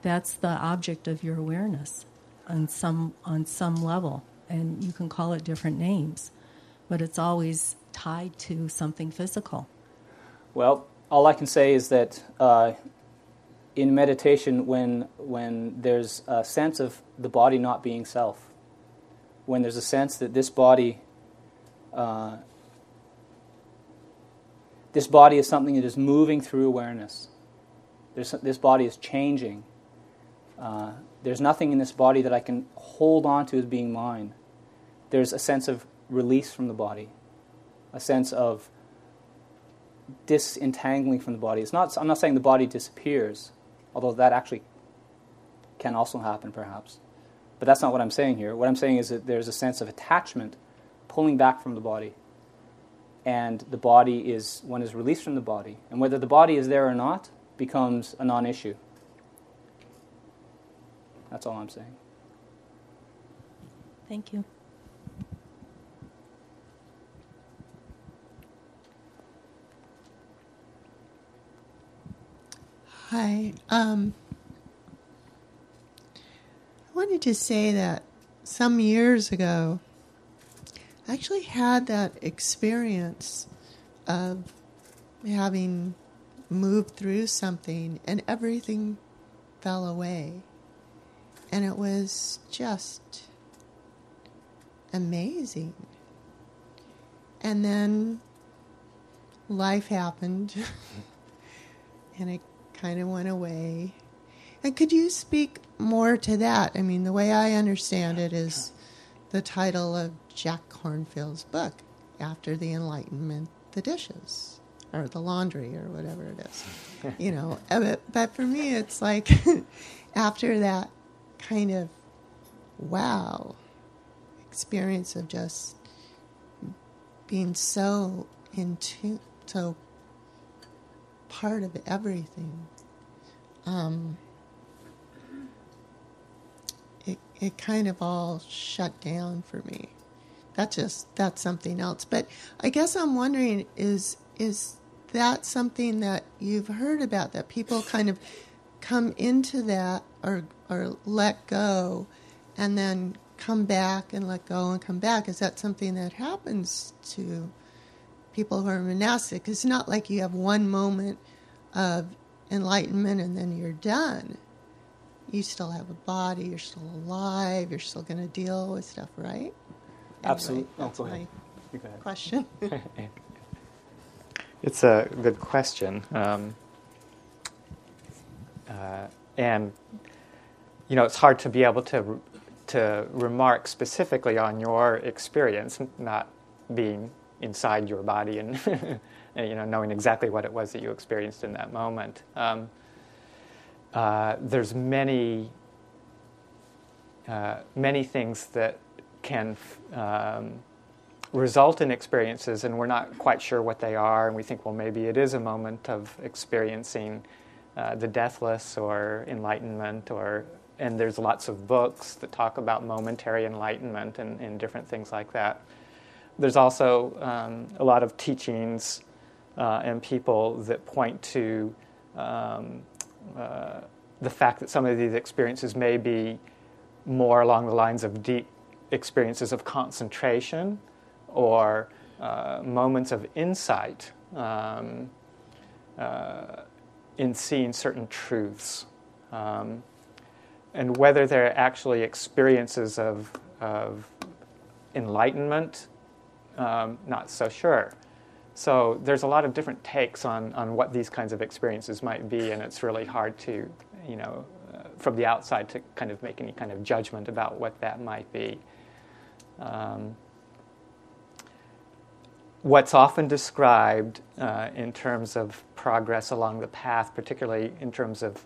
Speaker 12: That's the object of your awareness on some on some level, and you can call it different names, but it's always tied to something physical.
Speaker 1: Well, all I can say is that uh, in meditation, when when there's a sense of the body not being self, when there's a sense that this body, uh, this body is something that is moving through awareness. There's, this body is changing. Uh, there's nothing in this body that I can hold on to as being mine. There's a sense of release from the body, a sense of disentangling from the body. It's not, I'm not saying the body disappears, although that actually can also happen perhaps. But that's not what I'm saying here. What I'm saying is that there's a sense of attachment pulling back from the body. And the body is, one is released from the body. And whether the body is there or not becomes a non issue. That's all I'm saying.
Speaker 12: Thank you.
Speaker 13: Hi. Um, I wanted to say that some years ago, I actually had that experience of having moved through something and everything fell away. And it was just amazing. And then life happened <laughs> and it kind of went away. And could you speak more to that? I mean, the way I understand it is the title of Jack Kornfield's book, After the Enlightenment, The Dishes, or The Laundry, or whatever it is. <laughs> you know, uh, but, but for me, it's like <laughs> after that kind of wow experience of just being so in tune, so part of everything. Um, it it kind of all shut down for me. That's just that's something else. But I guess I'm wondering is is that something that you've heard about that people kind of come into that or or let go and then come back and let go and come back? Is that something that happens to people who are monastic? It's not like you have one moment of enlightenment and then you're done. You still have a body you're still alive you're still going to deal with stuff right
Speaker 1: Absolutely.
Speaker 13: Anyway, that's
Speaker 1: oh,
Speaker 13: my
Speaker 1: ahead. You go ahead.
Speaker 13: question <laughs>
Speaker 4: It's a good question. Um, uh, and, you know, it's hard to be able to, to remark specifically on your experience, not being inside your body and, and, <laughs> you know, knowing exactly what it was that you experienced in that moment. Um, uh, there's many, uh, many things that can um, result in experiences, and we're not quite sure what they are, and we think, well, maybe it is a moment of experiencing uh, the deathless or enlightenment, or and there's lots of books that talk about momentary enlightenment and, and different things like that. There's also um, a lot of teachings uh, and people that point to um, uh, the fact that some of these experiences may be more along the lines of deep experiences of concentration or uh, moments of insight um, uh, in seeing certain truths. Um, and whether they're actually experiences of, of enlightenment, um, not so sure. So there's a lot of different takes on, on what these kinds of experiences might be, and it's really hard to, you know, uh, from the outside to kind of make any kind of judgment about what that might be. Um, what's often described uh, in terms of progress along the path, particularly in terms of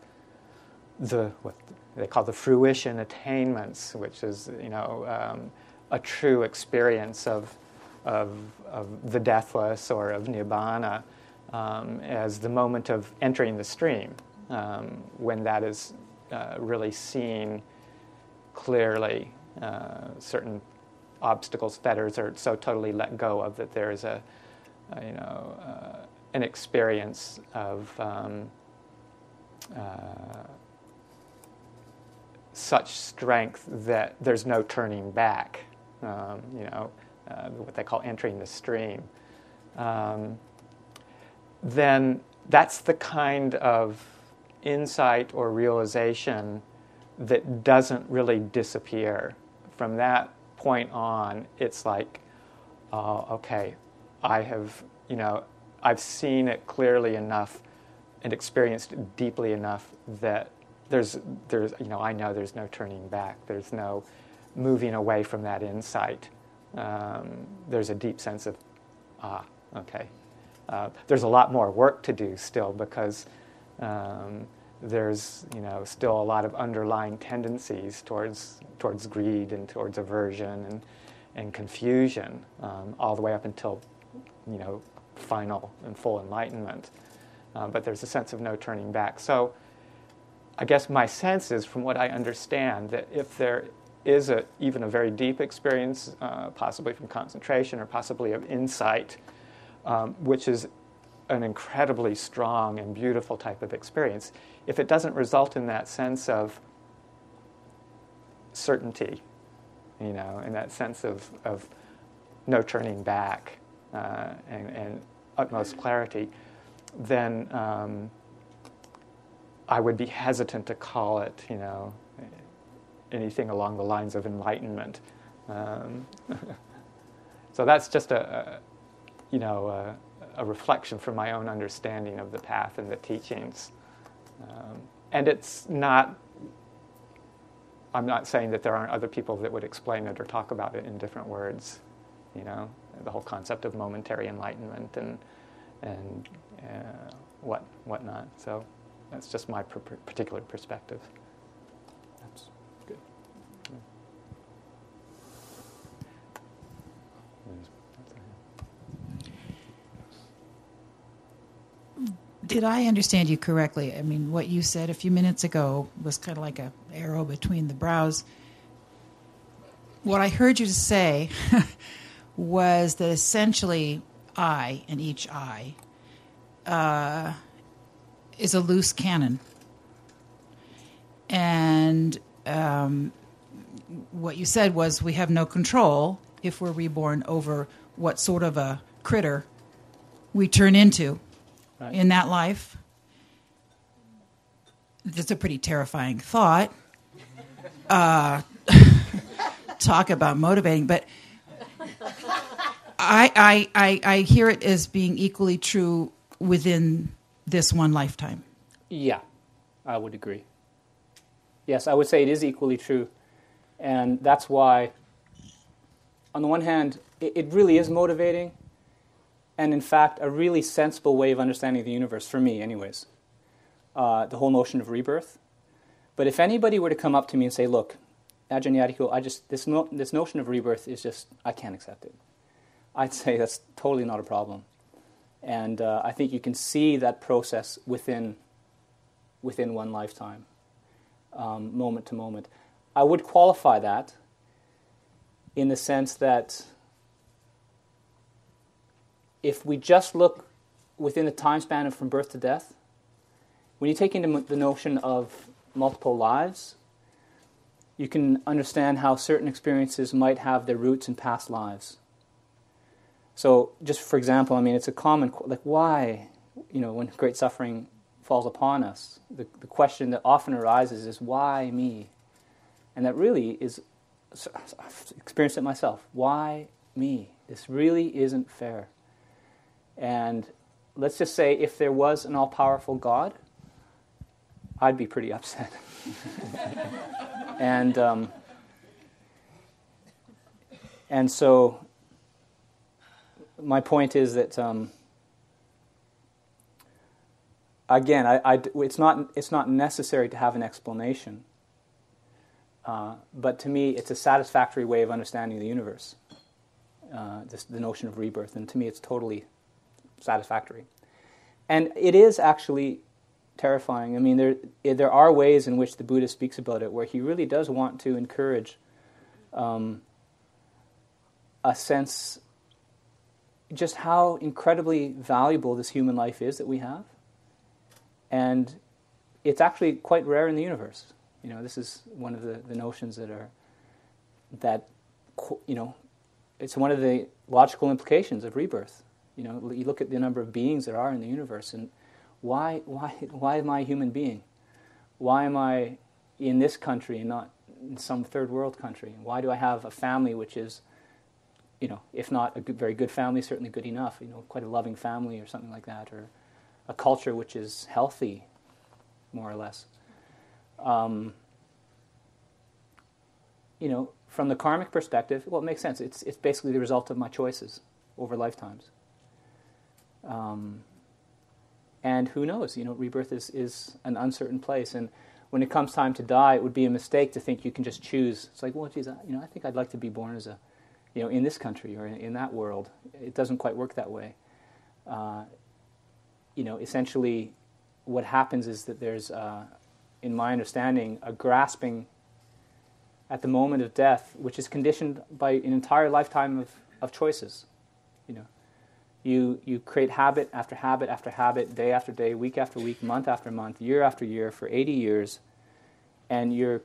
Speaker 4: the what they call the fruition attainments, which is you know um, a true experience of, of, of the deathless or of nibbana um, as the moment of entering the stream, um, when that is uh, really seen clearly, uh, certain obstacles, fetters are so totally let go of that there is a, a you know, uh, an experience of um, uh, such strength that there's no turning back. Um, you know, uh, what they call entering the stream. Um, then that's the kind of insight or realization that doesn't really disappear. From that point on, it's like, uh, okay, I have, you know, I've seen it clearly enough and experienced it deeply enough that there's, there's, you know, I know there's no turning back. There's no moving away from that insight. Um, there's a deep sense of, ah, okay. Uh, there's a lot more work to do still because um, there's you know still a lot of underlying tendencies towards towards greed and towards aversion and and confusion um, all the way up until you know final and full enlightenment. Uh, but there's a sense of no turning back. So I guess my sense is, from what I understand, that if there is a, even a very deep experience, uh, possibly from concentration or possibly of insight, um, which is an incredibly strong and beautiful type of experience, if it doesn't result in that sense of certainty, you know, in that sense of, of no turning back uh, and, and, utmost clarity, then um, I would be hesitant to call it, you know, anything along the lines of enlightenment. Um, <laughs> so that's just a, a you know, a, a, reflection from my own understanding of the path and the teachings. Um, and it's not, I'm not saying that there aren't other people that would explain it or talk about it in different words, you know, the whole concept of momentary enlightenment and, and uh, what, whatnot. So that's just my particular perspective.
Speaker 14: Did I understand you correctly? I mean, what you said a few minutes ago was kind of like a arrow between the brows. What I heard you say <laughs> was that essentially I and each I uh, is a loose cannon. And um, what you said was we have no control if we're reborn over what sort of a critter we turn into
Speaker 1: Right.
Speaker 14: in that life. That's a pretty terrifying thought. Uh, <laughs> talk about motivating, but I, I, I, I hear it as being equally true within this one lifetime.
Speaker 1: Yeah, I would agree. Yes, I would say it is equally true. And that's why, on the one hand, it, it really is motivating, and in fact, a really sensible way of understanding the universe, for me, anyways. Uh, the whole notion of rebirth. But if anybody were to come up to me and say, look, Ajahn Yatiko, I just, this, no, this notion of rebirth is just, I can't accept it. I'd say that's totally not a problem. And uh, I think you can see that process within, within one lifetime, um, moment to moment. I would qualify that in the sense that if we just look within the time span of from birth to death, when you take into the notion of multiple lives, you can understand how certain experiences might have their roots in past lives. So, just for example, I mean, it's a common like why, you know, when great suffering falls upon us, the, the question that often arises is why me, and that really is, I've experienced it myself. Why me? This really isn't fair. And let's just say if there was an all-powerful God, I'd be pretty upset. <laughs> and um, and so my point is that um, again, I, I, it's not it's not necessary to have an explanation, uh, but to me, it's a satisfactory way of understanding the universe. Uh, this, the notion of rebirth, and to me, it's totally satisfactory. And it is actually terrifying. I mean, there there are ways in which the Buddha speaks about it, where he really does want to encourage um, a sense just how incredibly valuable this human life is that we have, and it's actually quite rare in the universe. You know, this is one of the, the notions that are that you know, it's one of the logical implications of rebirth. You know, you look at the number of beings there are in the universe, and why, why, why am I a human being? Why am I in this country and not in some third world country? Why do I have a family which is, you know, if not a good, very good family, certainly good enough, you know, quite a loving family or something like that, or a culture which is healthy, more or less. Um, you know, from the karmic perspective, well, it makes sense. It's, it's basically the result of my choices over lifetimes. Um, and who knows? You know, rebirth is, is an uncertain place. And when it comes time to die, it would be a mistake to think you can just choose. It's like, well, geez, I, you know, I think I'd like to be born as a, you know, in this country or in, in that world. It doesn't quite work that way. Uh, you know, essentially, what happens is that there's, uh, in my understanding, a grasping at the moment of death, which is conditioned by an entire lifetime of, of choices. You know, you, you create habit after habit after habit, day after day, week after week, month after month, year after year for 80 years, and you're,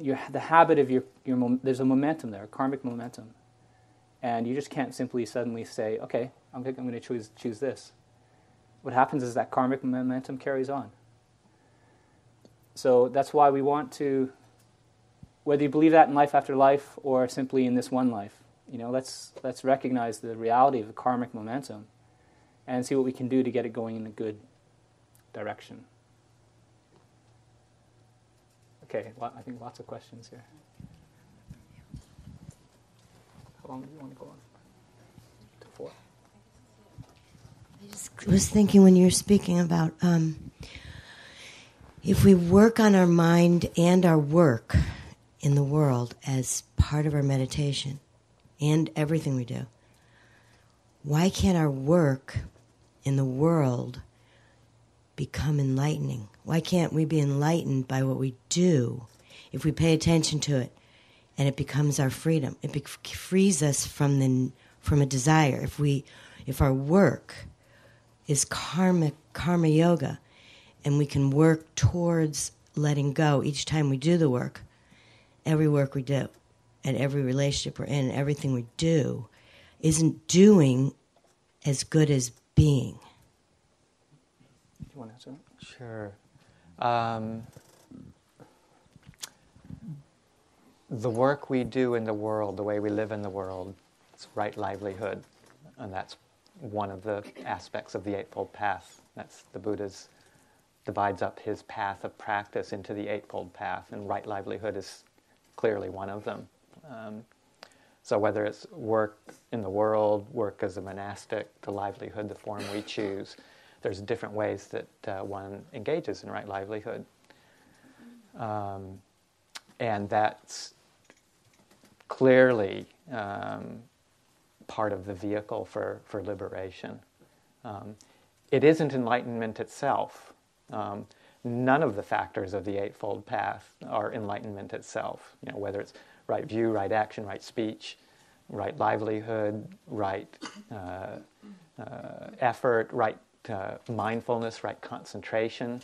Speaker 1: you're the habit of your, your there's a momentum there, a karmic momentum, and you just can't simply suddenly say, okay, I'm, I'm going to choose choose this. What happens is that karmic momentum carries on. So that's why we want to, whether you believe that in life after life or simply in this one life, you know, let's let's recognize the reality of the karmic momentum and see what we can do to get it going in a good direction. Okay, I think lots of questions here. How long do you want to go on? To four.
Speaker 15: I just was thinking when you were speaking about um, if we work on our mind and our work in the world as part of our meditation and everything we do, why can't our work in the world become enlightening? Why can't we be enlightened by what we do if we pay attention to it and it becomes our freedom? It be- frees us from the from a desire. If we if our work is karma karma yoga and we can work towards letting go each time we do the work, every work we do and every relationship we're in, everything we do isn't doing as good as being.
Speaker 1: Do you want to answer that?
Speaker 4: Sure. Um, the work we do in the world, the way we live in the world, it's right livelihood, and that's one of the aspects of the Eightfold Path. That's the Buddha's divides up his path of practice into the Eightfold Path, and right livelihood is clearly one of them. Um, so whether it's work in the world, work as a monastic, the livelihood, the form we choose, there's different ways that uh, one engages in right livelihood. Um, and that's clearly um, part of the vehicle for, for liberation. Um, it isn't enlightenment itself. Um, none of the factors of the Eightfold Path are enlightenment itself. You know, whether it's right view, right action, right speech, right livelihood, right uh, uh, effort, right uh, mindfulness, right concentration.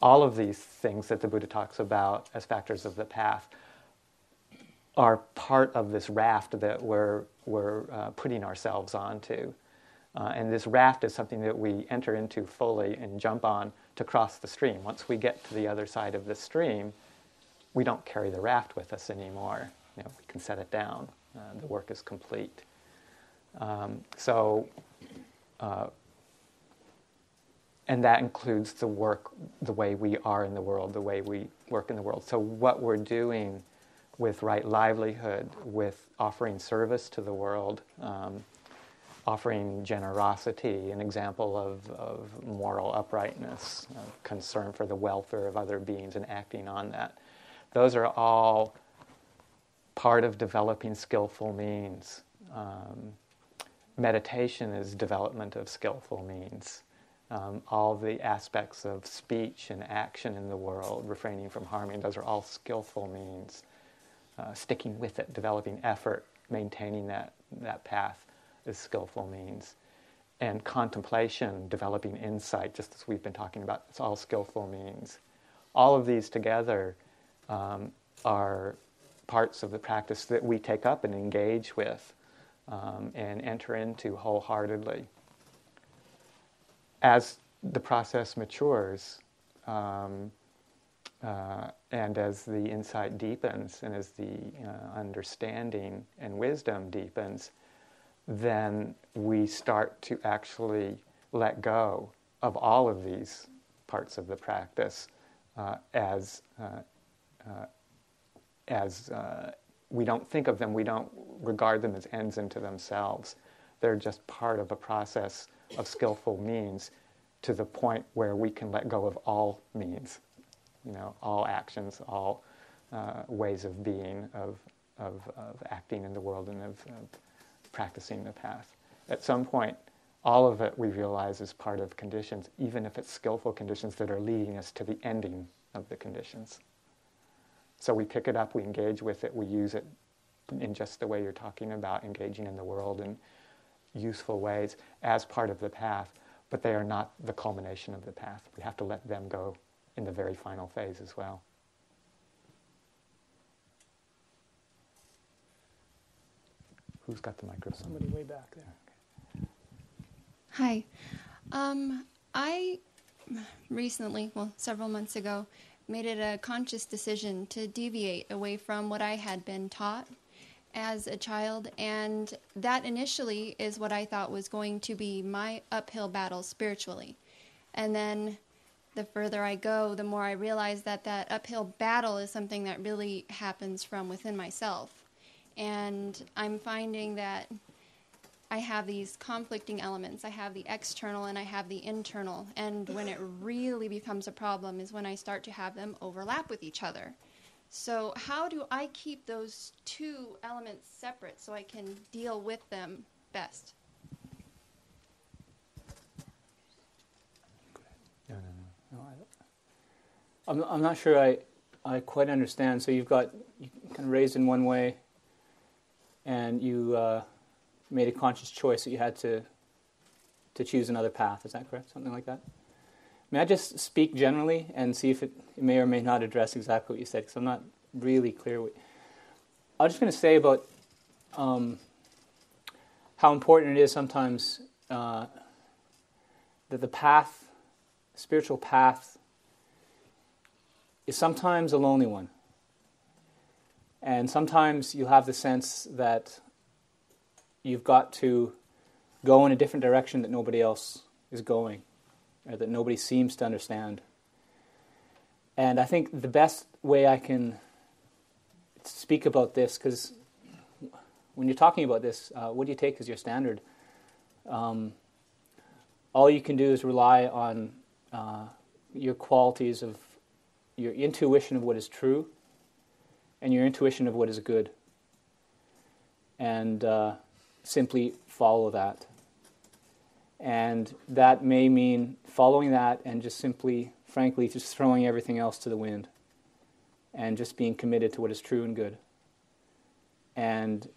Speaker 4: All of these things that the Buddha talks about as factors of the path are part of this raft that we're, we're uh, putting ourselves onto. Uh, and this raft is something that we enter into fully and jump on to cross the stream. Once we get to the other side of the stream, we don't carry the raft with us anymore. You know, we can set it down. Uh, the work is complete. Um, so, uh, and that includes the work, the way we are in the world, the way we work in the world. So, what we're doing with right livelihood, with offering service to the world, um, offering generosity, an example of, of moral uprightness, uh, concern for the welfare of other beings, and acting on that. Those are all part of developing skillful means. Um, meditation is development of skillful means. Um, all the aspects of speech and action in the world, refraining from harming, those are all skillful means. Uh, sticking with it, developing effort, maintaining that, that path is skillful means. And contemplation, developing insight, just as we've been talking about, it's all skillful means. All of these together um, are parts of the practice that we take up and engage with um, and enter into wholeheartedly. As the process matures, um, uh, and as the insight deepens and as the uh, understanding and wisdom deepens, then we start to actually let go of all of these parts of the practice uh, as uh, as uh, we don't think of them, we don't regard them as ends into themselves. They're just part of a process of skillful means to the point where we can let go of all means, you know, all actions, all uh, ways of being, of, of, of, acting in the world, and of, of practicing the path. At some point, all of it we realize is part of conditions, even if it's skillful conditions that are leading us to the ending of the conditions. So we pick it up, we engage with it, we use it in just the way you're talking about, engaging in the world in useful ways as part of the path, but they are not the culmination of the path. We have to let them go in the very final phase as well. Who's got the microphone?
Speaker 1: Somebody way back there.
Speaker 16: Hi. Um, I recently, well, several months ago, made it a conscious decision to deviate away from what I had been taught as a child, and that initially is what I thought was going to be my uphill battle spiritually. And then the further I go, the more I realize that that uphill battle is something that really happens from within myself. And I'm finding that I have these conflicting elements. I have the external and I have the internal. And when it really becomes a problem is when I start to have them overlap with each other. So, how do I keep those two elements separate so I can deal with them best?
Speaker 4: No, no,
Speaker 1: I'm, I'm not sure I, I quite understand. So you've got you kind of raised in one way, and you uh, made a conscious choice that you had to to choose another path. Is that correct? Something like that. May I just speak generally and see if it, it may or may not address exactly what you said? Because I'm not really clear. What, I was just going to say about um, how important it is sometimes uh, that the path, spiritual path, is sometimes a lonely one. And sometimes you'll have the sense that you've got to go in a different direction that nobody else is going, or that nobody seems to understand. And I think the best way I can speak about this, because when you're talking about this, uh, what do you take as your standard? Um, all you can do is rely on uh, your qualities of your intuition of what is true and your intuition of what is good. And uh, simply follow that. And that may mean following that and just simply, frankly, just throwing everything else to the wind and just being committed to what is true and good. And,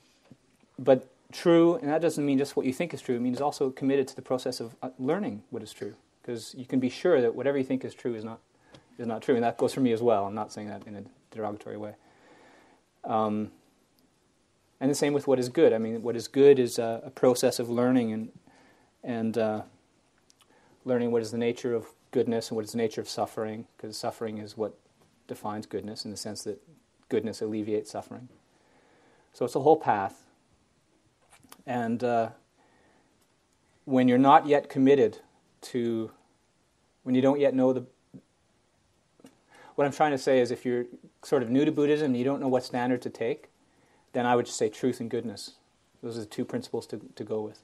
Speaker 1: but true, and that doesn't mean just what you think is true, it means also committed to the process of uh, learning what is true. Because you can be sure that whatever you think is true is not, is not true. And that goes for me as well. I'm not saying that in a derogatory way. Um, and the same with what is good. I mean, what is good is a, a process of learning and, and uh, learning what is the nature of goodness and what is the nature of suffering, because suffering is what defines goodness in the sense that goodness alleviates suffering. So it's a whole path. And uh, when you're not yet committed to, when you don't yet know the, what I'm trying to say is if you're sort of new to Buddhism and you don't know what standard to take, then I would just say truth and goodness. Those are the two principles to, to go with.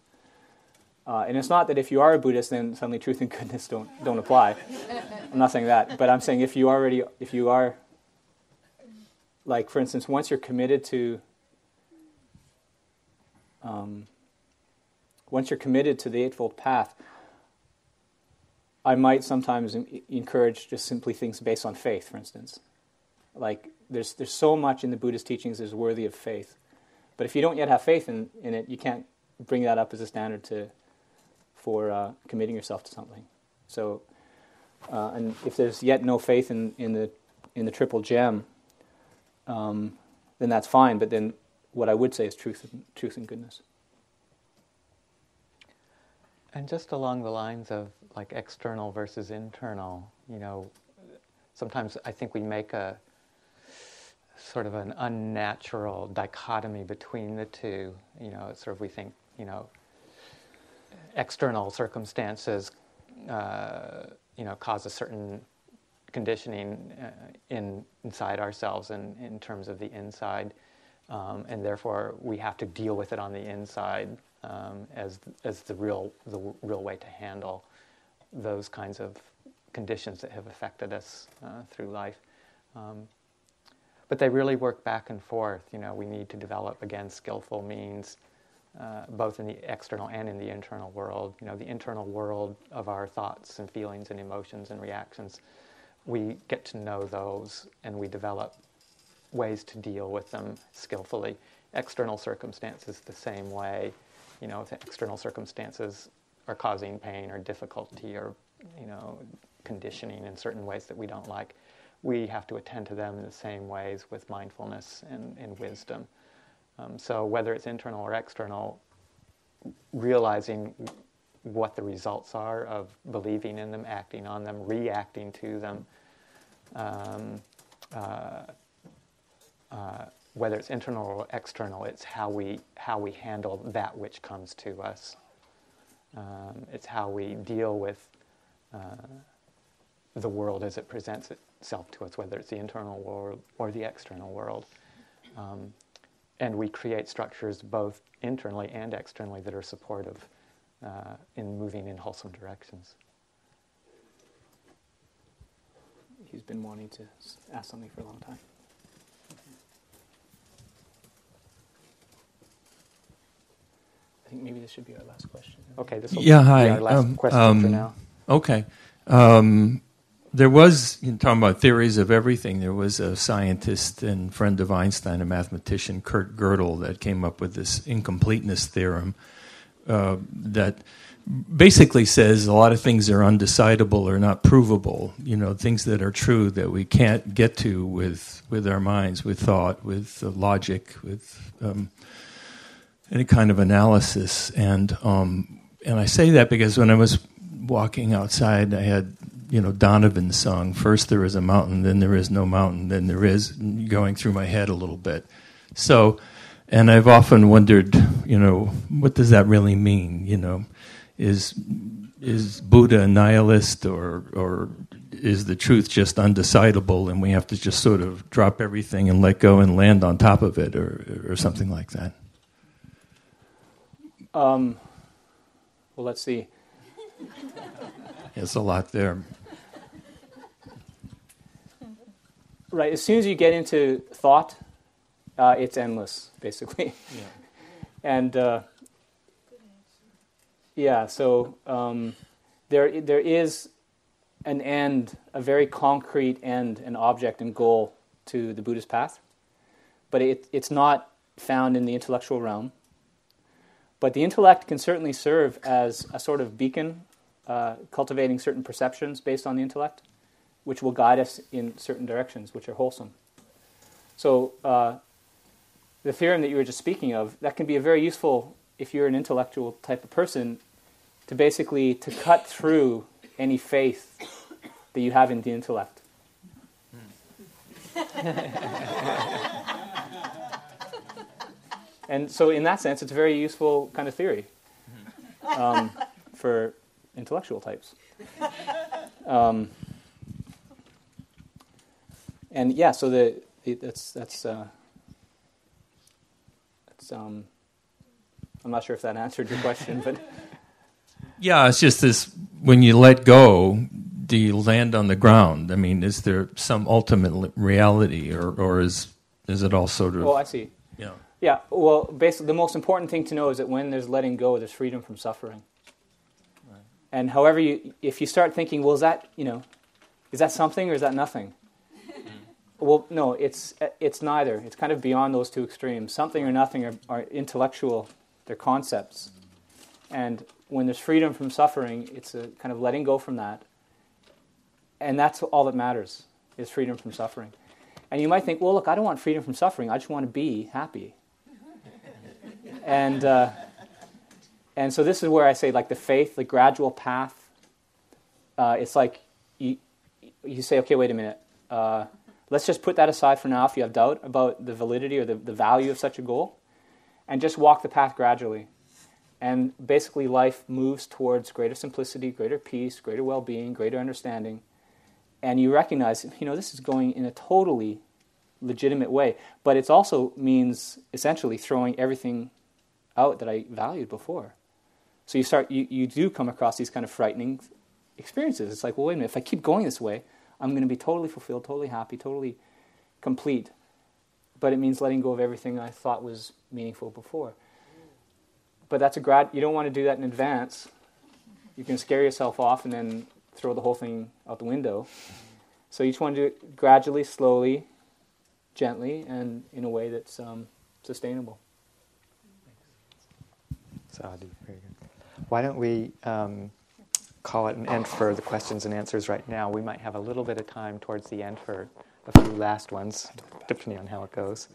Speaker 1: Uh, and it's not that if you are a Buddhist, then suddenly truth and <laughs> goodness don't, don't apply. I'm not saying that. But I'm saying if you already, if you are, like, for instance, once you're committed to, um, once you're committed to the Eightfold Path, I might sometimes encourage just simply things based on faith, for instance. Like, there's, there's so much in the Buddhist teachings that is worthy of faith. But if you don't yet have faith in, in it, you can't bring that up as a standard to, for uh, committing yourself to something. So, uh, and if there's yet no faith in, in, the, in the triple gem, um, then that's fine. But then what I would say is truth and, truth and goodness.
Speaker 4: And just along the lines of like external versus internal, you know, sometimes I think we make a sort of an unnatural dichotomy between the two. You know, sort of we think, you know, external circumstances, uh, you know, cause a certain conditioning uh, in inside ourselves and in terms of the inside, um, and therefore we have to deal with it on the inside um, as as the real the real way to handle those kinds of conditions that have affected us uh, through life. Um, but they really work back and forth. You know, we need to develop again skillful means, uh, both in the external and in the internal world. You know, the internal world of our thoughts and feelings and emotions and reactions. We get to know those, and we develop ways to deal with them skillfully. External circumstances the same way you know, if external circumstances are causing pain or difficulty or, you know, conditioning in certain ways that we don't like, we have to attend to them in the same ways with mindfulness and, and wisdom. Um, so whether it's internal or external, realizing what the results are of believing in them, acting on them, reacting to them, um, uh, uh, whether it's internal or external, it's how we, how we handle that which comes to us. Um, it's how we deal with uh, the world as it presents itself to us, whether it's the internal world or the external world. Um, and we create structures both internally and externally that are supportive uh, in moving in wholesome directions.
Speaker 1: He's been wanting to ask something for a long time. I think maybe this should be our last question.
Speaker 4: Okay, this
Speaker 17: will yeah, hi.
Speaker 4: our last
Speaker 17: um,
Speaker 4: question
Speaker 17: um,
Speaker 4: for now.
Speaker 17: Okay. Um, there was, in talking about theories of everything, there was a scientist and friend of Einstein, a mathematician, Kurt Gödel, that came up with this incompleteness theorem uh, that basically says a lot of things are undecidable or not provable. You know, things that are true that we can't get to with with our minds, with thought, with logic, with um, any kind of analysis. And um, and I say that because when I was walking outside, I had you know Donovan's song. First there is a mountain, then there is no mountain, then there is going through my head a little bit. So, and I've often wondered, you know, what does that really mean? You know, is is Buddha a nihilist or or is the truth just undecidable and we have to just sort of drop everything and let go and land on top of it or or something like that?
Speaker 1: Um, well, let's see.
Speaker 17: There's a lot there.
Speaker 1: Right. As soon as you get into thought, uh, it's endless, basically.
Speaker 17: Yeah. <laughs>
Speaker 1: and uh, yeah, so um, there there is an end, a very concrete end, an object and goal to the Buddhist path, but it, it's not found in the intellectual realm. But the intellect can certainly serve as a sort of beacon, uh, cultivating certain perceptions based on the intellect which will guide us in certain directions, which are wholesome. So, uh, the theorem that you were just speaking of, that can be a very useful if you're an intellectual type of person to basically to cut through any faith that you have in the intellect. <laughs> and so, in that sense, it's a very useful kind of theory um, for intellectual types. <laughs> Um, and yeah, so the, the that's that's uh, that's um, I'm not sure if that answered your question, but <laughs>
Speaker 17: yeah, it's just this when you let go, do you land on the ground? I mean, is there some ultimate reality, or or is is it all sort of?
Speaker 1: Oh, I see.
Speaker 17: Yeah.
Speaker 1: Yeah. Well, basically, the most important thing to know is that when there's letting go, there's freedom from suffering. Right. And however you, if you start thinking, well, is that you know, is that something or is that nothing? Well, no, it's it's neither. It's kind of beyond those two extremes. Something or nothing are, are intellectual; they're concepts. And when there's freedom from suffering, it's a kind of letting go from that. And that's all that matters is freedom from suffering. And you might think, well, look, I don't want freedom from suffering. I just want to be happy. <laughs> and uh, and so this is where I say, like the faith, the gradual path. Uh, it's like you you say, okay, wait a minute. Uh, Let's just put that aside for now if you have doubt about the validity or the, the value of such a goal, and just walk the path gradually. And basically, life moves towards greater simplicity, greater peace, greater well being, greater understanding. And you recognize, you know, this is going in a totally legitimate way. But it also means essentially throwing everything out that I valued before. So you start, you, you do come across these kind of frightening experiences. It's like, well, wait a minute, if I keep going this way, I'm going to be totally fulfilled, totally happy, totally complete. But it means letting go of everything I thought was meaningful before. But that's a grad. You don't want to do that in advance. You can scare yourself off and then throw the whole thing out the window. So you just want to do it gradually, slowly, gently, and in a way that's um, sustainable.
Speaker 4: Very good. Why don't we um, call it an end for the questions and answers right now. We might have a little bit of time towards the end for a few last ones, depending on how it goes.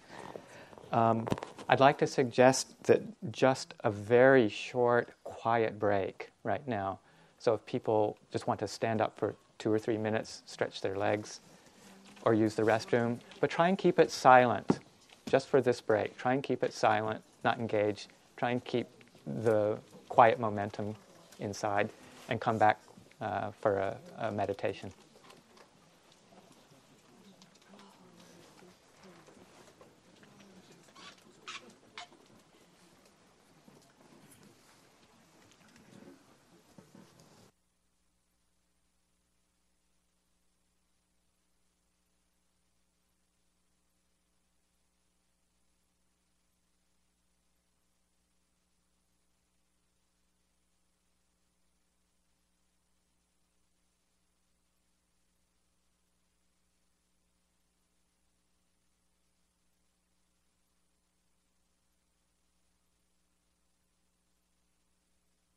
Speaker 4: Um, I'd like to suggest that just a very short, quiet break right now. So if people just want to stand up for two or three minutes, stretch their legs, or use the restroom, but try and keep it silent just for this break. Try and keep it silent, not engaged. Try and keep the quiet momentum inside and come back uh, for a, a meditation.